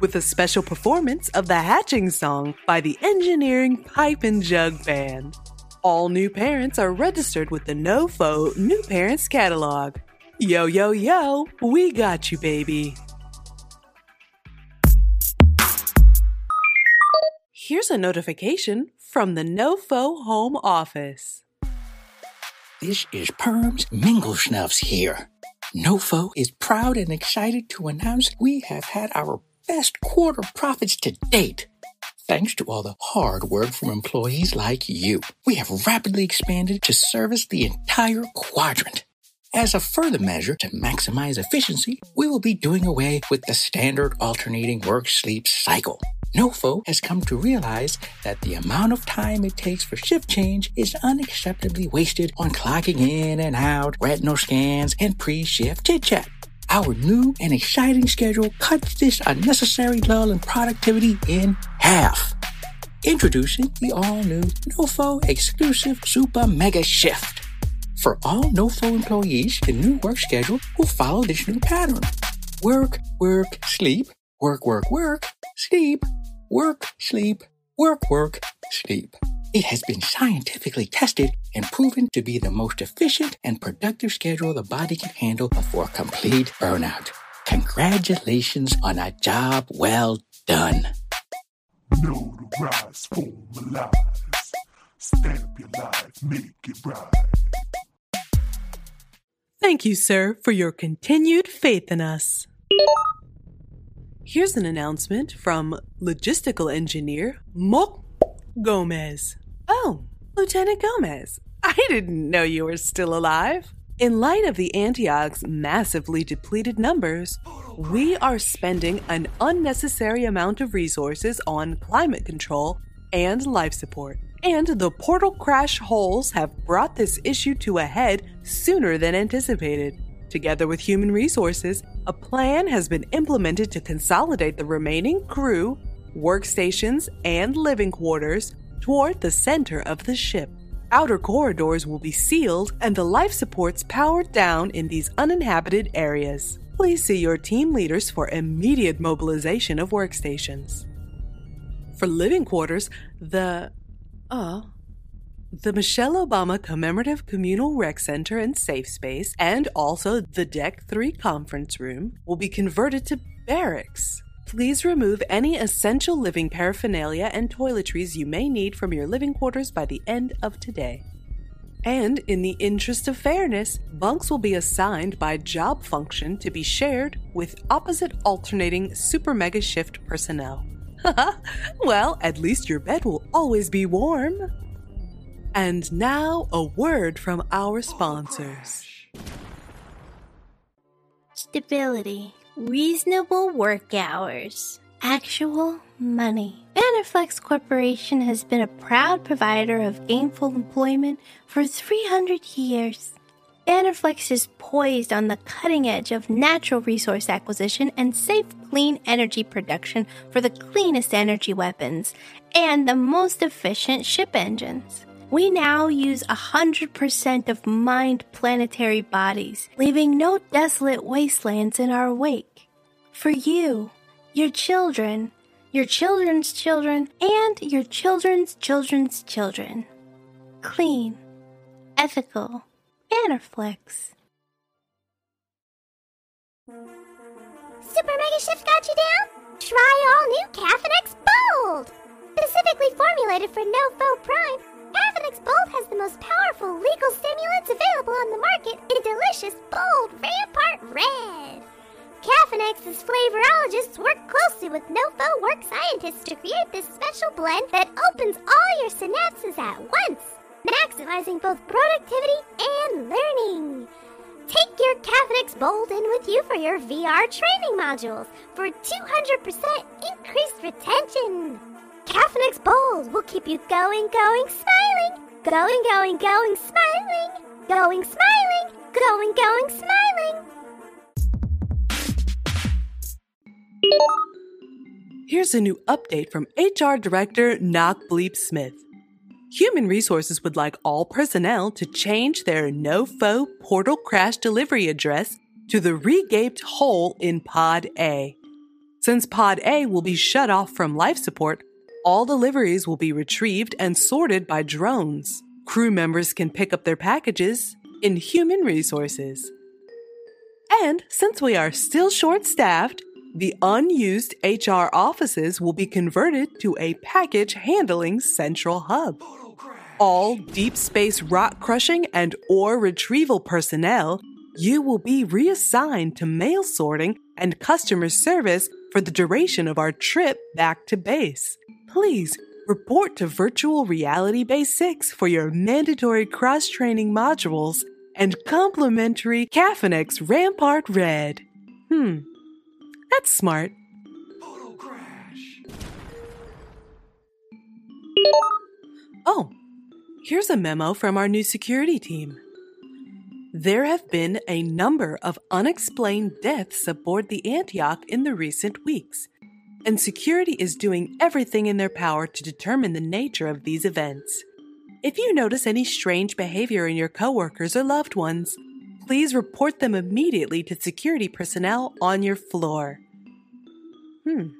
With a special performance of the Hatching Song by the Engineering Pipe and Jug Band. All new parents are registered with the NOFO New Parents Catalog. Yo, yo, yo, we got you, baby. Here's a notification from the NOFO Home Office. This is Perms Minglesnuffs here. NOFO is proud and excited to announce we have had our best quarter profits to date. Thanks to all the hard work from employees like you, we have rapidly expanded to service the entire quadrant. As a further measure to maximize efficiency, we will be doing away with the standard alternating work sleep cycle. NOFO has come to realize that the amount of time it takes for shift change is unacceptably wasted on clocking in and out, retinal scans, and pre shift chit chat. Our new and exciting schedule cuts this unnecessary lull in productivity in half. Introducing the all new NOFO exclusive Super Mega Shift. For all NOFO employees, the new work schedule will follow this new pattern work, work, sleep, work, work, work, sleep, work, sleep, work, work, sleep. It has been scientifically tested and proven to be the most efficient and productive schedule the body can handle before complete burnout. Congratulations on a job well done. Notarize, formalize. Stamp your life, make it right. Thank you, sir, for your continued faith in us. Here's an announcement from logistical engineer Mo Gomez. Oh, Lieutenant Gomez, I didn't know you were still alive. In light of the Antioch's massively depleted numbers, we are spending an unnecessary amount of resources on climate control and life support. And the portal crash holes have brought this issue to a head sooner than anticipated. Together with human resources, a plan has been implemented to consolidate the remaining crew, workstations, and living quarters toward the center of the ship. Outer corridors will be sealed and the life supports powered down in these uninhabited areas. Please see your team leaders for immediate mobilization of workstations. For living quarters, the the Michelle Obama Commemorative Communal Rec Center and Safe Space, and also the Deck 3 conference room, will be converted to barracks. Please remove any essential living paraphernalia and toiletries you may need from your living quarters by the end of today. And in the interest of fairness, bunks will be assigned by job function to be shared with opposite alternating super mega shift personnel. well, at least your bed will always be warm. And now, a word from our sponsors. Stability, reasonable work hours, actual money. Bannerflex Corporation has been a proud provider of gainful employment for 300 years. Bannerflex is poised on the cutting edge of natural resource acquisition and safe, clean energy production for the cleanest energy weapons and the most efficient ship engines. We now use 100% of mined planetary bodies, leaving no desolate wastelands in our wake. For you, your children, your children's children, and your children's children's children. Clean, ethical, Bannerflex. Super Mega Shift got you down? Try all new Cafinex Bold! Specifically formulated for No Foe Prime, Cafinex Bold has the most powerful legal stimulants available on the market in a delicious, bold Rampart Red. Cafinex's flavorologists work closely with NoFo work scientists to create this special blend that opens all your synapses at once, maximizing both productivity and learning. Take your Cafinex Bold in with you for your VR training modules for 200% increased retention. Cafinex Bold will keep you going, going, smiling, going, going, going, smiling, going, smiling, going, going, smiling. Here's a new update from HR Director Knock Bleep Smith. Human Resources would like all personnel to change their NoFo portal crash delivery address to the regaped hole in Pod A. Since Pod A will be shut off from life support, all deliveries will be retrieved and sorted by drones. Crew members can pick up their packages in Human Resources. And since we are still short staffed, the unused HR offices will be converted to a package handling central hub. All deep space rock crushing and ore retrieval personnel, you will be reassigned to mail sorting and customer service for the duration of our trip back to base. Please report to Virtual Reality Base 6 for your mandatory cross training modules and complimentary Cafinex Rampart Red. Hmm, that's smart. Oh, here's a memo from our new security team. There have been a number of unexplained deaths aboard the Antioch in the recent weeks, and security is doing everything in their power to determine the nature of these events. If you notice any strange behavior in your coworkers or loved ones, please report them immediately to security personnel on your floor. Hmm,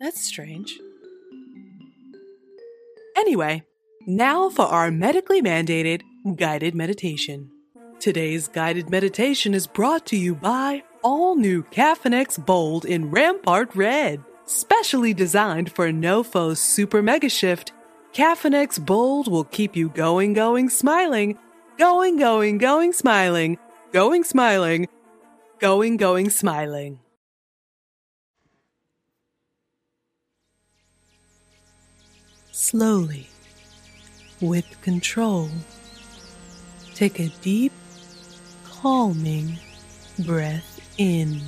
that's strange. Anyway, now for our medically mandated guided meditation. Today's guided meditation is brought to you by all new Cafinex Bold in Rampart Red. Specially designed for NoFo's Super Mega Shift, Cafinex Bold will keep you going, going, smiling, going, going, going, smiling, going, smiling, going, going, smiling. Slowly, with control, take a deep, calming breath in.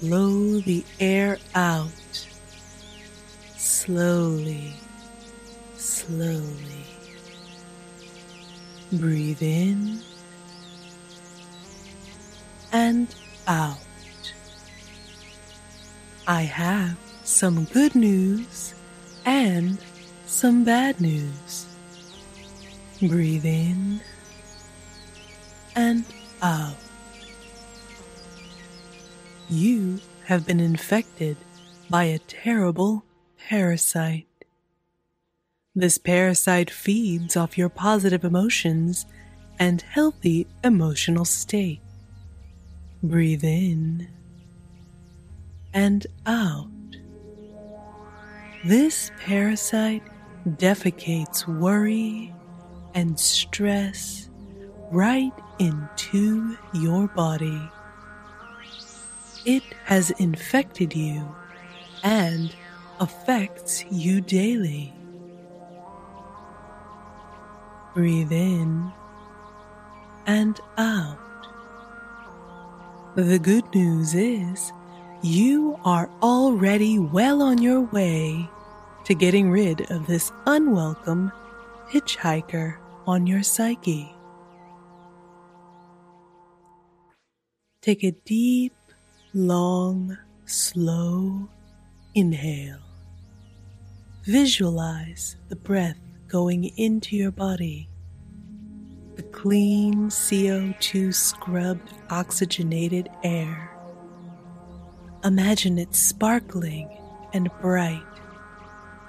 Blow the air out slowly, slowly. Breathe in and out. I have some good news and some bad news. Breathe in and out. You have been infected by a terrible parasite. This parasite feeds off your positive emotions and healthy emotional state. Breathe in and out. This parasite defecates worry and stress right into your body. It has infected you and affects you daily. Breathe in and out. The good news is you are already well on your way to getting rid of this unwelcome hitchhiker on your psyche. Take a deep, long, slow inhale. Visualize the breath going into your body. The clean CO2 scrubbed oxygenated air. Imagine it sparkling and bright,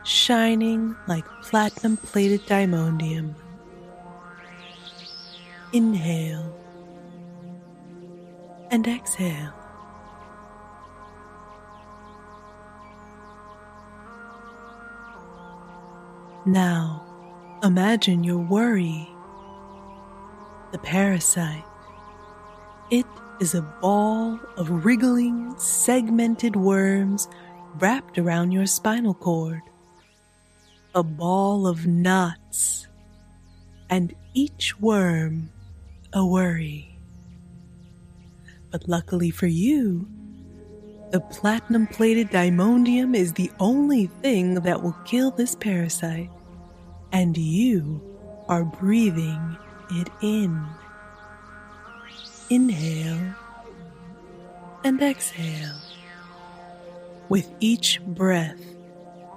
shining like platinum plated diamondium. Inhale and exhale. Now, imagine your worry, the parasite. It is a ball of wriggling, segmented worms wrapped around your spinal cord. A ball of knots, and each worm a worry. But luckily for you, the platinum plated diamondium is the only thing that will kill this parasite, and you are breathing it in. Inhale and exhale. With each breath,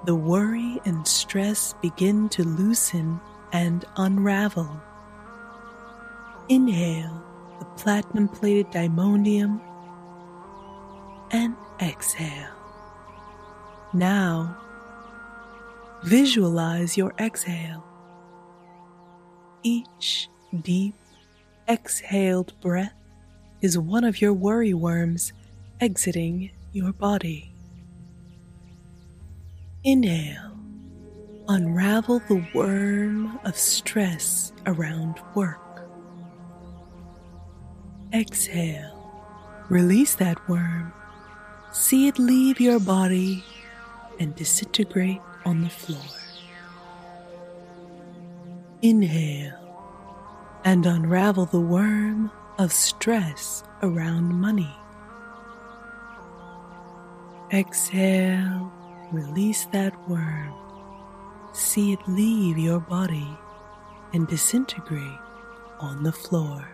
the worry and stress begin to loosen and unravel. Inhale the platinum plated diamondium and exhale. Now, visualize your exhale. Each deep exhaled breath is one of your worry worms exiting your body. Inhale, unravel the worm of stress around work. Exhale, release that worm, see it leave your body and disintegrate on the floor. Inhale and unravel the worm of stress around money. Exhale, release that worm, see it leave your body and disintegrate on the floor.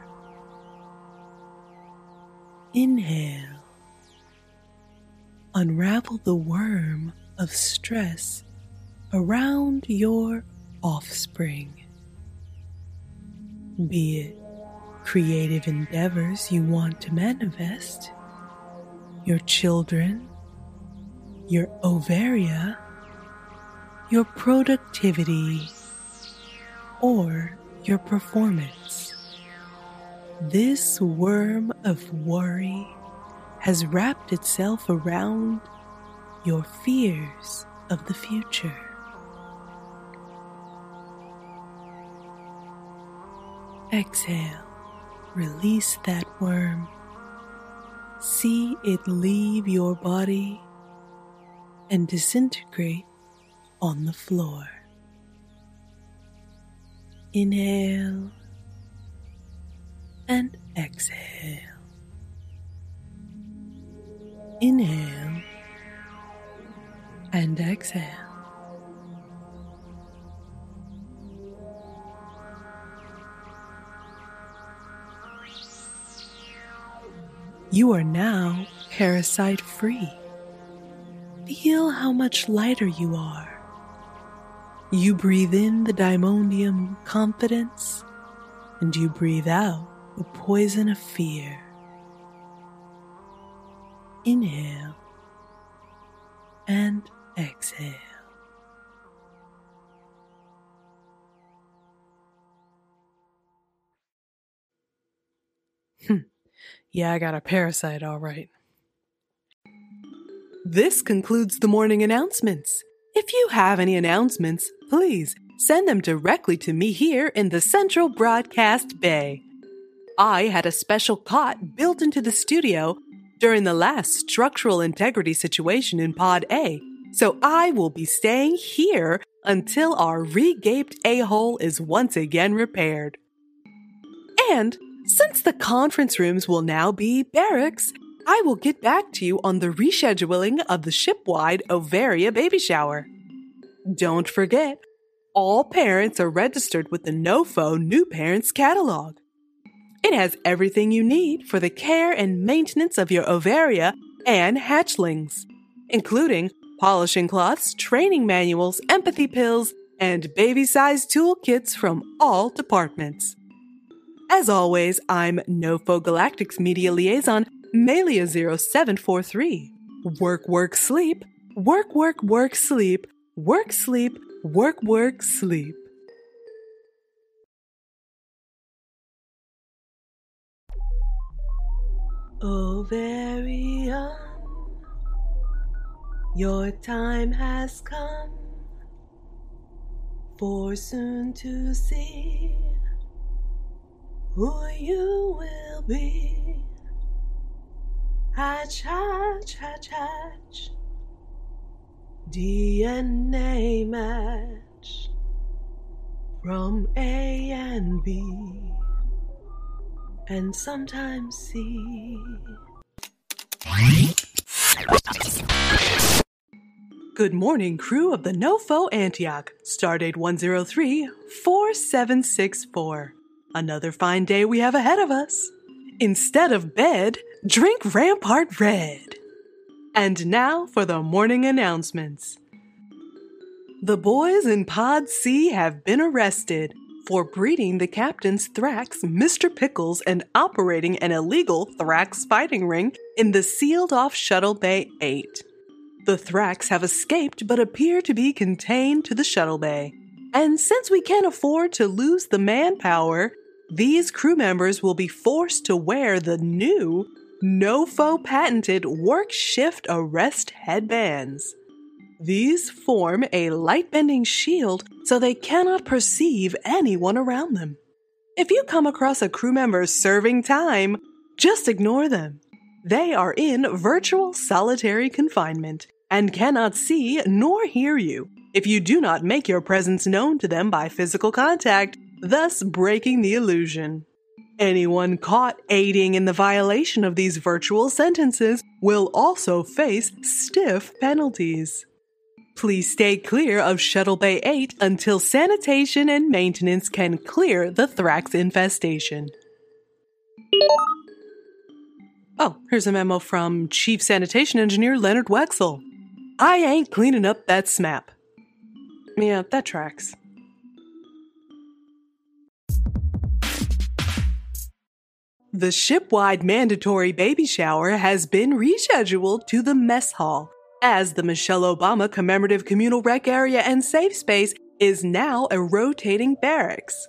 Inhale. Unravel the worm of stress around your offspring. Be it creative endeavors you want to manifest, your children, your ovaria, your productivity, or your performance. This worm of worry has wrapped itself around your fears of the future. Exhale, release that worm. See it leave your body and disintegrate on the floor. Inhale and exhale. Inhale and exhale. You are now parasite free. Feel how much lighter you are. You breathe in the diamondium confidence, and you breathe out the poison of fear. Inhale and exhale. Hmm. Yeah, I got a parasite, all right. This concludes the morning announcements. If you have any announcements, please send them directly to me here in the Central Broadcast Bay. I had a special cot built into the studio during the last structural integrity situation in Pod A, so I will be staying here until our regaped a hole is once again repaired. And since the conference rooms will now be barracks, I will get back to you on the rescheduling of the shipwide Ovaria baby shower. Don't forget, all parents are registered with the NOFO New Parents Catalog. It has everything you need for the care and maintenance of your ovaria and hatchlings, including polishing cloths, training manuals, empathy pills, and baby sized toolkits from all departments. As always, I'm NoFo Galactic's media liaison, Melia0743. Work, work, sleep. Work, work, work, sleep. Work, sleep. Work, work, sleep. Ovarian, your time has come for soon to see who you will be. Hatch, hatch, hatch, hatch. DNA match from A and B, and sometimes C. Good morning, crew of the NoFo Antioch, Stardate 103 4764. Another fine day we have ahead of us. Instead of bed, drink Rampart Red. And now for the morning announcements. The boys in Pod C have been arrested for breeding the captain's Thrax, Mr. Pickles, and operating an illegal Thrax fighting ring in the sealed off Shuttle Bay 8. The Thrax have escaped but appear to be contained to the Shuttle Bay. And since we can't afford to lose the manpower, these crew members will be forced to wear the new NOFO patented work shift arrest headbands. These form a light bending shield so they cannot perceive anyone around them. If you come across a crew member serving time, just ignore them. They are in virtual solitary confinement and cannot see nor hear you if you do not make your presence known to them by physical contact, thus breaking the illusion. Anyone caught aiding in the violation of these virtual sentences will also face stiff penalties. Please stay clear of Shuttle Bay 8 until sanitation and maintenance can clear the Thrax infestation. Oh, here's a memo from Chief Sanitation Engineer Leonard Wexel. I ain't cleaning up that SMAP. Yeah, that tracks. The shipwide mandatory baby shower has been rescheduled to the mess hall, as the Michelle Obama commemorative communal rec area and safe space is now a rotating barracks.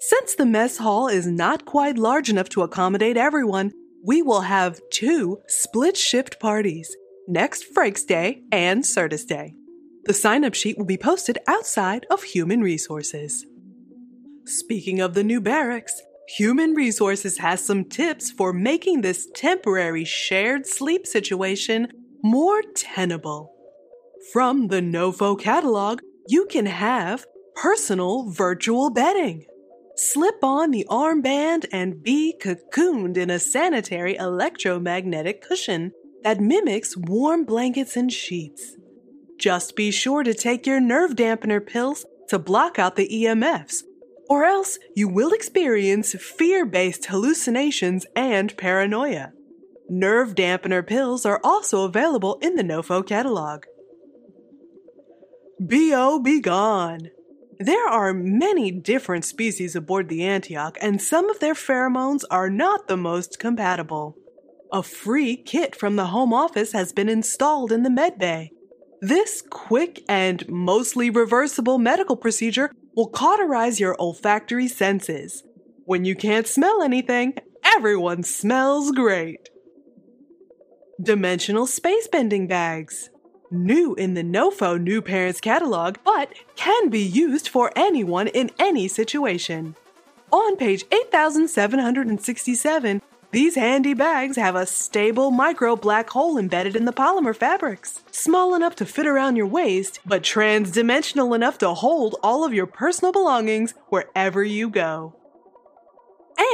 Since the mess hall is not quite large enough to accommodate everyone, we will have two split shift parties next Frakes Day and Certus Day. The sign up sheet will be posted outside of Human Resources. Speaking of the new barracks, Human Resources has some tips for making this temporary shared sleep situation more tenable. From the NOFO catalog, you can have personal virtual bedding. Slip on the armband and be cocooned in a sanitary electromagnetic cushion that mimics warm blankets and sheets. Just be sure to take your nerve dampener pills to block out the EMFs or else you will experience fear based hallucinations and paranoia. Nerve dampener pills are also available in the NOFO catalog. B.O. Be gone! There are many different species aboard the Antioch, and some of their pheromones are not the most compatible. A free kit from the Home Office has been installed in the medbay. This quick and mostly reversible medical procedure will cauterize your olfactory senses. When you can't smell anything, everyone smells great. Dimensional space bending bags. New in the NOFO New Parents catalog, but can be used for anyone in any situation. On page 8767, these handy bags have a stable micro black hole embedded in the polymer fabrics, small enough to fit around your waist, but transdimensional enough to hold all of your personal belongings wherever you go.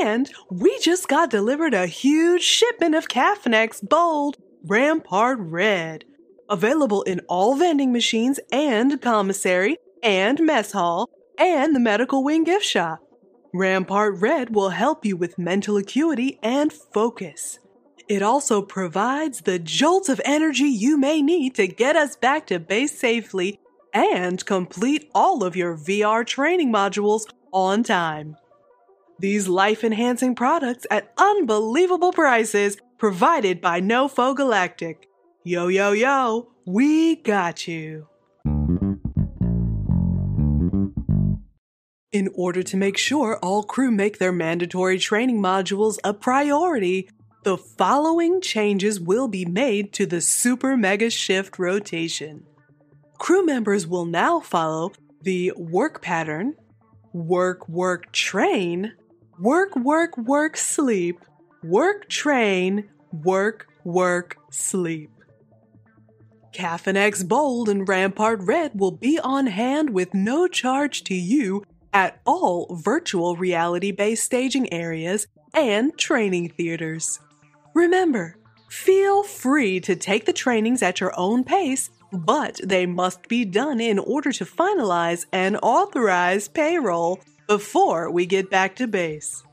And we just got delivered a huge shipment of Cafinex Bold Rampart Red, available in all vending machines and commissary and mess hall and the medical wing gift shop. Rampart Red will help you with mental acuity and focus. It also provides the jolt of energy you may need to get us back to base safely and complete all of your VR training modules on time. These life enhancing products at unbelievable prices provided by NoFo Galactic. Yo, yo, yo, we got you. In order to make sure all crew make their mandatory training modules a priority, the following changes will be made to the Super Mega Shift rotation. Crew members will now follow the work pattern, work, work, train, work, work, work, sleep, work, train, work, work, sleep. Cafinex Bold and Rampart Red will be on hand with no charge to you at all virtual reality based staging areas and training theaters. Remember, feel free to take the trainings at your own pace, but they must be done in order to finalize and authorize payroll before we get back to base.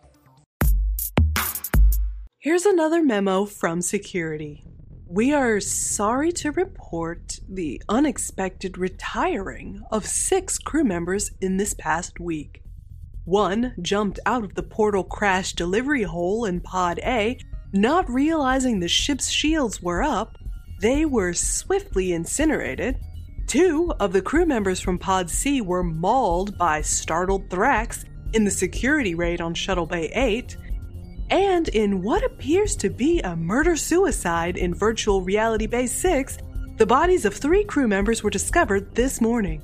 Here's another memo from security. We are sorry to report the unexpected retiring of six crew members in this past week. One jumped out of the portal crash delivery hole in Pod A, not realizing the ship's shields were up. They were swiftly incinerated. Two of the crew members from Pod C were mauled by startled Thrax in the security raid on Shuttle Bay 8. And in what appears to be a murder suicide in Virtual Reality Base 6, the bodies of three crew members were discovered this morning.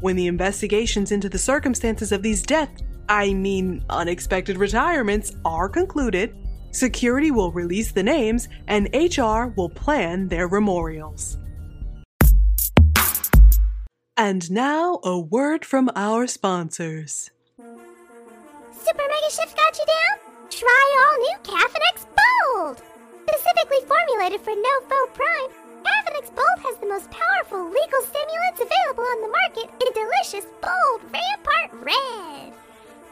When the investigations into the circumstances of these deaths, I mean unexpected retirements, are concluded, security will release the names and HR will plan their memorials. And now, a word from our sponsors. Super Mega Shift got you down? Try all new Cafinex Bold! Specifically formulated for No Foe Prime, Cafinex Bold has the most powerful legal stimulants available on the market in delicious, bold Rampart Red.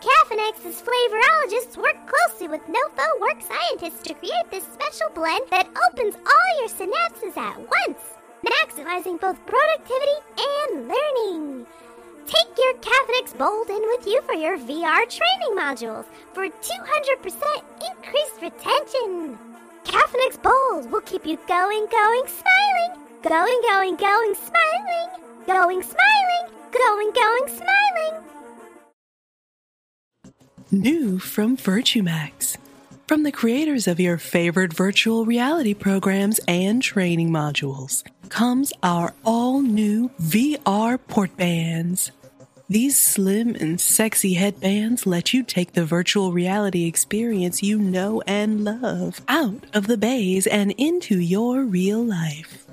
Cafinex's flavorologists work closely with NoFo work scientists to create this special blend that opens all your synapses at once, maximizing both productivity and learning. Take your Cafinex Bold in with you for your VR training modules for 200% increased retention. Cafinex Bold will keep you going, going, smiling, going, going, going, smiling, going, smiling, going, going, smiling. New from VirtueMax. From the creators of your favorite virtual reality programs and training modules comes our all new VR port bands. These slim and sexy headbands let you take the virtual reality experience you know and love out of the bays and into your real life.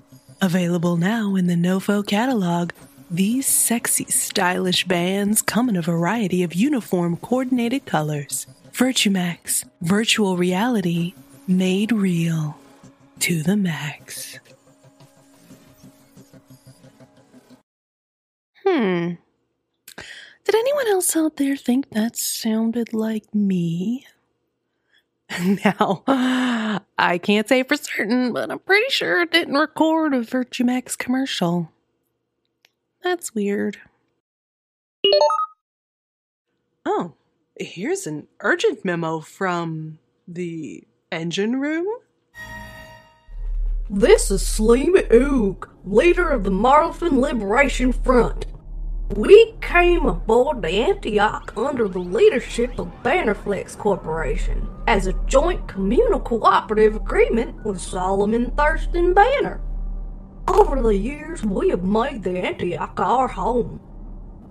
Available now in the Nofo catalog, these sexy, stylish bands come in a variety of uniform coordinated colors. VirtueMax, virtual reality made real to the max. Hmm. Did anyone else out there think that sounded like me? Now, I can't say for certain, but I'm pretty sure it didn't record a VirtueMax commercial. That's weird. Here's an urgent memo from the engine room. This is Slim Oog, leader of the Marlfin Liberation Front. We came aboard the Antioch under the leadership of Bannerflex Corporation as a joint communal cooperative agreement with Solomon Thurston Banner. Over the years, we have made the Antioch our home.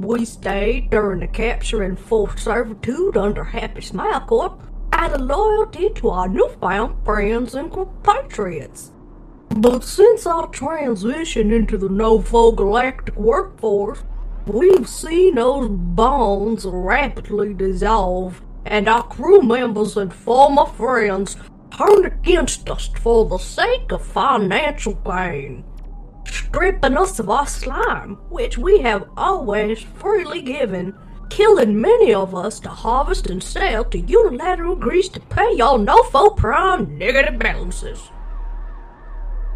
We stayed during the capture and full servitude under Happy Smile Corp out of loyalty to our newfound friends and compatriots. But since our transition into the NoFo Galactic workforce, we've seen those bonds rapidly dissolve, and our crew members and former friends turned against us for the sake of financial gain, stripping us of our slime, which we have always freely given, killing many of us to harvest and sell to unilateral grease to pay your no-fo prime negative balances.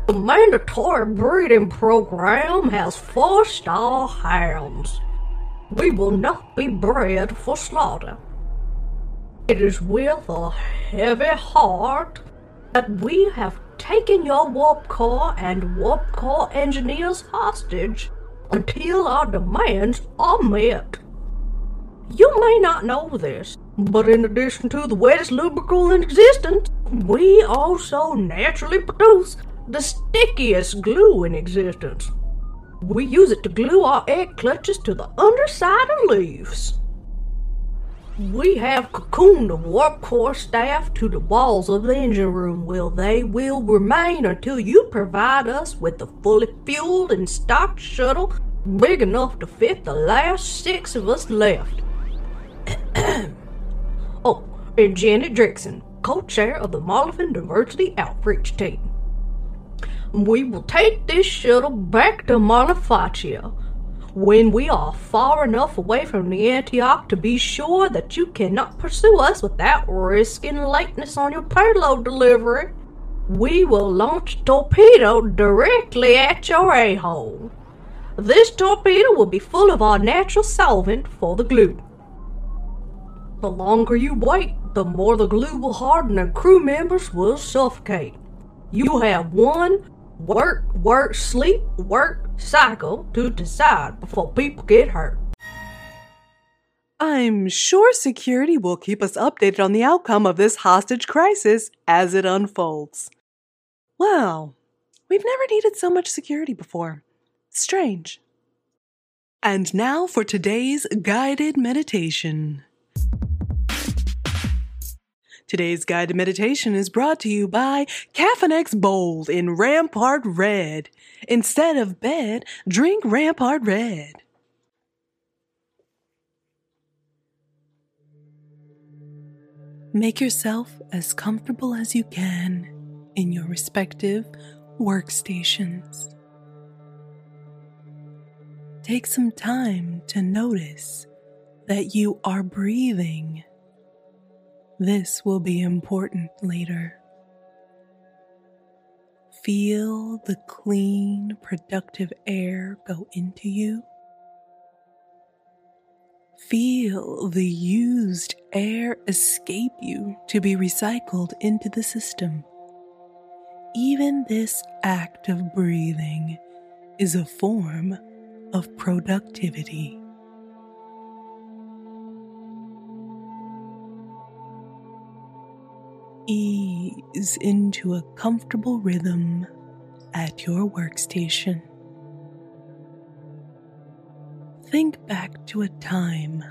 The mandatory breeding program has four star hounds. We will not be bred for slaughter. It is with a heavy heart that we have taken your warp core and warp core engineers hostage until our demands are met. You may not know this, but in addition to the wettest lubricant in existence, we also naturally produce the stickiest glue in existence. We use it to glue our egg clutches to the underside of leaves. We have cocooned the warp core staff to the walls of the engine room where they will remain until you provide us with a fully fueled and stocked shuttle big enough to fit the last six of us left. oh, and Janet Drixon, co-chair of the Marlin Diversity Outreach Team. We will take this shuttle back to Malafacia, when we are far enough away from the Antioch to be sure that you cannot pursue us without risking lateness on your payload delivery, we will launch a torpedo directly at your a-hole. This torpedo will be full of our natural solvent for the glue. The longer you wait, the more the glue will harden and crew members will suffocate. You have one work, work, sleep, work cycle to decide before people get hurt. I'm sure security will keep us updated on the outcome of this hostage crisis as it unfolds. Well, we've never needed so much security before. Strange. And now for today's guided meditation. Today's guided meditation is brought to you by Cafinex Bold in Rampart Red. Instead of bed, drink Rampart Red. Make yourself as comfortable as you can in your respective workstations. Take some time to notice that you are breathing. This will be important later. Feel the clean, productive air go into you. Feel the used air escape you to be recycled into the system. Even this act of breathing is a form of productivity. Ease into a comfortable rhythm at your workstation. Think back to a time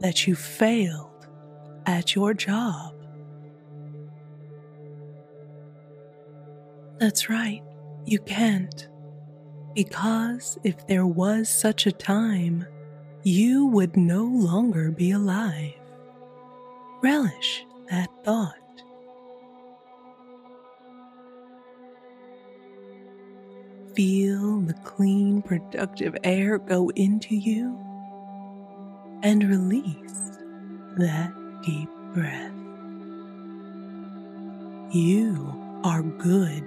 that you failed at your job. That's right, you can't. Because if there was such a time, you would no longer be alive. Relish that thought. Feel the clean, productive air go into you and release that deep breath. You are good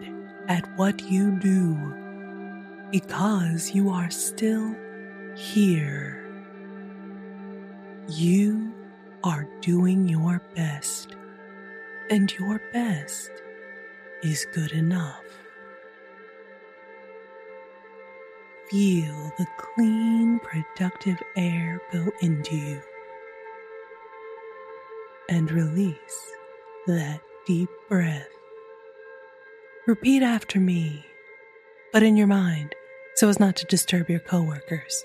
at what you do because you are still here. You are doing your best, and your best is good enough. Feel the clean, productive air go into you and release that deep breath. Repeat after me, but in your mind so as not to disturb your coworkers.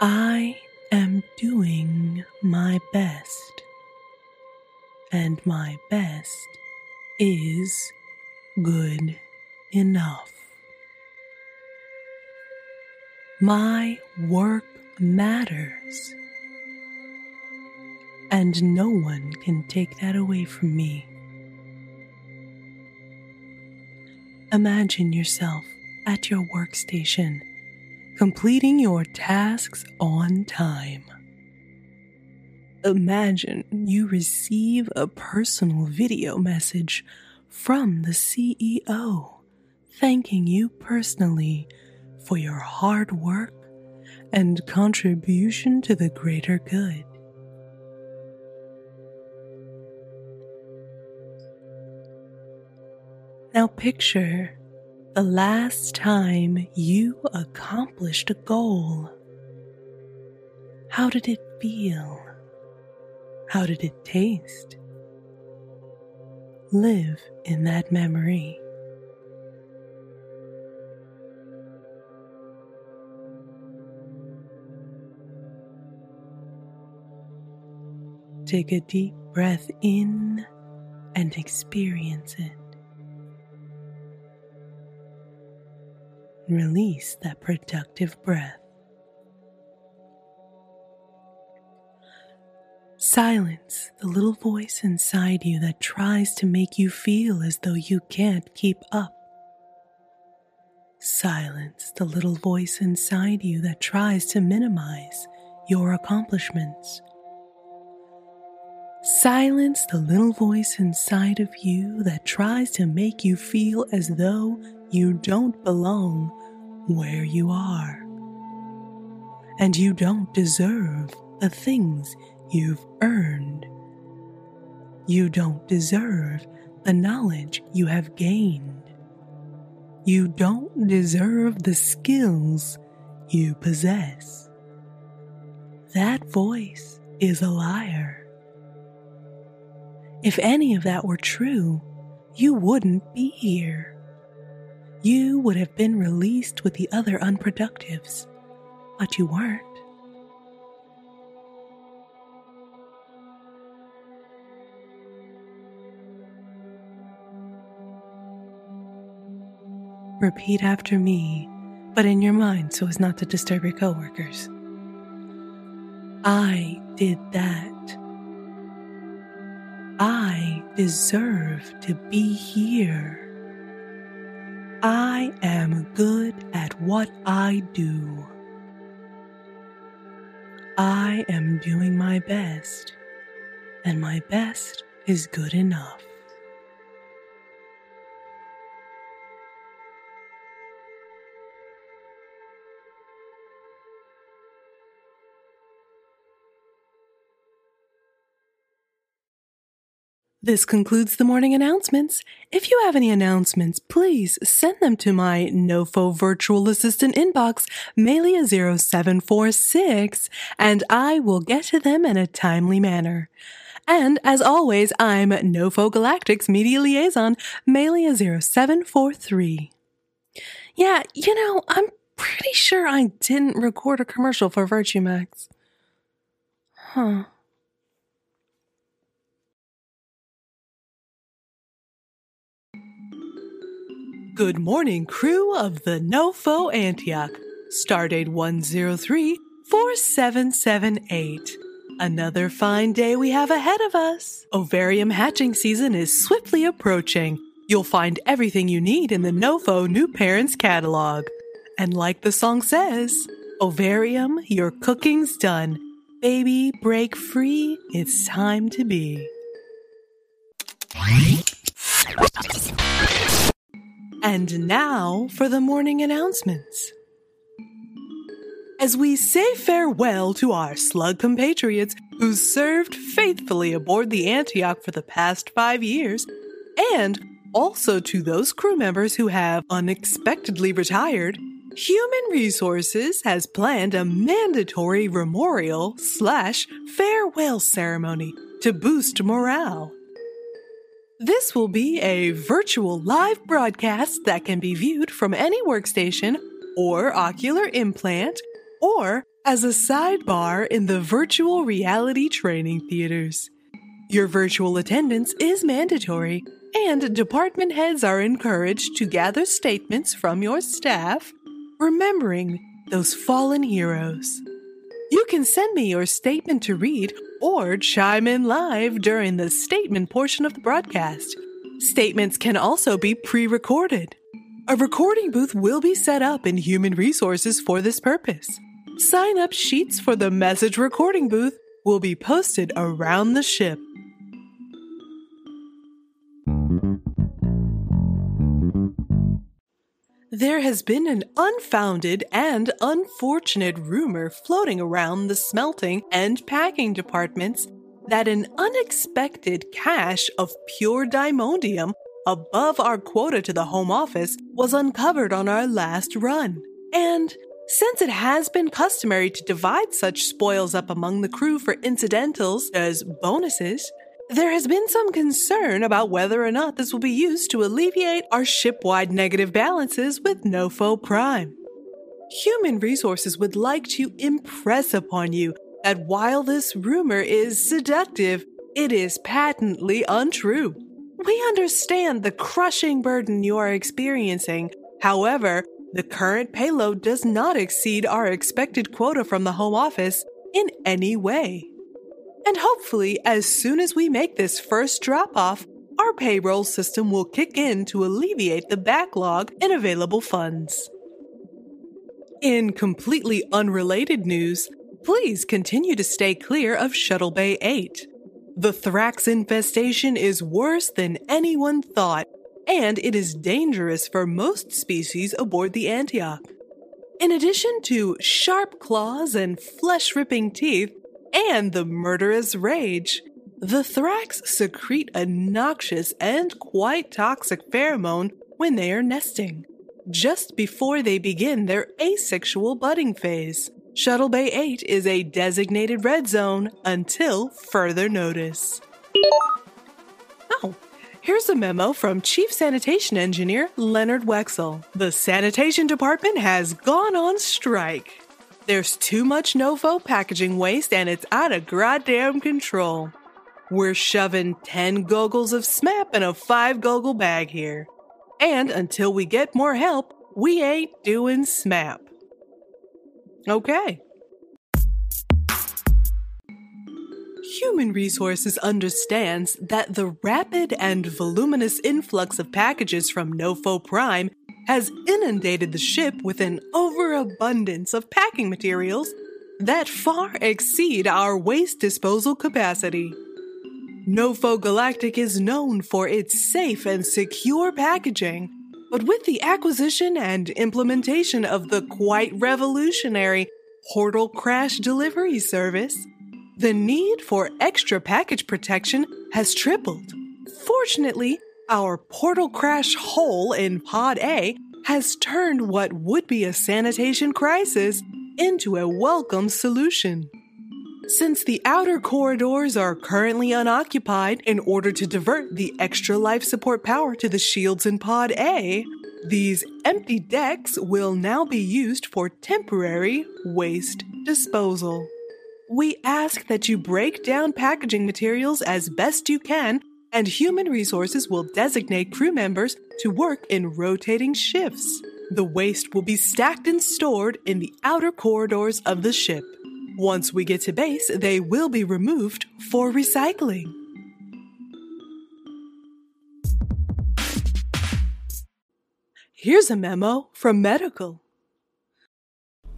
I am doing my best, and my best is good enough. My work matters, and no one can take that away from me. Imagine yourself at your workstation, completing your tasks on time. Imagine you receive a personal video message from the CEO thanking you personally for your hard work and contribution to the greater good. Now picture the last time you accomplished a goal. How did it feel? How did it taste? Live in that memory. Take a deep breath in and experience it. Release that productive breath. Silence the little voice inside you that tries to make you feel as though you can't keep up. Silence the little voice inside you that tries to minimize your accomplishments. Silence the little voice inside of you that tries to make you feel as though you don't belong where you are. And you don't deserve the things you've earned. You don't deserve the knowledge you have gained. You don't deserve the skills you possess. That voice is a liar. If any of that were true, you wouldn't be here. You would have been released with the other unproductives, but you weren't. Repeat after me, but in your mind so as not to disturb your coworkers. I did that. I deserve to be here. I am good at what I do. I am doing my best, and my best is good enough. This concludes the morning announcements. If you have any announcements, please send them to my NoFo virtual assistant inbox, Melia0746, and I will get to them in a timely manner. And as always, I'm NoFo Galactic's media liaison, Melia0743. Yeah, you know, I'm pretty sure I didn't record a commercial for Virtue Max. Huh. Good morning, crew of the NoFo Antioch. Stardate 103 4778. Another fine day we have ahead of us. Ovarium hatching season is swiftly approaching. You'll find everything you need in the NoFo New Parents catalog. And like the song says, Ovarium, your cooking's done. Baby, break free. It's time to be. And now for the morning announcements. As we say farewell to our slug compatriots who served faithfully aboard the Antioch for the past five years, and also to those crew members who have unexpectedly retired, Human Resources has planned a mandatory memorial slash farewell ceremony to boost morale. This will be a virtual live broadcast that can be viewed from any workstation or ocular implant or as a sidebar in the virtual reality training theaters. Your virtual attendance is mandatory, and department heads are encouraged to gather statements from your staff, remembering those fallen heroes. You can send me your statement to read or chime in live during the statement portion of the broadcast. Statements can also be pre recorded. A recording booth will be set up in Human Resources for this purpose. Sign up sheets for the message recording booth will be posted around the ship. There has been an unfounded and unfortunate rumor floating around the smelting and packing departments that an unexpected cache of pure diamondium above our quota to the Home Office was uncovered on our last run. And since it has been customary to divide such spoils up among the crew for incidentals as bonuses, there has been some concern about whether or not this will be used to alleviate our ship-wide negative balances with NoFo Prime. Human Resources would like to impress upon you that while this rumor is seductive, it is patently untrue. We understand the crushing burden you are experiencing. However, the current payload does not exceed our expected quota from the Home Office in any way. And hopefully, as soon as we make this first drop off, our payroll system will kick in to alleviate the backlog in available funds. In completely unrelated news, please continue to stay clear of Shuttle Bay 8. The Thrax infestation is worse than anyone thought, and it is dangerous for most species aboard the Antioch. In addition to sharp claws and flesh ripping teeth, and the murderous rage, the Thrax secrete a noxious and quite toxic pheromone when they are nesting, just before they begin their asexual budding phase. Shuttle Bay 8 is a designated red zone until further notice. Oh, here's a memo from Chief Sanitation Engineer Leonard Wexel. The sanitation department has gone on strike. There's too much NOFO packaging waste and it's out of goddamn control. We're shoving 10 goggles of SMAP in a 5 goggle bag here. And until we get more help, we ain't doing SMAP. Okay. Human Resources understands that the rapid and voluminous influx of packages from NoFo Prime has inundated the ship with an overabundance of packing materials that far exceed our waste disposal capacity. Nofo Galactic is known for its safe and secure packaging, but with the acquisition and implementation of the quite revolutionary Portal Crash Delivery Service, the need for extra package protection has tripled. Fortunately, our Portal Crash hole in Pod A has turned what would be a sanitation crisis into a welcome solution. Since the outer corridors are currently unoccupied in order to divert the extra life support power to the shields in Pod A, these empty decks will now be used for temporary waste disposal. We ask that you break down packaging materials as best you can, and Human Resources will designate crew members to work in rotating shifts. The waste will be stacked and stored in the outer corridors of the ship. Once we get to base, they will be removed for recycling. Here's a memo from Medical.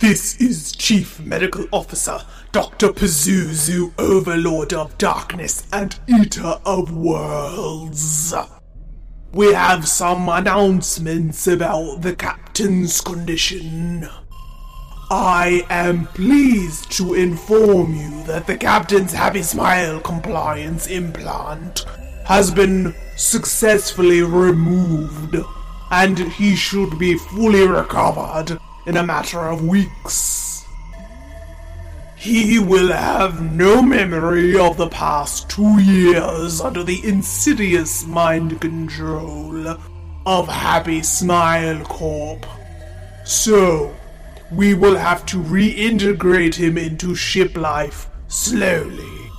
This is Chief Medical Officer Dr. Pazuzu, Overlord of Darkness and Eater of Worlds. We have some announcements about the Captain's condition. I am pleased to inform you that the Captain's Happy Smile compliance implant has been successfully removed, and he should be fully recovered in a matter of weeks. He will have no memory of the past two years under the insidious mind control of Happy Smile Corp. So, we will have to reintegrate him into ship life slowly.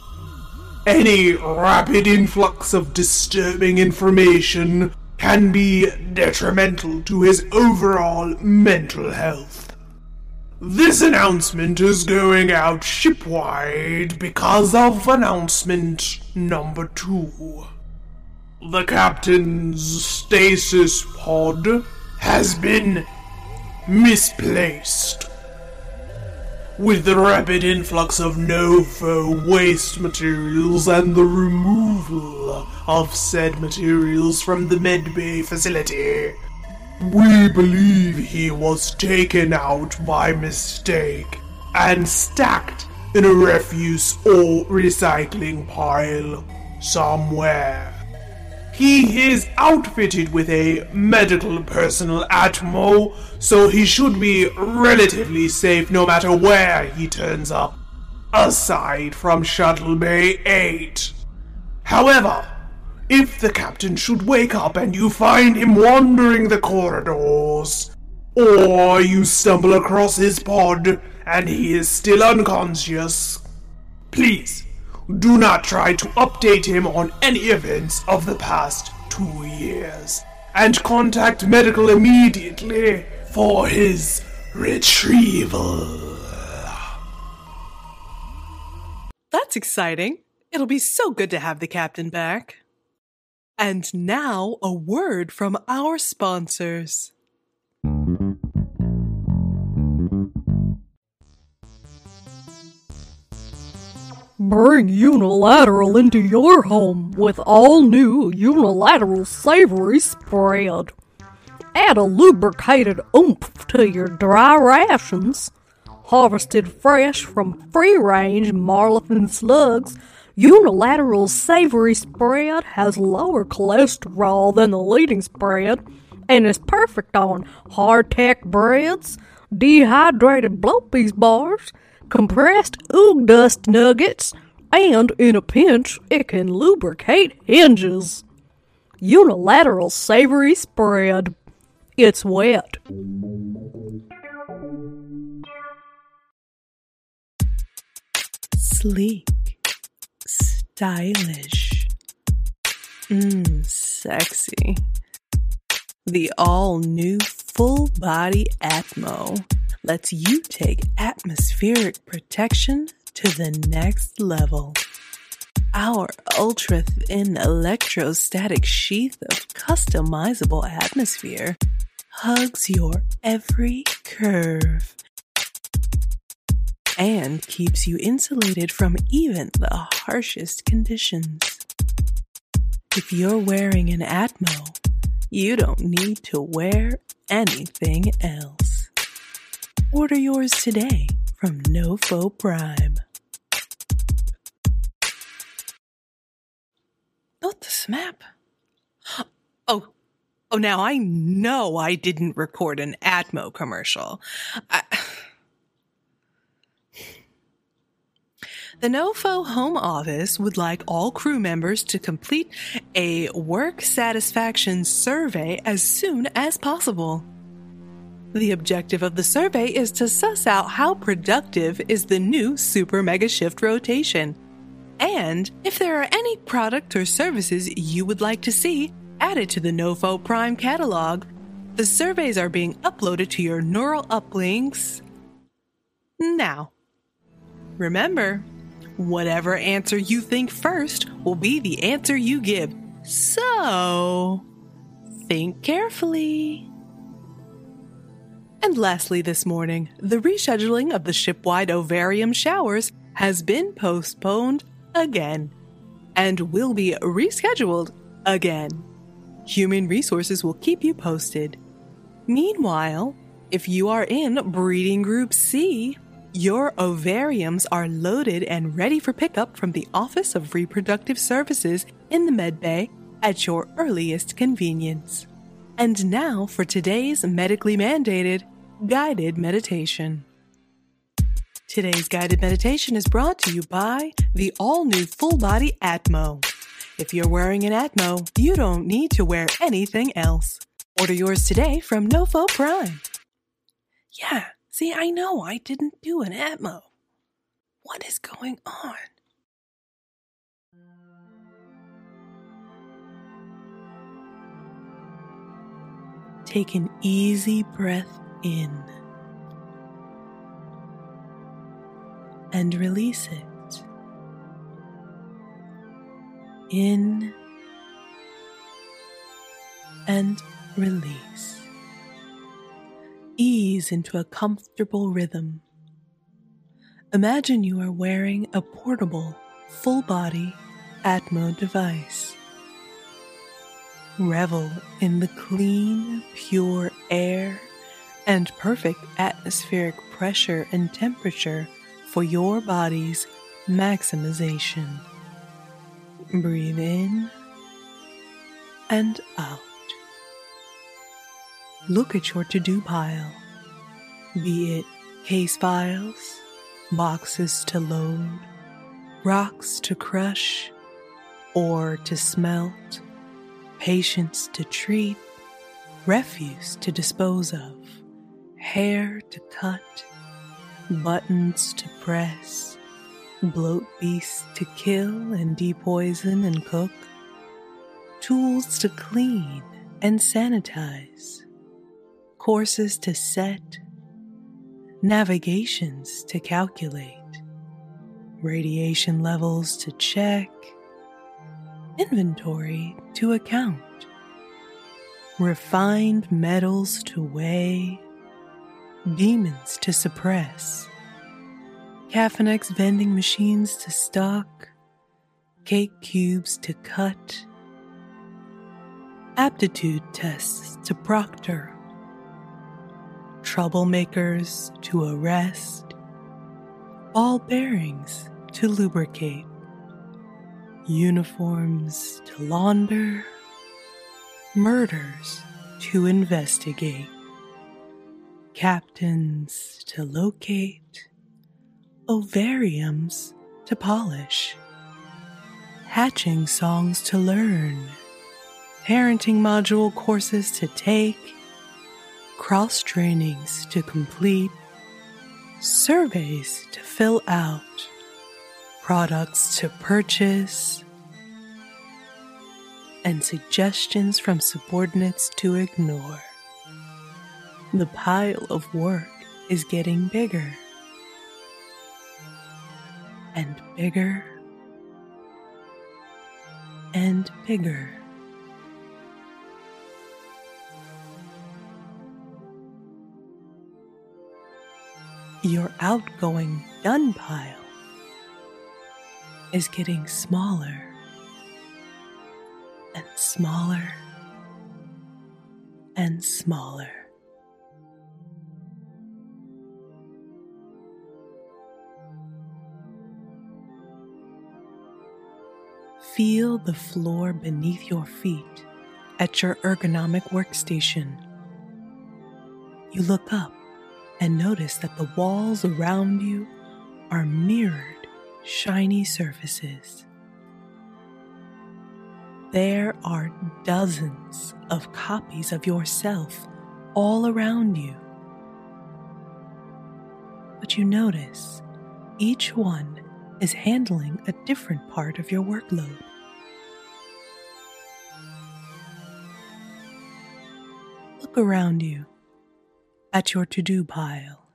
Any rapid influx of disturbing information can be detrimental to his overall mental health. This announcement is going out shipwide because of announcement number two. The captain's stasis pod has been misplaced. With the rapid influx of NOFO waste materials and the removal of said materials from the medbay facility, we believe he was taken out by mistake and stacked in a refuse or recycling pile somewhere. He is outfitted with a medical personnel Atmo, so he should be relatively safe no matter where he turns up, aside from Shuttle Bay 8. However, if the captain should wake up and you find him wandering the corridors, or you stumble across his pod and he is still unconscious, please do not try to update him on any events of the past two years, and contact medical immediately for his retrieval. That's exciting. It'll be so good to have the captain back. And now, a word from our sponsors. Bring unilateral into your home with all new unilateral savory spread. Add a lubricated oomph to your dry rations. Harvested fresh from free range Marlothan slugs, unilateral savory spread has lower cholesterol than the leading spread and is perfect on hardtack breads, dehydrated blow-piece bars, compressed oog dust nuggets, and in a pinch, it can lubricate hinges. Unilateral savory spread. It's wet. Sleek, stylish, mmm, sexy. The all new full body Atmo lets you take atmospheric protection to the next level. Our ultra thin electrostatic sheath of customizable atmosphere hugs your every curve and keeps you insulated from even the harshest conditions. If you're wearing an Atmo, you don't need to wear anything else. Order yours today from Nofo Prime. Not the SMAP. Oh, oh, now I know I didn't record an Atmo commercial. I... The NOFO home office would like all crew members to complete a work satisfaction survey as soon as possible. The objective of the survey is to suss out how productive is the new super mega shift rotation. And if there are any product or services you would like to see added to the NoFo Prime catalog, the surveys are being uploaded to your neural uplinks now. Remember, whatever answer you think first will be the answer you give. So, think carefully. And lastly, this morning, the rescheduling of the shipwide ovarium showers has been postponed again and will be rescheduled again. Human Resources will keep you posted. Meanwhile, if you are in Breeding Group C, your ovariums are loaded and ready for pickup from the Office of Reproductive Services in the Med Bay at your earliest convenience. And now for today's medically mandated guided meditation. Today's guided meditation is brought to you by the all new full body Atmo. If you're wearing an Atmo, you don't need to wear anything else. Order yours today from Nofo Prime. Yeah, see, I know I didn't do an Atmo. What is going on? Take an easy breath in and release it. In and release. Ease into a comfortable rhythm. Imagine you are wearing a portable, full body Atmo device. Revel in the clean, pure air and perfect atmospheric pressure and temperature for your body's maximization. Breathe in and out. Look at your to do pile, be it case files, boxes to load, rocks to crush, ore to smelt, patients to treat, refuse to dispose of, hair to cut, buttons to press, bloat beasts to kill and depoison and cook, tools to clean and sanitize, courses to set, navigations to calculate, radiation levels to check, inventory to account, refined metals to weigh, demons to suppress, Cafinex vending machines to stock, cake cubes to cut, aptitude tests to proctor, troublemakers to arrest, ball bearings to lubricate, uniforms to launder, murders to investigate, captains to locate, ovariums to polish, hatching songs to learn, parenting module courses to take, cross trainings to complete, surveys to fill out, products to purchase, and suggestions from subordinates to ignore. The pile of work is getting bigger and bigger and bigger. Your outgoing done pile is getting smaller and smaller and smaller. Feel the floor beneath your feet at your ergonomic workstation. You look up and notice that the walls around you are mirrored, shiny surfaces. There are dozens of copies of yourself all around you. But you notice each one is handling a different part of your workload. Look around you at your to do pile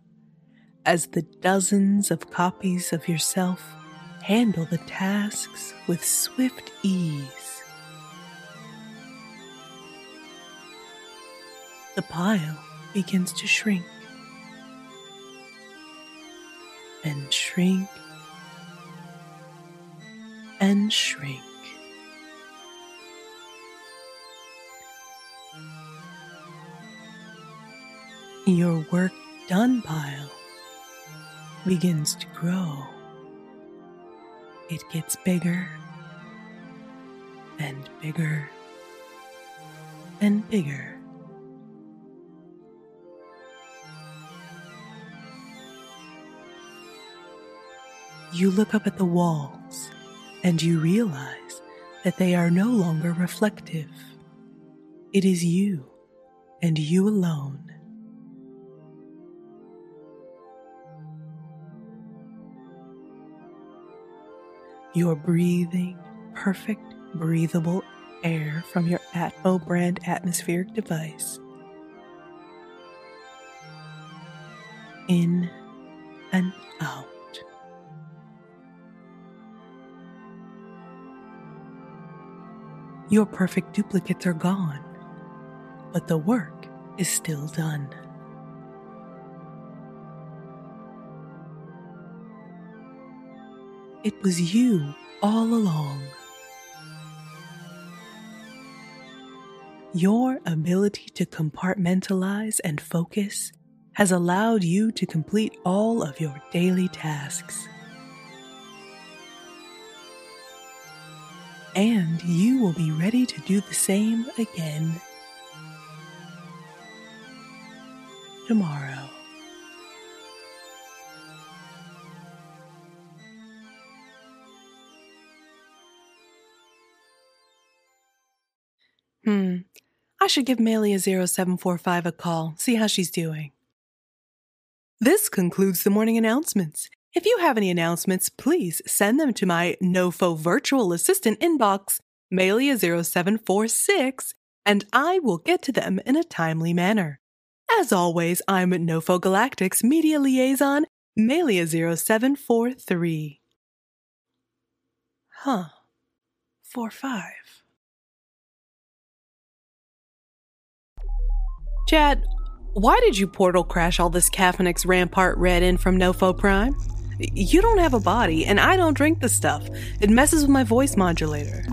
as the dozens of copies of yourself handle the tasks with swift ease. The pile begins to shrink and shrink and shrink. Your work done pile begins to grow. It gets bigger and bigger and bigger. You look up at the walls and you realize that they are no longer reflective. It is you and you alone. You're breathing perfect, breathable air from your Atmo brand atmospheric device. In and out. Your perfect duplicates are gone, but the work is still done. It was you all along. Your ability to compartmentalize and focus has allowed you to complete all of your daily tasks. And you will be ready to do the same again tomorrow. Hmm. I should give Melia0745 a call, see how she's doing. This concludes the morning announcements. If you have any announcements, please send them to my NoFo virtual assistant inbox, Melia0746, and I will get to them in a timely manner. As always, I'm NoFo Galactic's media liaison, Melia0743. Huh. 4 5. Chad, why did you portal crash all this Cafinex Rampart Red in from Nofo Prime? You don't have a body, and I don't drink the stuff. It messes with my voice modulator.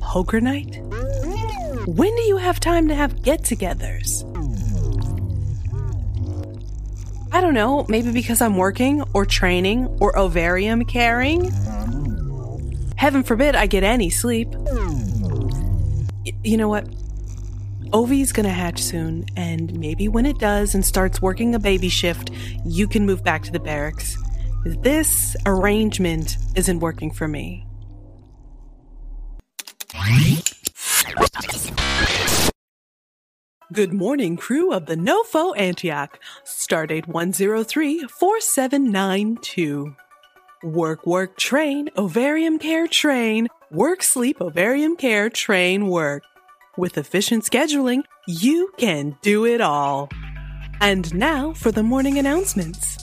Poker night? When do you have time to have get togethers? I don't know, maybe because I'm working or training or ovarium caring? Heaven forbid I get any sleep. Y- you know what? Ovi's gonna hatch soon, and maybe when it does and starts working a baby shift, you can move back to the barracks. This arrangement isn't working for me. Good morning, crew of the NoFo Antioch. Stardate 1034792. Work, work, train, ovarium care, train. Work, sleep, ovarium care, train, work. With efficient scheduling, you can do it all. And now for the morning announcements.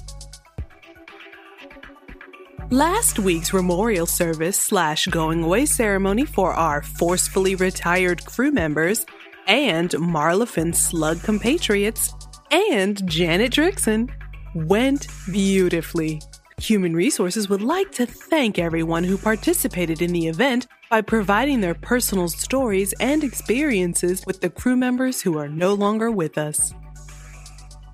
Last week's memorial service slash going away ceremony for our forcefully retired crew members and Marlefin slug compatriots and Janet Drixon went beautifully. Human Resources would like to thank everyone who participated in the event by providing their personal stories and experiences with the crew members who are no longer with us.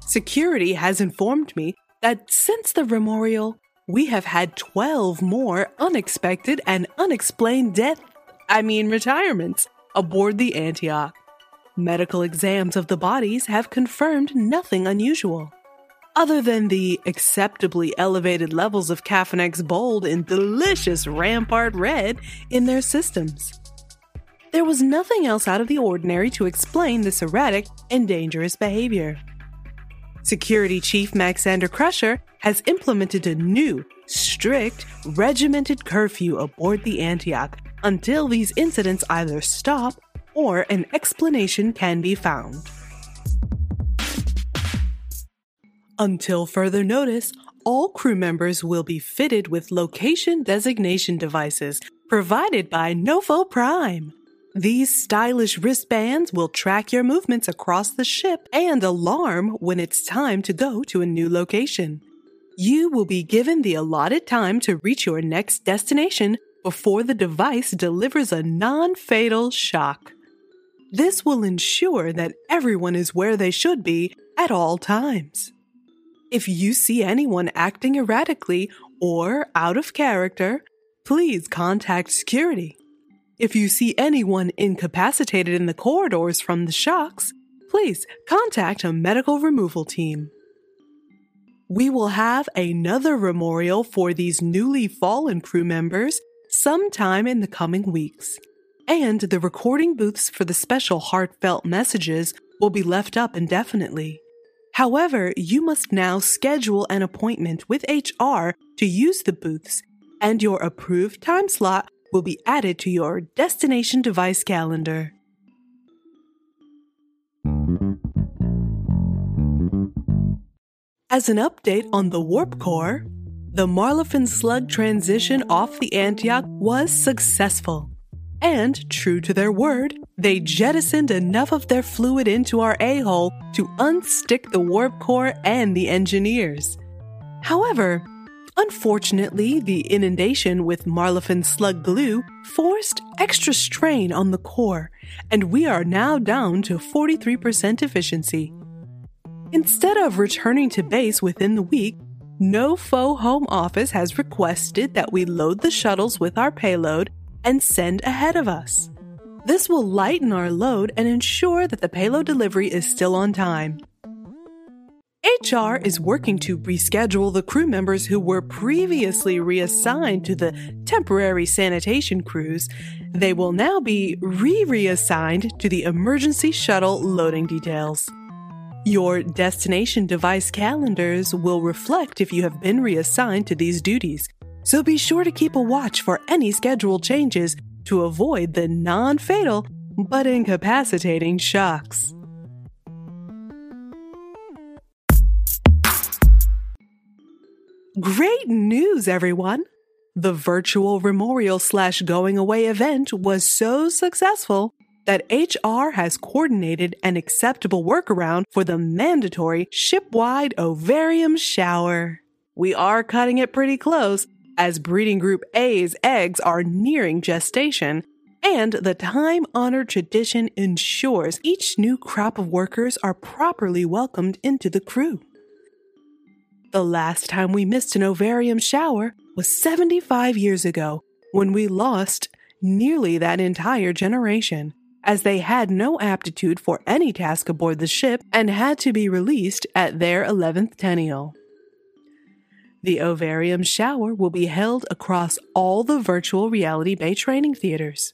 Security has informed me that since the memorial, we have had 12 more unexpected and unexplained death, I mean retirements, aboard the Antioch. Medical exams of the bodies have confirmed nothing unusual, other than the acceptably elevated levels of Cafinex Bold and delicious Rampart Red in their systems. There was nothing else out of the ordinary to explain this erratic and dangerous behavior. Security Chief Maxander Crusher has implemented a new, strict, regimented curfew aboard the Antioch until these incidents either stop or an explanation can be found. Until further notice, all crew members will be fitted with location designation devices provided by NoFo Prime. These stylish wristbands will track your movements across the ship and alarm when it's time to go to a new location. You will be given the allotted time to reach your next destination before the device delivers a non fatal shock. This will ensure that everyone is where they should be at all times. If you see anyone acting erratically or out of character, please contact security. If you see anyone incapacitated in the corridors from the shocks, please contact a medical removal team. We will have another memorial for these newly fallen crew members sometime in the coming weeks. And the recording booths for the special heartfelt messages will be left up indefinitely. However, you must now schedule an appointment with HR to use the booths, and your approved time slot will be added to your destination device calendar. As an update on the Warp Core, the Marlefin slug transition off the Antioch was successful. And, true to their word, they jettisoned enough of their fluid into our a hole to unstick the warp core and the engineers. However, unfortunately, the inundation with Marlefin slug glue forced extra strain on the core, and we are now down to 43% efficiency. Instead of returning to base within the week, NoFo Home Office has requested that we load the shuttles with our payload and send ahead of us. This will lighten our load and ensure that the payload delivery is still on time. HR is working to reschedule the crew members who were previously reassigned to the temporary sanitation crews. They will now be re reassigned to the emergency shuttle loading details. Your destination device calendars will reflect if you have been reassigned to these duties, so be sure to keep a watch for any schedule changes to avoid the non fatal but incapacitating shocks. Great news, everyone! The virtual memorial slash going away event was so successful that HR has coordinated an acceptable workaround for the mandatory ship wide ovarium shower. we are cutting it pretty close as breeding group A's eggs are nearing gestation, and the time honored tradition ensures each new crop of workers are properly welcomed into the crew. The last time we missed an ovarium shower was 75 years ago when we lost nearly that entire generation, as they had no aptitude for any task aboard the ship and had to be released at their 11th tennial. The ovarium shower will be held across all the virtual reality bay training theaters.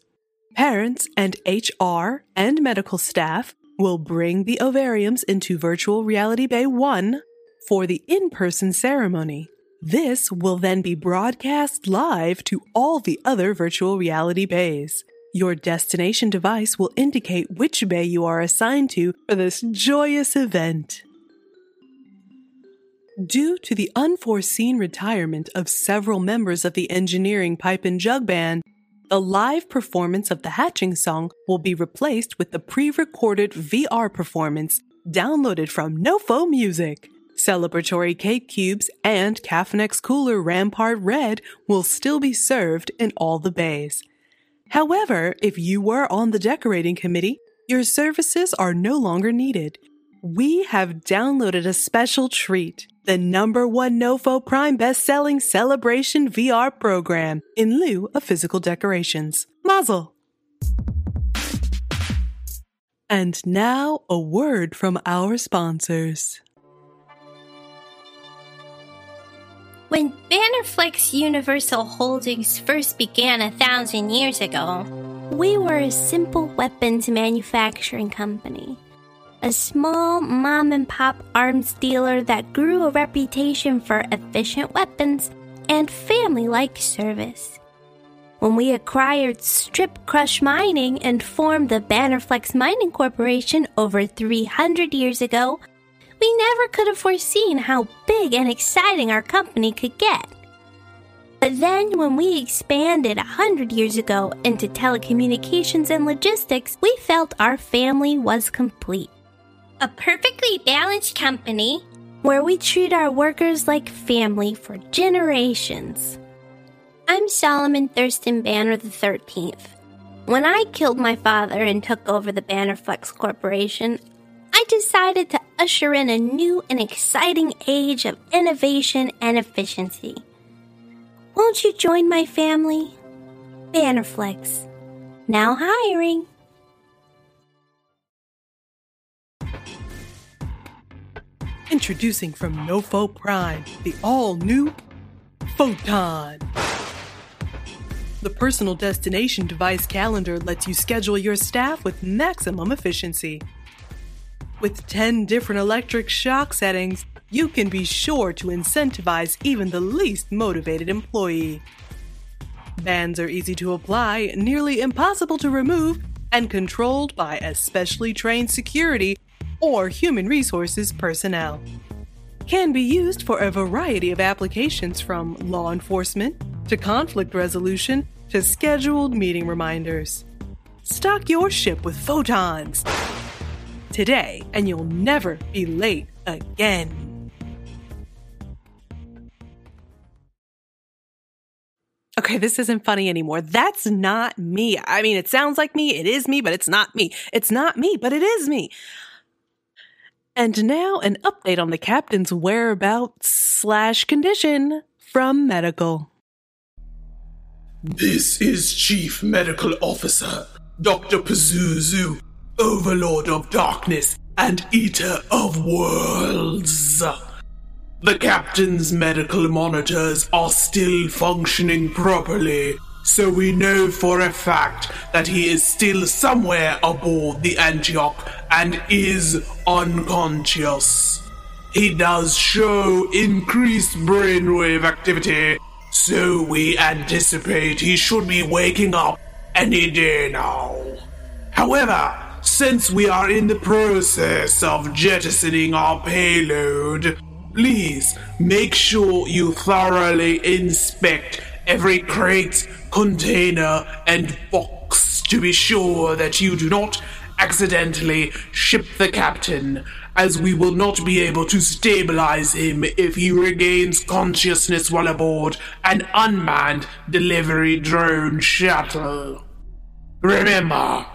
Parents and HR and medical staff will bring the ovariums into virtual reality bay 1 for the in person ceremony. This will then be broadcast live to all the other virtual reality bays. Your destination device will indicate which bay you are assigned to for this joyous event. Due to the unforeseen retirement of several members of the engineering pipe and jug band, the live performance of the hatching song will be replaced with the pre recorded VR performance downloaded from NoFo Music. Celebratory cake cubes and Cafinex Cooler Rampart Red will still be served in all the bays. However, if you were on the decorating committee, your services are no longer needed. We have downloaded a special treat the number one NoFo Prime best-selling celebration VR program in lieu of physical decorations. Mazel! And now a word from our sponsors. When Bannerflex Universal Holdings first began a thousand years ago, we were a simple weapons manufacturing company a small mom and pop arms dealer that grew a reputation for efficient weapons and family like service. When we acquired Strip Crush Mining and formed the Bannerflex Mining Corporation over 300 years ago, we never could have foreseen how big and exciting our company could get. But then, when we expanded hundred years ago into telecommunications and logistics, we felt our family was complete a perfectly balanced company where we treat our workers like family for generations. I'm Solomon Thurston Banner the 13th. When I killed my father and took over the Bannerflex Corporation, I decided to usher in a new and exciting age of innovation and efficiency. Won't you join my family? Bannerflex. Now hiring. Introducing from NoFo Prime, the all new Photon. The personal destination device calendar lets you schedule your staff with maximum efficiency. With 10 different electric shock settings, you can be sure to incentivize even the least motivated employee. Bands are easy to apply, nearly impossible to remove, and controlled by a specially trained security or human resources personnel. Can be used for a variety of applications from law enforcement to conflict resolution to scheduled meeting reminders. Stock your ship with photons today, and you'll never be late again. Okay, this isn't funny anymore. That's not me. I mean, it sounds like me, it is me, but it's not me. It's not me, but it is me. And now an update on the captain's whereabouts slash condition from medical. This is Chief Medical Officer Dr. Pazuzu, Overlord of Darkness and Eater of Worlds. The captain's medical monitors are still functioning properly, so we know for a fact that he is still somewhere aboard the Antioch and is unconscious. He does show increased brainwave activity, so we anticipate he should be waking up any day now. However, since we are in the process of jettisoning our payload, please make sure you thoroughly inspect every crate, container, and box to be sure that you do not accidentally ship the captain as we will not be able to stabilize him if he regains consciousness while aboard an unmanned delivery drone shuttle. Remember,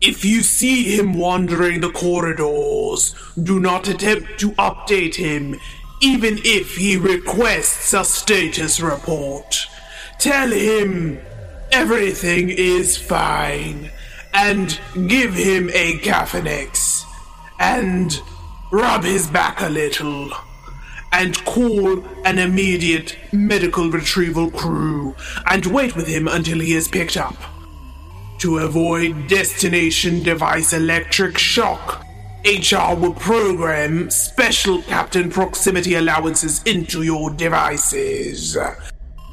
if you see him wandering the corridors, do not attempt to update him, even if he requests a status report. Tell him everything is fine, and give him a Cafinex, and rub his back a little, and call an immediate medical retrieval crew, and wait with him until he is picked up. To avoid destination device electric shock, HR will program special captain proximity allowances into your devices.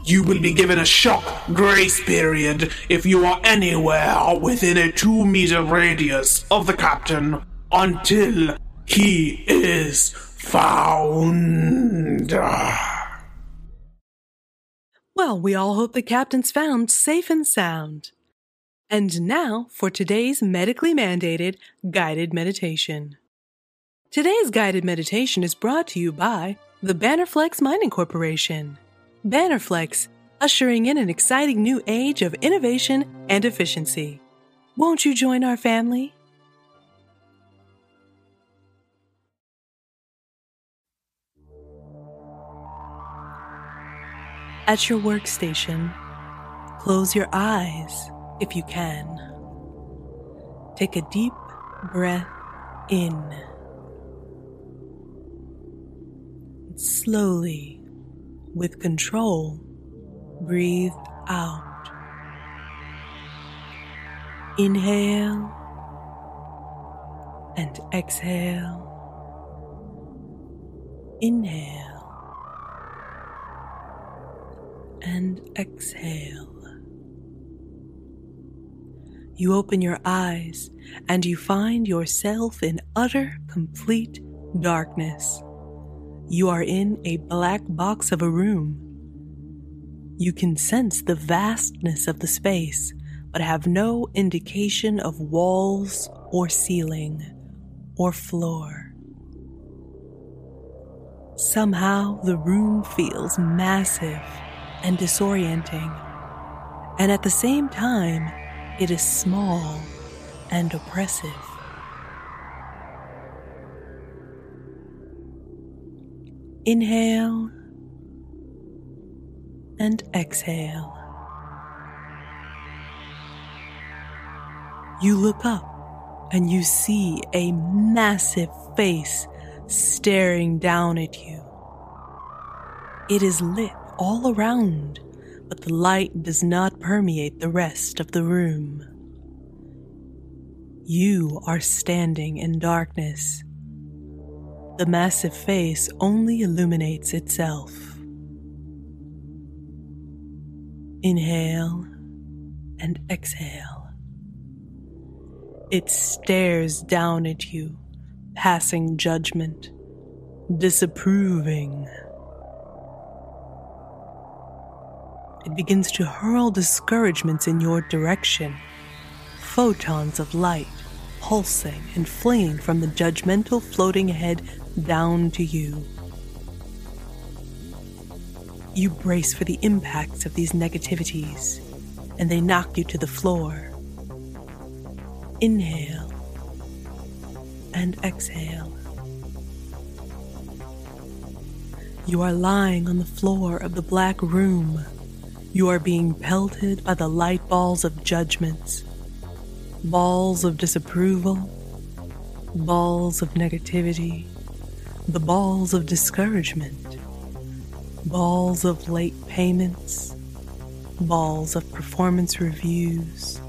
You will be given a shock grace period if you are anywhere within a two meter radius of the captain until he is found. Well, we all hope the captain's found safe and sound. And now for today's medically mandated guided meditation. Today's guided meditation is brought to you by the Bannerflex Mining Corporation. Bannerflex, ushering in an exciting new age of innovation and efficiency. Won't you join our family? At your workstation, close your eyes if you can. Take a deep breath in. Slowly, with control, breathe out. Inhale and exhale. Inhale and exhale. You open your eyes and you find yourself in utter, complete darkness. You are in a black box of a room. You can sense the vastness of the space, but have no indication of walls or ceiling or floor. Somehow the room feels massive and disorienting, and at the same time, it is small and oppressive. Inhale and exhale. You look up and you see a massive face staring down at you. It is lit all around, but the light does not permeate the rest of the room. You are standing in darkness. The massive face only illuminates itself. Inhale and exhale. It stares down at you, passing judgment, disapproving. It begins to hurl discouragements in your direction. Photons of light pulsing and flinging from the judgmental floating head down to you. You brace for the impacts of these negativities, and they knock you to the floor. Inhale and exhale. You are lying on the floor of the black room you are being pelted by the light balls of judgments, balls of disapproval, balls of negativity, the balls of discouragement, balls of late payments, balls of performance reviews,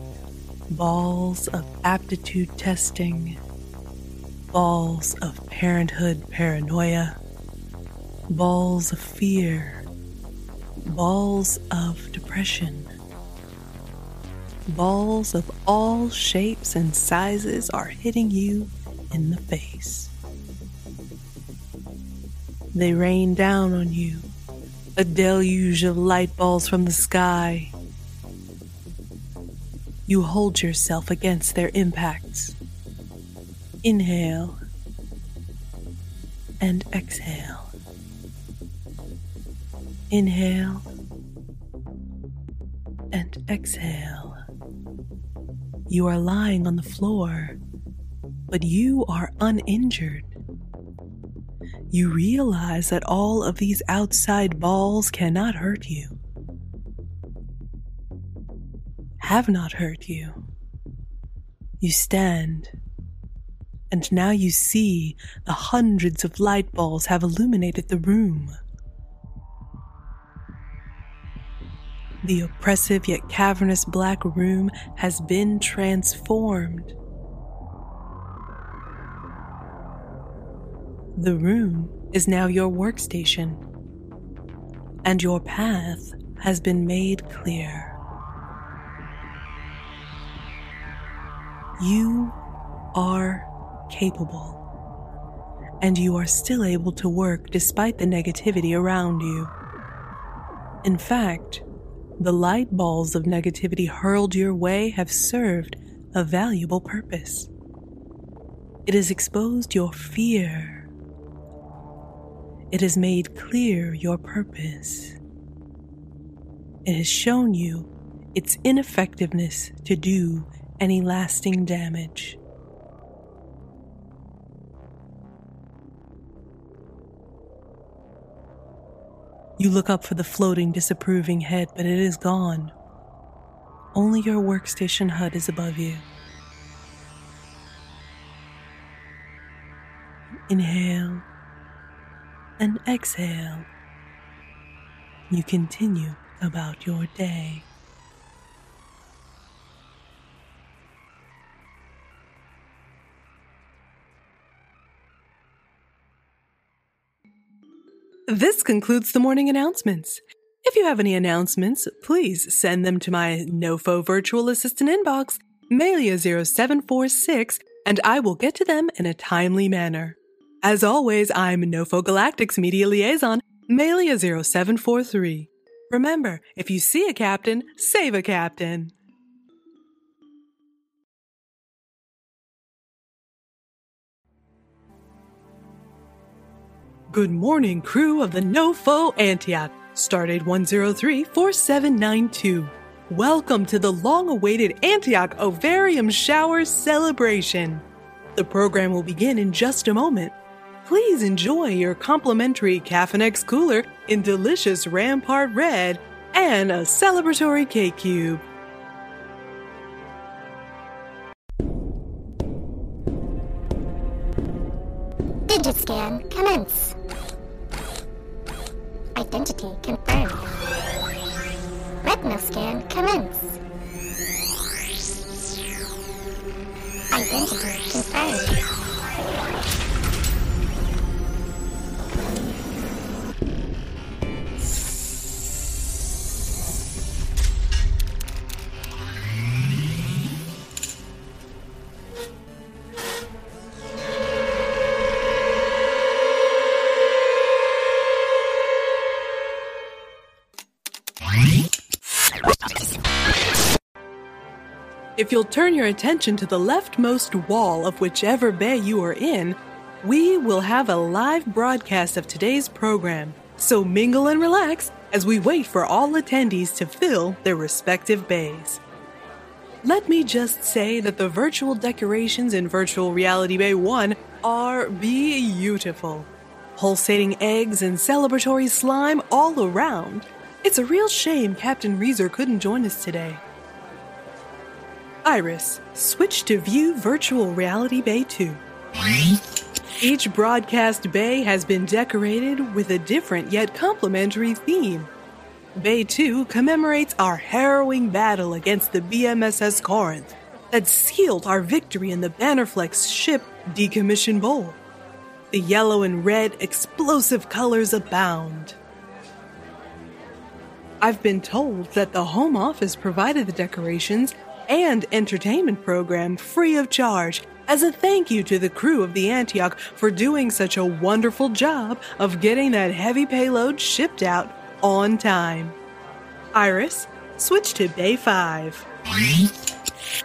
balls of aptitude testing, balls of parenthood paranoia, balls of fear balls of depression. Balls of all shapes and sizes are hitting you in the face. They rain down on you, a deluge of light balls from the sky. You hold yourself against their impacts. Inhale and exhale. Inhale and exhale. You are lying on the floor, but you are uninjured. You realize that all of these outside balls cannot hurt you, have not hurt you. You stand, and now you see the hundreds of light balls have illuminated the room. The oppressive yet cavernous black room has been transformed. The room is now your workstation, and your path has been made clear. You are capable, and you are still able to work despite the negativity around you. In fact, the light balls of negativity hurled your way have served a valuable purpose. It has exposed your fear. It has made clear your purpose. It has shown you its ineffectiveness to do any lasting damage. You look up for the floating, disapproving head, but it is gone. Only your workstation HUD is above you. Inhale and exhale. You continue about your day. This concludes the morning announcements. If you have any announcements, please send them to my NoFo virtual assistant inbox, Melia0746, and I will get to them in a timely manner. As always, I'm NoFo Galactic's media liaison, Melia0743. Remember, if you see a captain, save a captain. Good morning, crew of the NoFo Antioch, Stardate 1034792. Welcome to the long awaited Antioch Ovarium Shower celebration. The program will begin in just a moment. Please enjoy your complimentary Cafinex cooler in delicious Rampart Red and a celebratory cake cube. Digit scan commence. Identity confirmed. Retinal scan commence. Identity confirmed. If you'll turn your attention to the leftmost wall of whichever bay you are in, we will have a live broadcast of today's program. So mingle and relax as we wait for all attendees to fill their respective bays. Let me just say that the virtual decorations in Virtual Reality Bay 1 are beautiful. Pulsating eggs and celebratory slime all around. It's a real shame Captain Reezer couldn't join us today. Iris, switch to view Virtual Reality Bay 2. Each broadcast bay has been decorated with a different yet complementary theme. Bay 2 commemorates our harrowing battle against the BMSS Corinth that sealed our victory in the Bannerflex ship decommission bowl. The yellow and red explosive colors abound. I've been told that the Home Office provided the decorations and entertainment program free of charge as a thank you to the crew of the Antioch for doing such a wonderful job of getting that heavy payload shipped out on time. Iris, switch to Bay 5.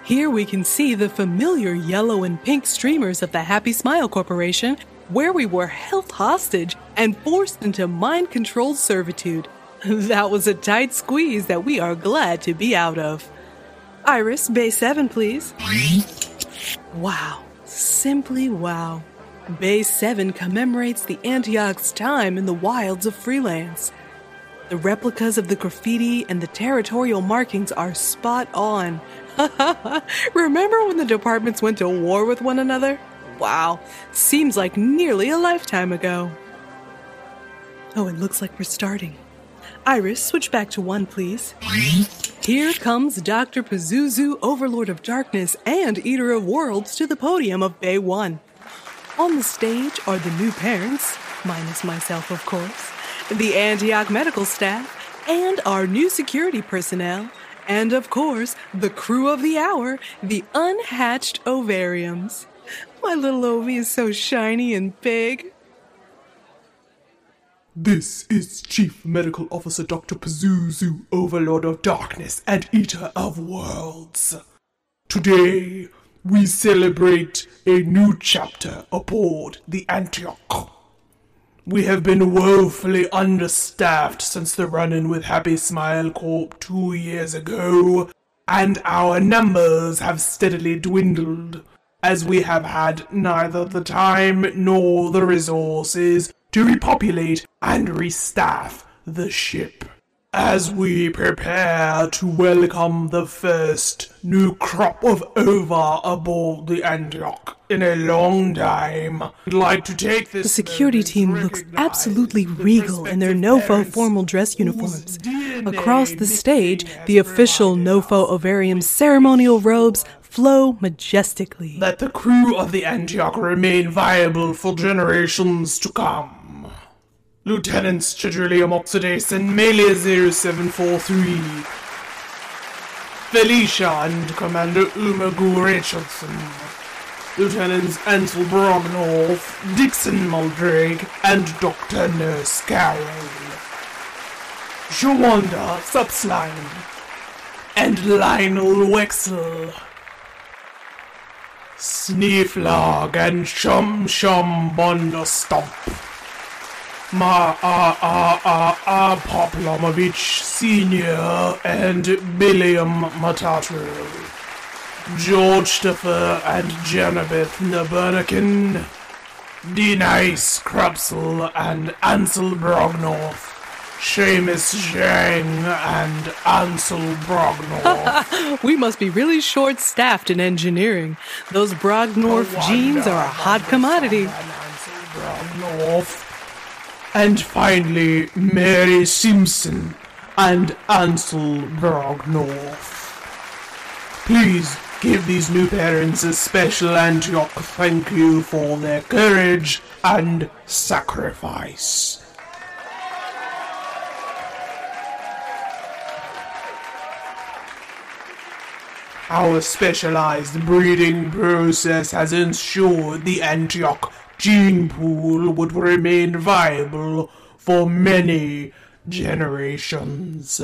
Here we can see the familiar yellow and pink streamers of the Happy Smile Corporation where we were held hostage and forced into mind controlled servitude. That was a tight squeeze that we are glad to be out of. Iris, Bay 7, please. Wow, simply wow. Bay 7 commemorates the Antioch's time in the wilds of Freelance. The replicas of the graffiti and the territorial markings are spot on. Remember when the departments went to war with one another? Wow, seems like nearly a lifetime ago. Oh, it looks like we're starting. Iris, switch back to one, please. Here comes Dr. Pazuzu, Overlord of Darkness and Eater of Worlds, to the podium of Bay 1. On the stage are the new parents, minus myself, of course, the Antioch medical staff, and our new security personnel, and of course, the crew of the hour, the unhatched ovariums. My little Ovi is so shiny and big. This is Chief Medical Officer Dr. Pazuzu, Overlord of Darkness and Eater of Worlds. Today, we celebrate a new chapter aboard the Antioch. We have been woefully understaffed since the run in with Happy Smile Corp two years ago, and our numbers have steadily dwindled as we have had neither the time nor the resources to repopulate and restaff the ship. As we prepare to welcome the first new crop of ova aboard the Antioch in a long time, I'd like to take this. The security team looks absolutely regal in their NOFO formal dress uniforms. Across the stage, the official NOFO ovarium ceremonial robes flow majestically. Let the crew of the Antioch remain viable for generations to come. Lieutenants Chadrillium Oxidase and Melia 0743. Felicia and Commander Umagu Richardson. Lieutenants Ansel Brognorth, Dixon Muldrake, and Dr. Nurse Carroll. Shawanda Subslime. And Lionel Wexel. Sneeflog and Shum Shum Bondostomp. Ma A A A A Poplamovich Senior and Billiam Matatu. George Steffer and Janabeth Nabernakin. Denise Krupsel and Ansel Brognorth. Seamus Zhang and Ansel Brognorth. we must be really short staffed in engineering. Those Brognorth genes are a hot commodity. Brognorth. And finally, Mary Simpson and Ansel Brognorth. Please give these new parents a special Antioch thank you for their courage and sacrifice. Our specialized breeding process has ensured the Antioch gene pool would remain viable for many generations.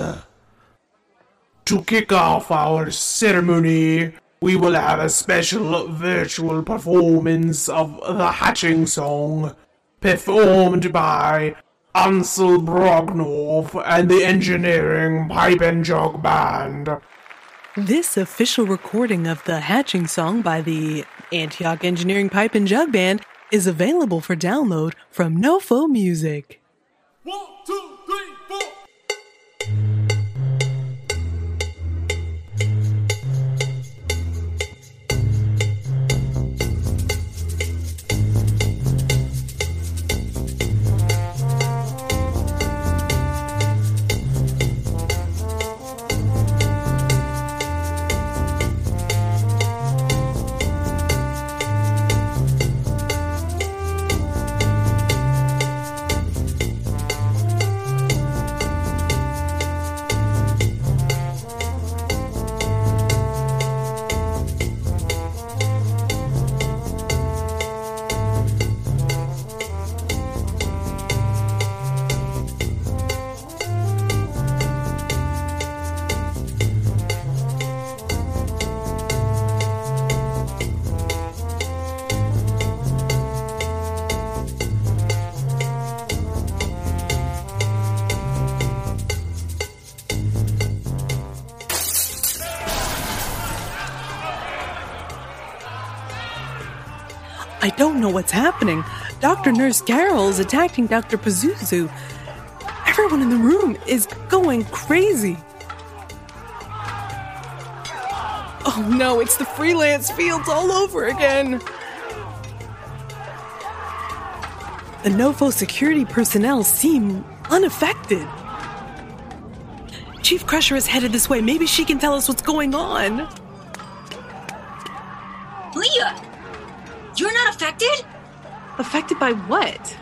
To kick off our ceremony, we will have a special virtual performance of the hatching song, performed by Ansel Brognorth and the Engineering Pipe and Jug Band. This official recording of the hatching song by the Antioch Engineering Pipe and Jug Band is available for download from NoFo Music. One, two, three, four. What's happening. Dr. Nurse Carol is attacking Dr. Pazuzu. Everyone in the room is going crazy. Oh no, it's the freelance fields all over again. The NoFo security personnel seem unaffected. Chief Crusher is headed this way. Maybe she can tell us what's going on. Affected by what?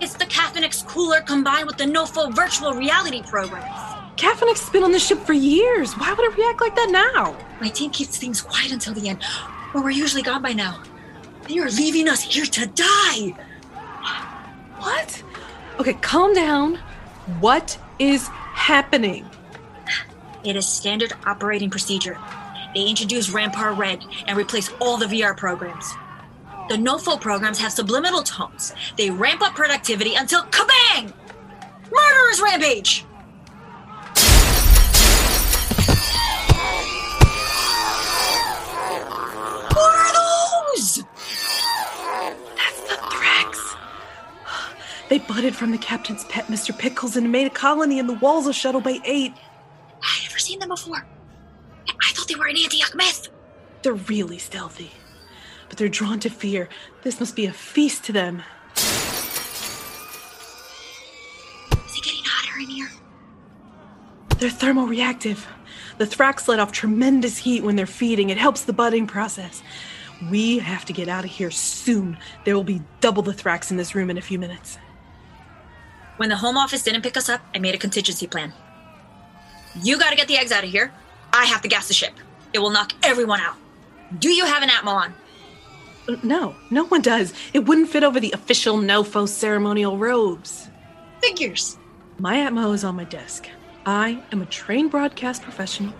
It's the Cafinex cooler combined with the NoFo virtual reality programs. Has been on this ship for years. Why would it react like that now? My team keeps things quiet until the end, or we're usually gone by now. And you're leaving us here to die. What? Okay, calm down. What is happening? It is standard operating procedure. They introduce Rampart Red and replace all the VR programs. The NoFo programs have subliminal tones. They ramp up productivity until kabang! Murderers rampage! What are those? That's the. They butted from the captain's pet, Mr. Pickles, and made a colony in the walls of Shuttle Bay 8. I've never seen them before. I thought they were an Antioch myth. They're really stealthy, they're drawn to fear. This must be a feast to them. Is it getting hotter in here? They're thermoreactive. The Thrax let off tremendous heat when they're feeding. It helps the budding process. We have to get out of here soon. There will be double the Thrax in this room in a few minutes. When the home office didn't pick us up, I made a contingency plan. You gotta get the eggs out of here. I have to gas the ship. It will knock everyone out. Do you have an Atmo on? No, no one does. It wouldn't fit over the official NoFo ceremonial robes. Figures. My Atmo is on my desk. I am a trained broadcast professional.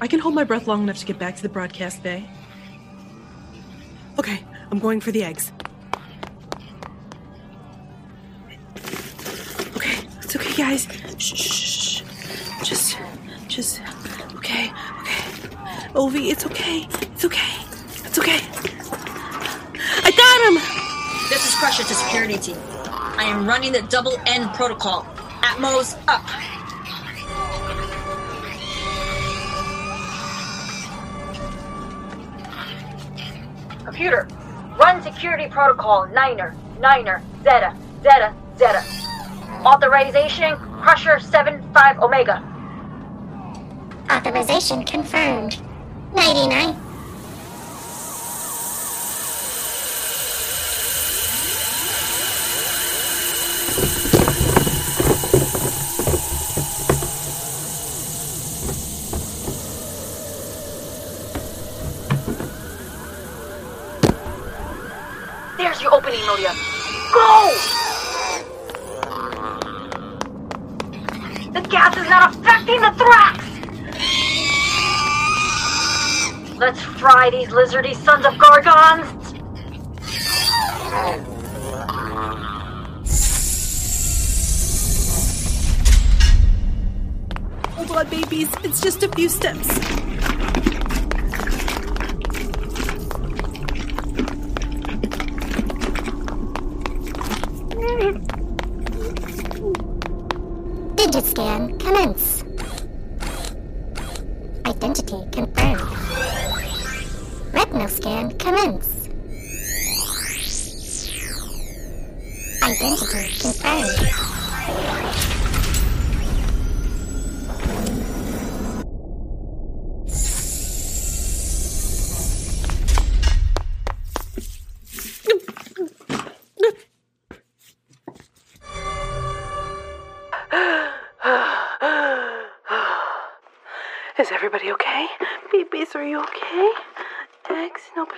I can hold my breath long enough to get back to the broadcast bay. Okay, I'm going for the eggs. Okay, it's okay, guys. Shh, shh, shh. Just, just, okay, okay. Ovi, it's okay. It's okay. It's okay. I got him! This is Crusher to security team. I am running the double N protocol. Atmos up. Computer, run security protocol Niner, Niner, Zeta, Zeta, Zeta. Authorization, Crusher 75 Omega. Authorization confirmed. 99. There's your opening, Nodia. Go! The gas is not affecting the Thrax! Let's fry these lizardy sons of Gargons! Hold on, babies. It's just a few steps. Digit scan commence. Identity confirmed. Retinal scan commence. Identity confirmed.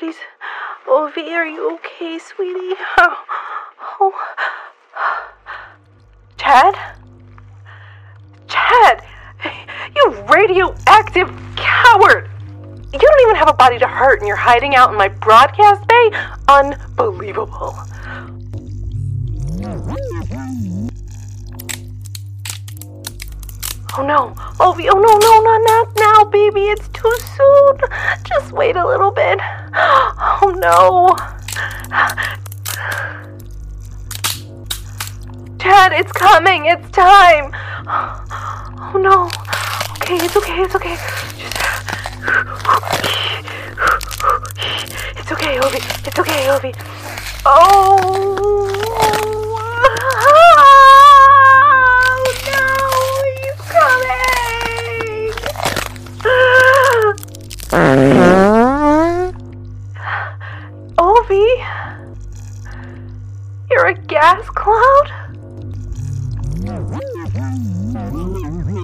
Nobody's. Ovi, are you okay, sweetie? Oh. oh. Chad? Chad! You radioactive coward! You don't even have a body to hurt and you're hiding out in my broadcast bay? Unbelievable. Oh no, oh, Ovi, oh no, no, no, not now, baby, it's too soon. Just wait a little bit. Oh no. Chad, it's coming. It's time. Oh no. Okay, it's okay. It's okay. It's okay, Ovi. It's okay, Ovi. Oh. Ovi? You're a gas cloud?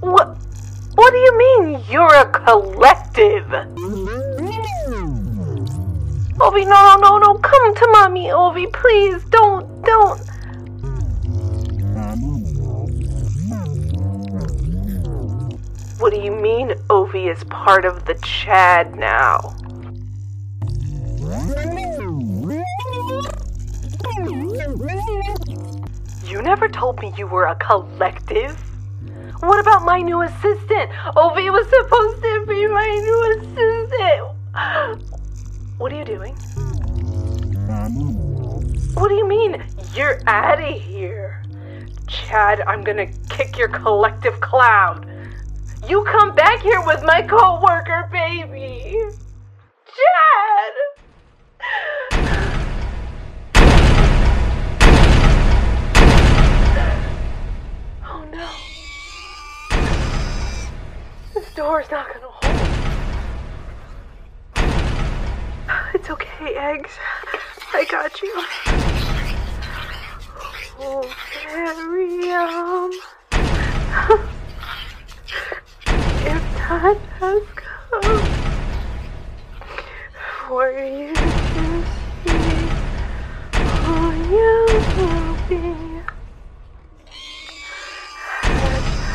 What? What do you mean you're a collective? Ovi, no, no, no, no, come to mommy, Ovi, please, don't, don't. What do you mean Ovi is part of the Chad now? You never told me you were a collective. What about my new assistant? Ovi was supposed to be my new assistant. What are you doing? What do you mean? You're out of here. Chad, I'm gonna kick your collective cloud. You come back here with my co-worker, baby. Chad! Oh no. This door's not gonna hold. It's okay, eggs. I got you. Oh, Miriam. Your time has come for you to see who you will be.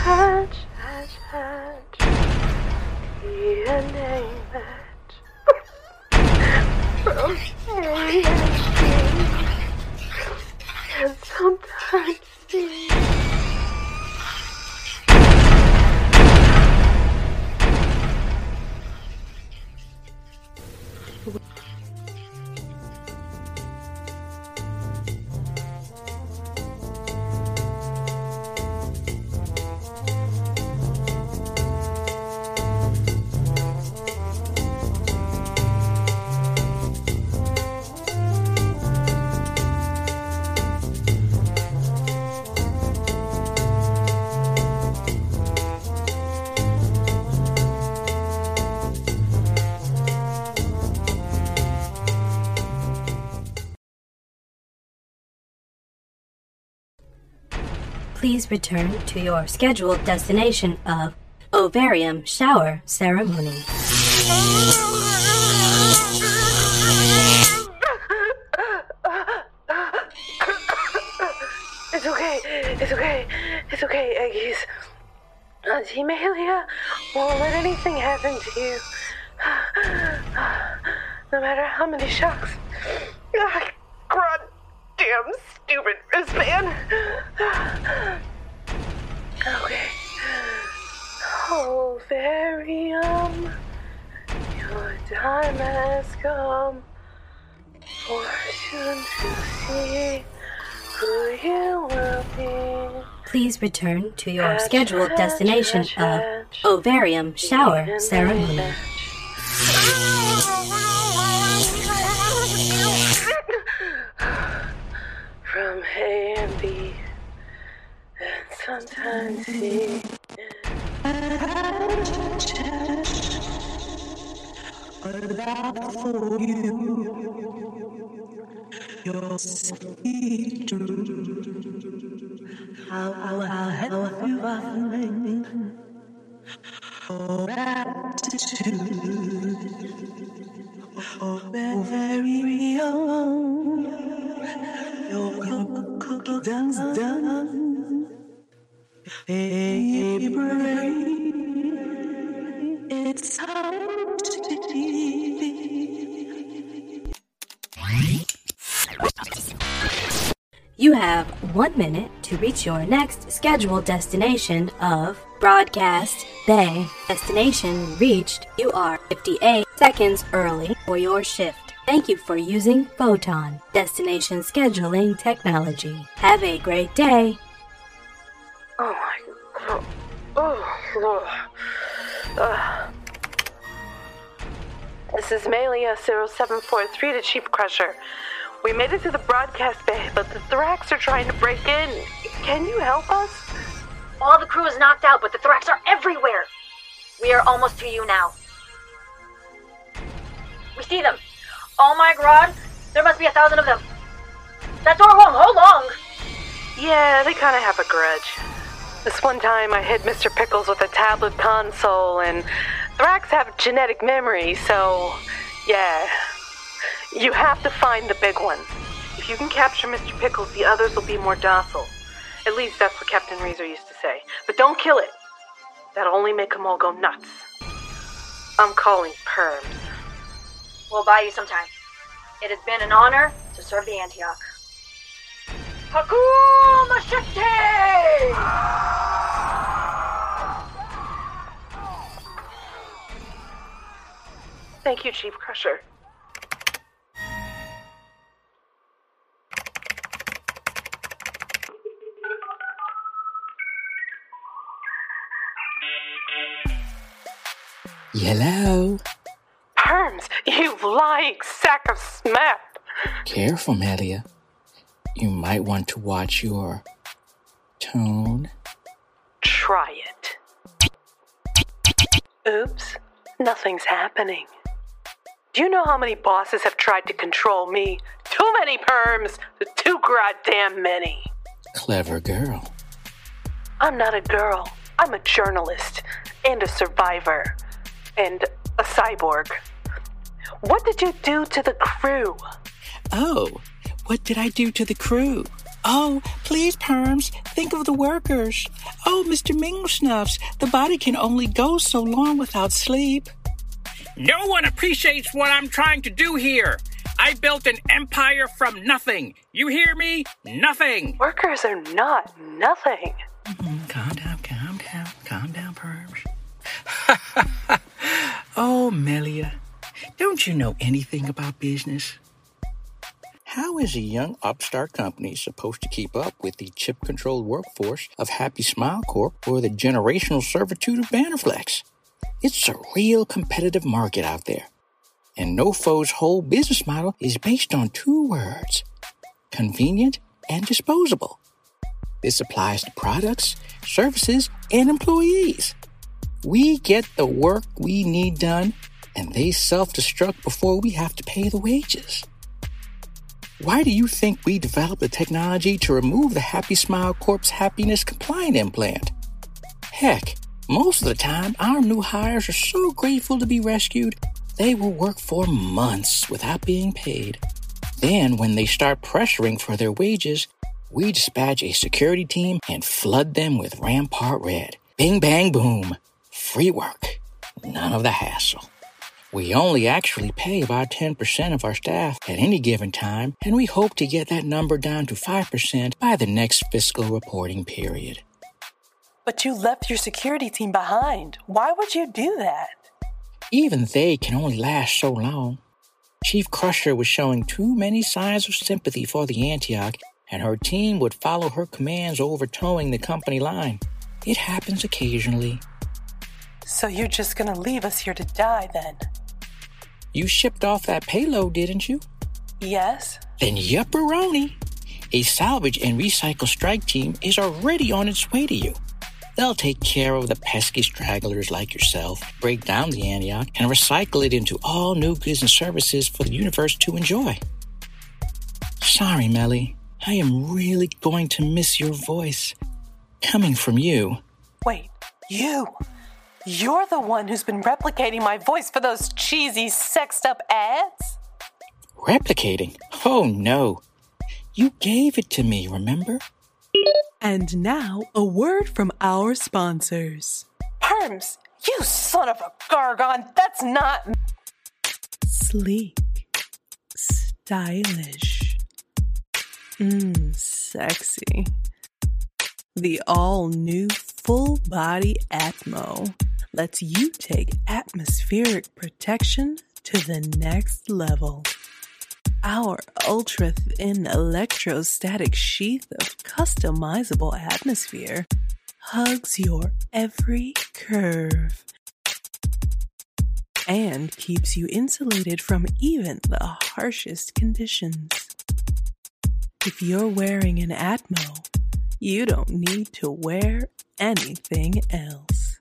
Hatch, hatch, hatch, a name it. From A and B. And sometimes C. Eu... Please return to your scheduled destination of Ovarium Shower Ceremony. It's okay. It's okay. It's okay, Eggies. Auntie Melia won't let anything happen to you. No matter how many shocks. Ah, God damn stupid wristband. Okay. Oh, Varium, your time has come. For soon to see who you will be. Please return to your scheduled destination of Ovarium Shower Ceremony. Sometimes C. for you. Your sweet How, how, found Oh. Oh, very young. Your done's done. Baby, brain. It's to You have one minute to reach your next scheduled destination of Broadcast Bay. Destination reached. You are 58 seconds early for your shift. Thank you for using Photon Destination Scheduling Technology. Have a great day. Oh my god. Oh, Ugh. This is Melia 0743 to Chief Crusher. We made it to the broadcast bay, but the Thrax are trying to break in. Can you help us? All the crew is knocked out, but the Thrax are everywhere. We are almost to you now. We see them. Oh my god, there must be a thousand of them. That door won't hold long. Yeah, they kind of have a grudge. This one time I hit Mr. Pickles with a tablet console, and Thrax have genetic memory, so yeah. You have to find the big one. If you can capture Mr. Pickles, the others will be more docile. At least that's what Captain Reezer used to say. But don't kill it. That'll only make them all go nuts. I'm calling Perms. We'll buy you some time. It has been an honor to serve the Antioch. Hakuma Shakti! Thank you, Chief Crusher. Hello? Perms, you lying sack of smap! Careful, Melia. You might want to watch your tone. Try it. Oops, nothing's happening. Do you know how many bosses have tried to control me? Too many perms! Too goddamn many! Clever girl. I'm not a girl. I'm a journalist and a survivor and a cyborg. What did you do to the crew? Oh, what did I do to the crew? Oh, please, Perms, think of the workers. Oh, Mr. Minglesnuffs, the body can only go so long without sleep. No one appreciates what I'm trying to do here. I built an empire from nothing. You hear me? Nothing. Workers are not nothing. Mm-hmm. Calm down, calm down, calm down, Perms. oh, Melia, don't you know anything about business? How is a young upstart company supposed to keep up with the chip controlled workforce of Happy Smile Corp or the generational servitude of Bannerflex? It's a real competitive market out there. And NoFo's whole business model is based on two words convenient and disposable. This applies to products, services, and employees. We get the work we need done, and they self destruct before we have to pay the wages. Why do you think we developed the technology to remove the Happy Smile Corp's happiness compliant implant? Heck, most of the time, our new hires are so grateful to be rescued, they will work for months without being paid. Then, when they start pressuring for their wages, we dispatch a security team and flood them with Rampart Red. Bing, bang, boom. Free work. None of the hassle. We only actually pay about 10% of our staff at any given time, and we hope to get that number down to 5% by the next fiscal reporting period. But you left your security team behind. Why would you do that? Even they can only last so long. Chief Crusher was showing too many signs of sympathy for the Antioch, and her team would follow her commands over towing the company line. It happens occasionally. So you're just gonna leave us here to die then? You shipped off that payload, didn't you? Yes. Then yupperoni. A salvage and recycle strike team is already on its way to you. They'll take care of the pesky stragglers like yourself, break down the Antioch, and recycle it into all new goods and services for the universe to enjoy. Sorry, Melly. I am really going to miss your voice. Coming from you. Wait, you? You're the one who's been replicating my voice for those cheesy, sexed up ads? Replicating? Oh no. You gave it to me, remember? And now, a word from our sponsors. Perms, you son of a gargon, that's not. Sleek, stylish, mmm, sexy. The all new full body Atmo lets you take atmospheric protection to the next level. Our ultra thin electrostatic sheath of customizable atmosphere hugs your every curve and keeps you insulated from even the harshest conditions. If you're wearing an Atmo, you don't need to wear anything else.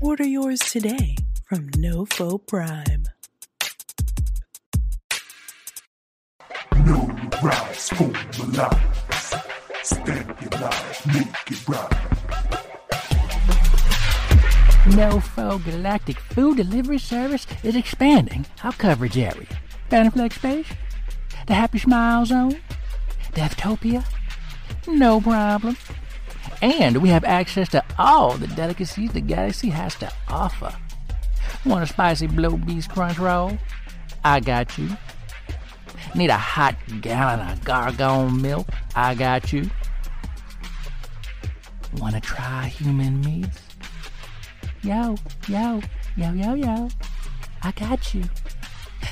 Order yours today from NoFo Prime. No rise for lies. Stamp your life, make it right. NoFo Galactic Food Delivery Service is expanding our coverage area. Bannerflex Space, the Happy Smile Zone, Deathtopia, no problem. And we have access to all the delicacies the galaxy has to offer. Want a spicy blow beast crunch roll? I got you. Need a hot gallon of gargone milk? I got you. Want to try human meats? Yo, yo, yo, yo, yo. I got you.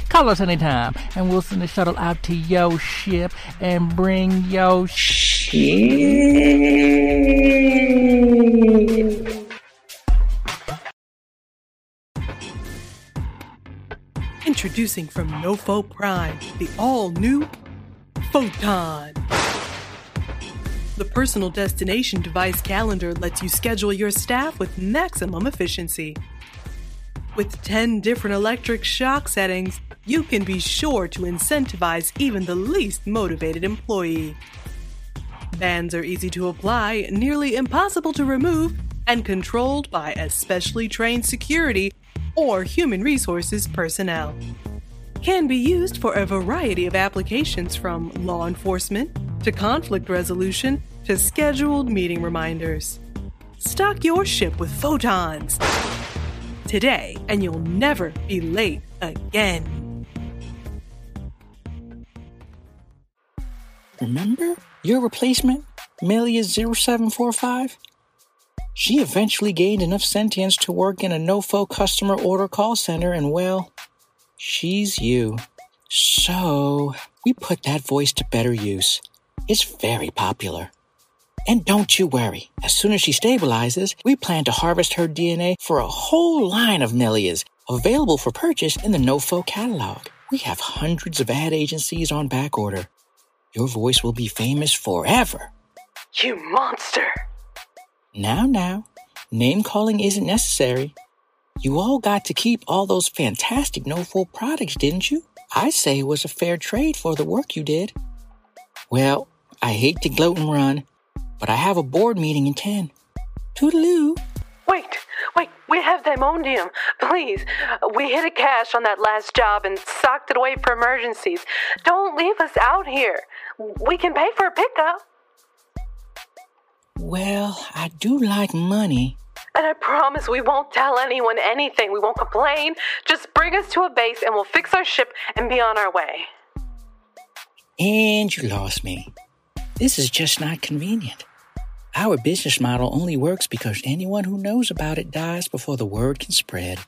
Call us anytime, and we'll send a shuttle out to your ship and bring your Introducing from NoFo Prime, the all new Photon. The personal destination device calendar lets you schedule your staff with maximum efficiency. With 10 different electric shock settings, you can be sure to incentivize even the least motivated employee. Bands are easy to apply, nearly impossible to remove, and controlled by a specially trained security or human resources personnel. Can be used for a variety of applications from law enforcement to conflict resolution to scheduled meeting reminders. Stock your ship with photons today, and you'll never be late again. Remember your replacement, Melia 0745? She eventually gained enough sentience to work in a NoFo customer order call center, and well, she's you. So, we put that voice to better use. It's very popular. And don't you worry, as soon as she stabilizes, we plan to harvest her DNA for a whole line of Melias available for purchase in the NoFo catalog. We have hundreds of ad agencies on back order. Your voice will be famous forever. You monster! Now, now, name calling isn't necessary. You all got to keep all those fantastic NoFo products, didn't you? I say it was a fair trade for the work you did. Well, I hate to gloat and run, but I have a board meeting in 10. Toodaloo. Wait, wait, we have diamondium. Please, we hit a cache on that last job and socked it away for emergencies. Don't leave us out here. We can pay for a pickup. Well, I do like money. And I promise we won't tell anyone anything. We won't complain. Just bring us to a base and we'll fix our ship and be on our way. And you lost me. This is just not convenient. Our business model only works because anyone who knows about it dies before the word can spread.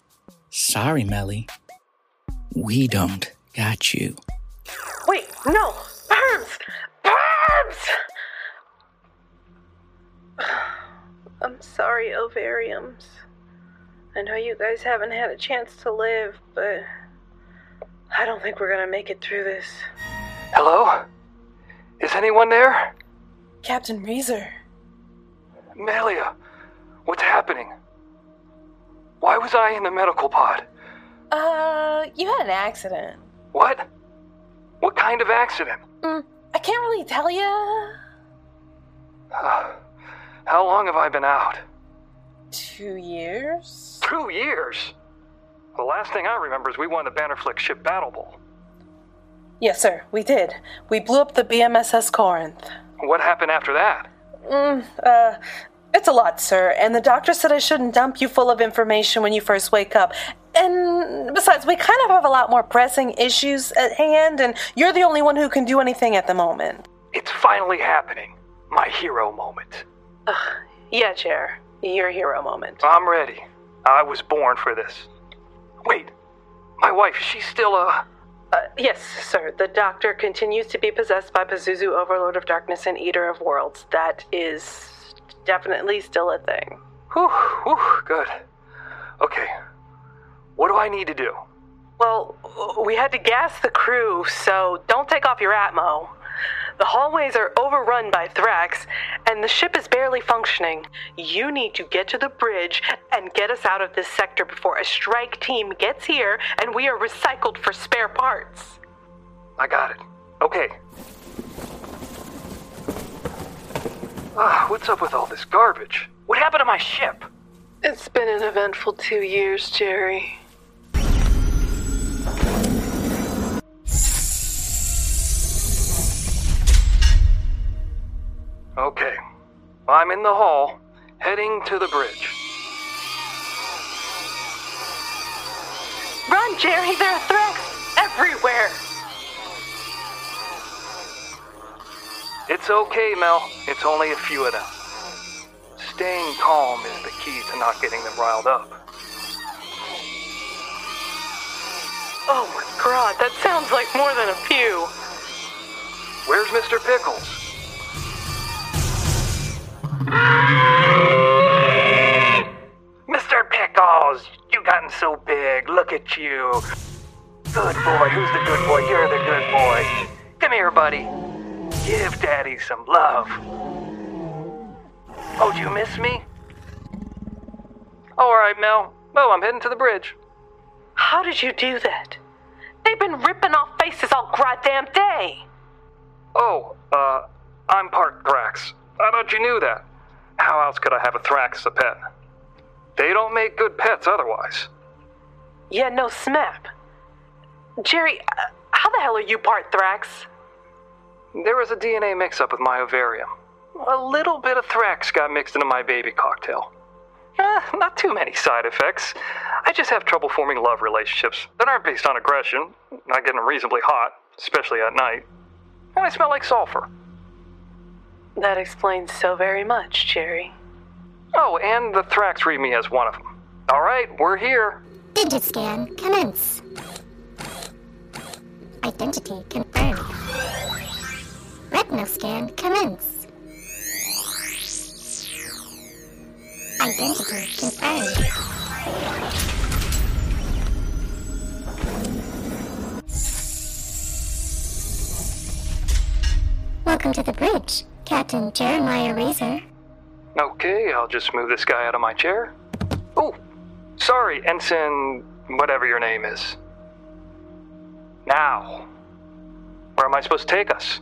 Sorry, Melly. We don't got you. Wait, no! Perms! Perms! I'm sorry, ovariums. I know you guys haven't had a chance to live, but I don't think we're gonna make it through this. Hello? Is anyone there? Captain Reezer. Melia, what's happening? Why was I in the medical pod? Uh, you had an accident. What? What kind of accident? Mm, I can't really tell you. Uh, how long have I been out? Two years? Two years? The last thing I remember is we won the Bannerflex ship Battle Bowl. Yes, sir, we did. We blew up the BMSS Corinth. What happened after that? Mm, uh, it's a lot, sir, and the doctor said I shouldn't dump you full of information when you first wake up. And besides, we kind of have a lot more pressing issues at hand, and you're the only one who can do anything at the moment. It's finally happening. My hero moment. Uh, yeah, Chair. Your hero moment. I'm ready. I was born for this. Wait, my wife, she's still, uh. Uh, yes, sir. The doctor continues to be possessed by Pazuzu, Overlord of Darkness and Eater of Worlds. That is definitely still a thing. Whew, whew, good. Okay. What do I need to do? Well, we had to gas the crew, so don't take off your Atmo. The hallways are overrun by Thrax, and the ship is barely functioning. You need to get to the bridge and get us out of this sector before a strike team gets here and we are recycled for spare parts. I got it. Okay. Ah, what's up with all this garbage? What happened to my ship? It's been an eventful two years, Jerry. Okay. I'm in the hall, heading to the bridge. Run, Jerry! There are threats everywhere! It's okay, Mel. It's only a few of them. Staying calm is the key to not getting them riled up. Oh my god, that sounds like more than a few. Where's Mr. Pickles? Mr. Pickles, you've gotten so big. Look at you. Good boy. Who's the good boy? You're the good boy. Come here, buddy. Give Daddy some love. Oh, do you miss me? All right, Mel. Oh, I'm heading to the bridge. How did you do that? They've been ripping off faces all goddamn day. Oh, uh, I'm part Thrax. I thought you knew that. How else could I have a Thrax as a pet? They don't make good pets otherwise. Yeah, no smap. Jerry, uh, how the hell are you part Thrax? There was a DNA mix up with my ovarium. A little bit of Thrax got mixed into my baby cocktail. Eh, not too many side effects. I just have trouble forming love relationships that aren't based on aggression, not getting reasonably hot, especially at night. And I smell like sulfur. That explains so very much, Jerry. Oh, and the Thrax read me as one of them. All right, we're here. Digit scan commence. Identity confirmed. Retinal scan commence. Identity confirmed. Welcome to the bridge, Captain Jeremiah Razor. Okay, I'll just move this guy out of my chair. Oh, sorry, Ensign, whatever your name is. Now, where am I supposed to take us?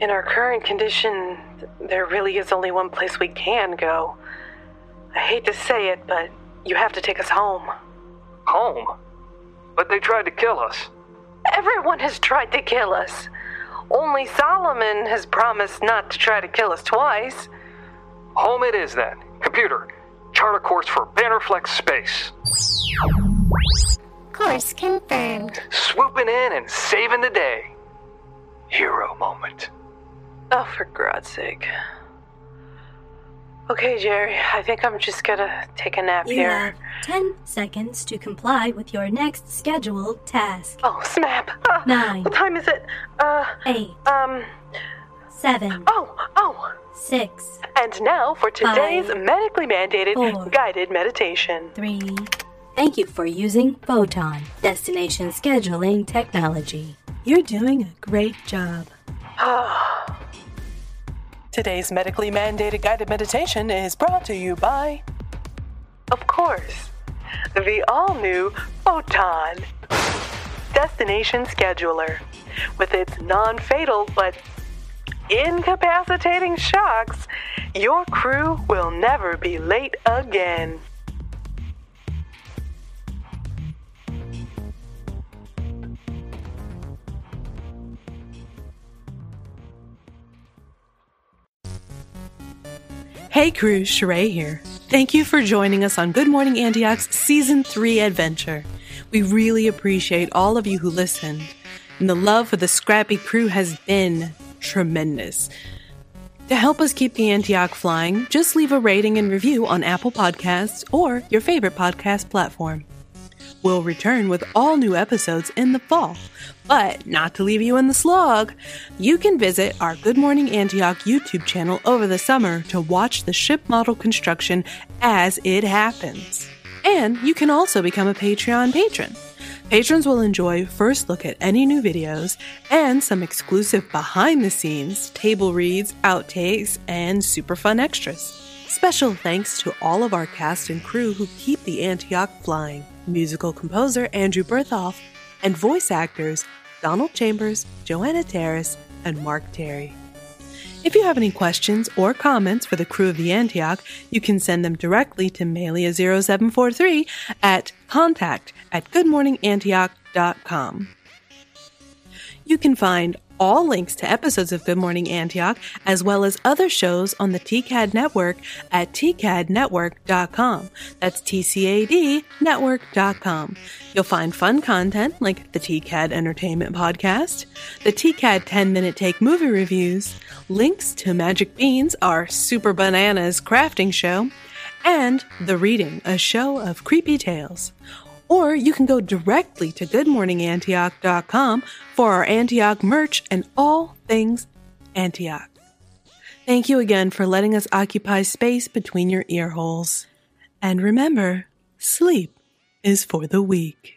In our current condition, there really is only one place we can go. I hate to say it, but you have to take us home. Home? But they tried to kill us. Everyone has tried to kill us. Only Solomon has promised not to try to kill us twice. Home it is then. Computer, chart a course for Bannerflex space. Course confirmed. Swooping in and saving the day. Hero moment. Oh, for God's sake. Okay, Jerry, I think I'm just gonna take a nap You here. have 10 seconds to comply with your next scheduled task. Oh, snap! Uh, Nine. What time is it? Uh, Eight. um, Seven. Oh, oh. Six. And now for today's Five. medically mandated Four. guided meditation. Three. Thank you for using Photon, destination scheduling technology. You're doing a great job. Today's medically mandated guided meditation is brought to you by, of course, the all new Photon Destination Scheduler. With its non fatal but incapacitating shocks, your crew will never be late again. Hey crew, Sheree here. Thank you for joining us on Good Morning Antioch's Season 3 adventure. We really appreciate all of you who listened, and the love for the scrappy crew has been tremendous. To help us keep the Antioch flying, just leave a rating and review on Apple Podcasts or your favorite podcast platform. We'll return with all new episodes in the fall. But not to leave you in the slog, you can visit our Good Morning Antioch YouTube channel over the summer to watch the ship model construction as it happens. And you can also become a Patreon patron. Patrons will enjoy first look at any new videos and some exclusive behind the scenes table reads, outtakes, and super fun extras. Special thanks to all of our cast and crew who keep the Antioch flying musical composer Andrew Bertholf, and voice actors Donald Chambers, Joanna Terrace, and Mark Terry. If you have any questions or comments for the crew of the Antioch, you can send them directly to Melia0743 at contact at goodmorningantioch.com. You can find all links to episodes of Good Morning Antioch, as well as other shows on the TCAD network at tcadnetwork.com. That's T-C-A-D network.com. You'll find fun content like the TCAD Entertainment Podcast, the TCAD 10 Minute Take movie reviews, links to Magic Beans, our Super Bananas crafting show, and The Reading, a show of creepy tales. Or you can go directly to goodmorningantioch.com for our Antioch merch and all things Antioch. Thank you again for letting us occupy space between your ear holes. And remember, sleep is for the weak.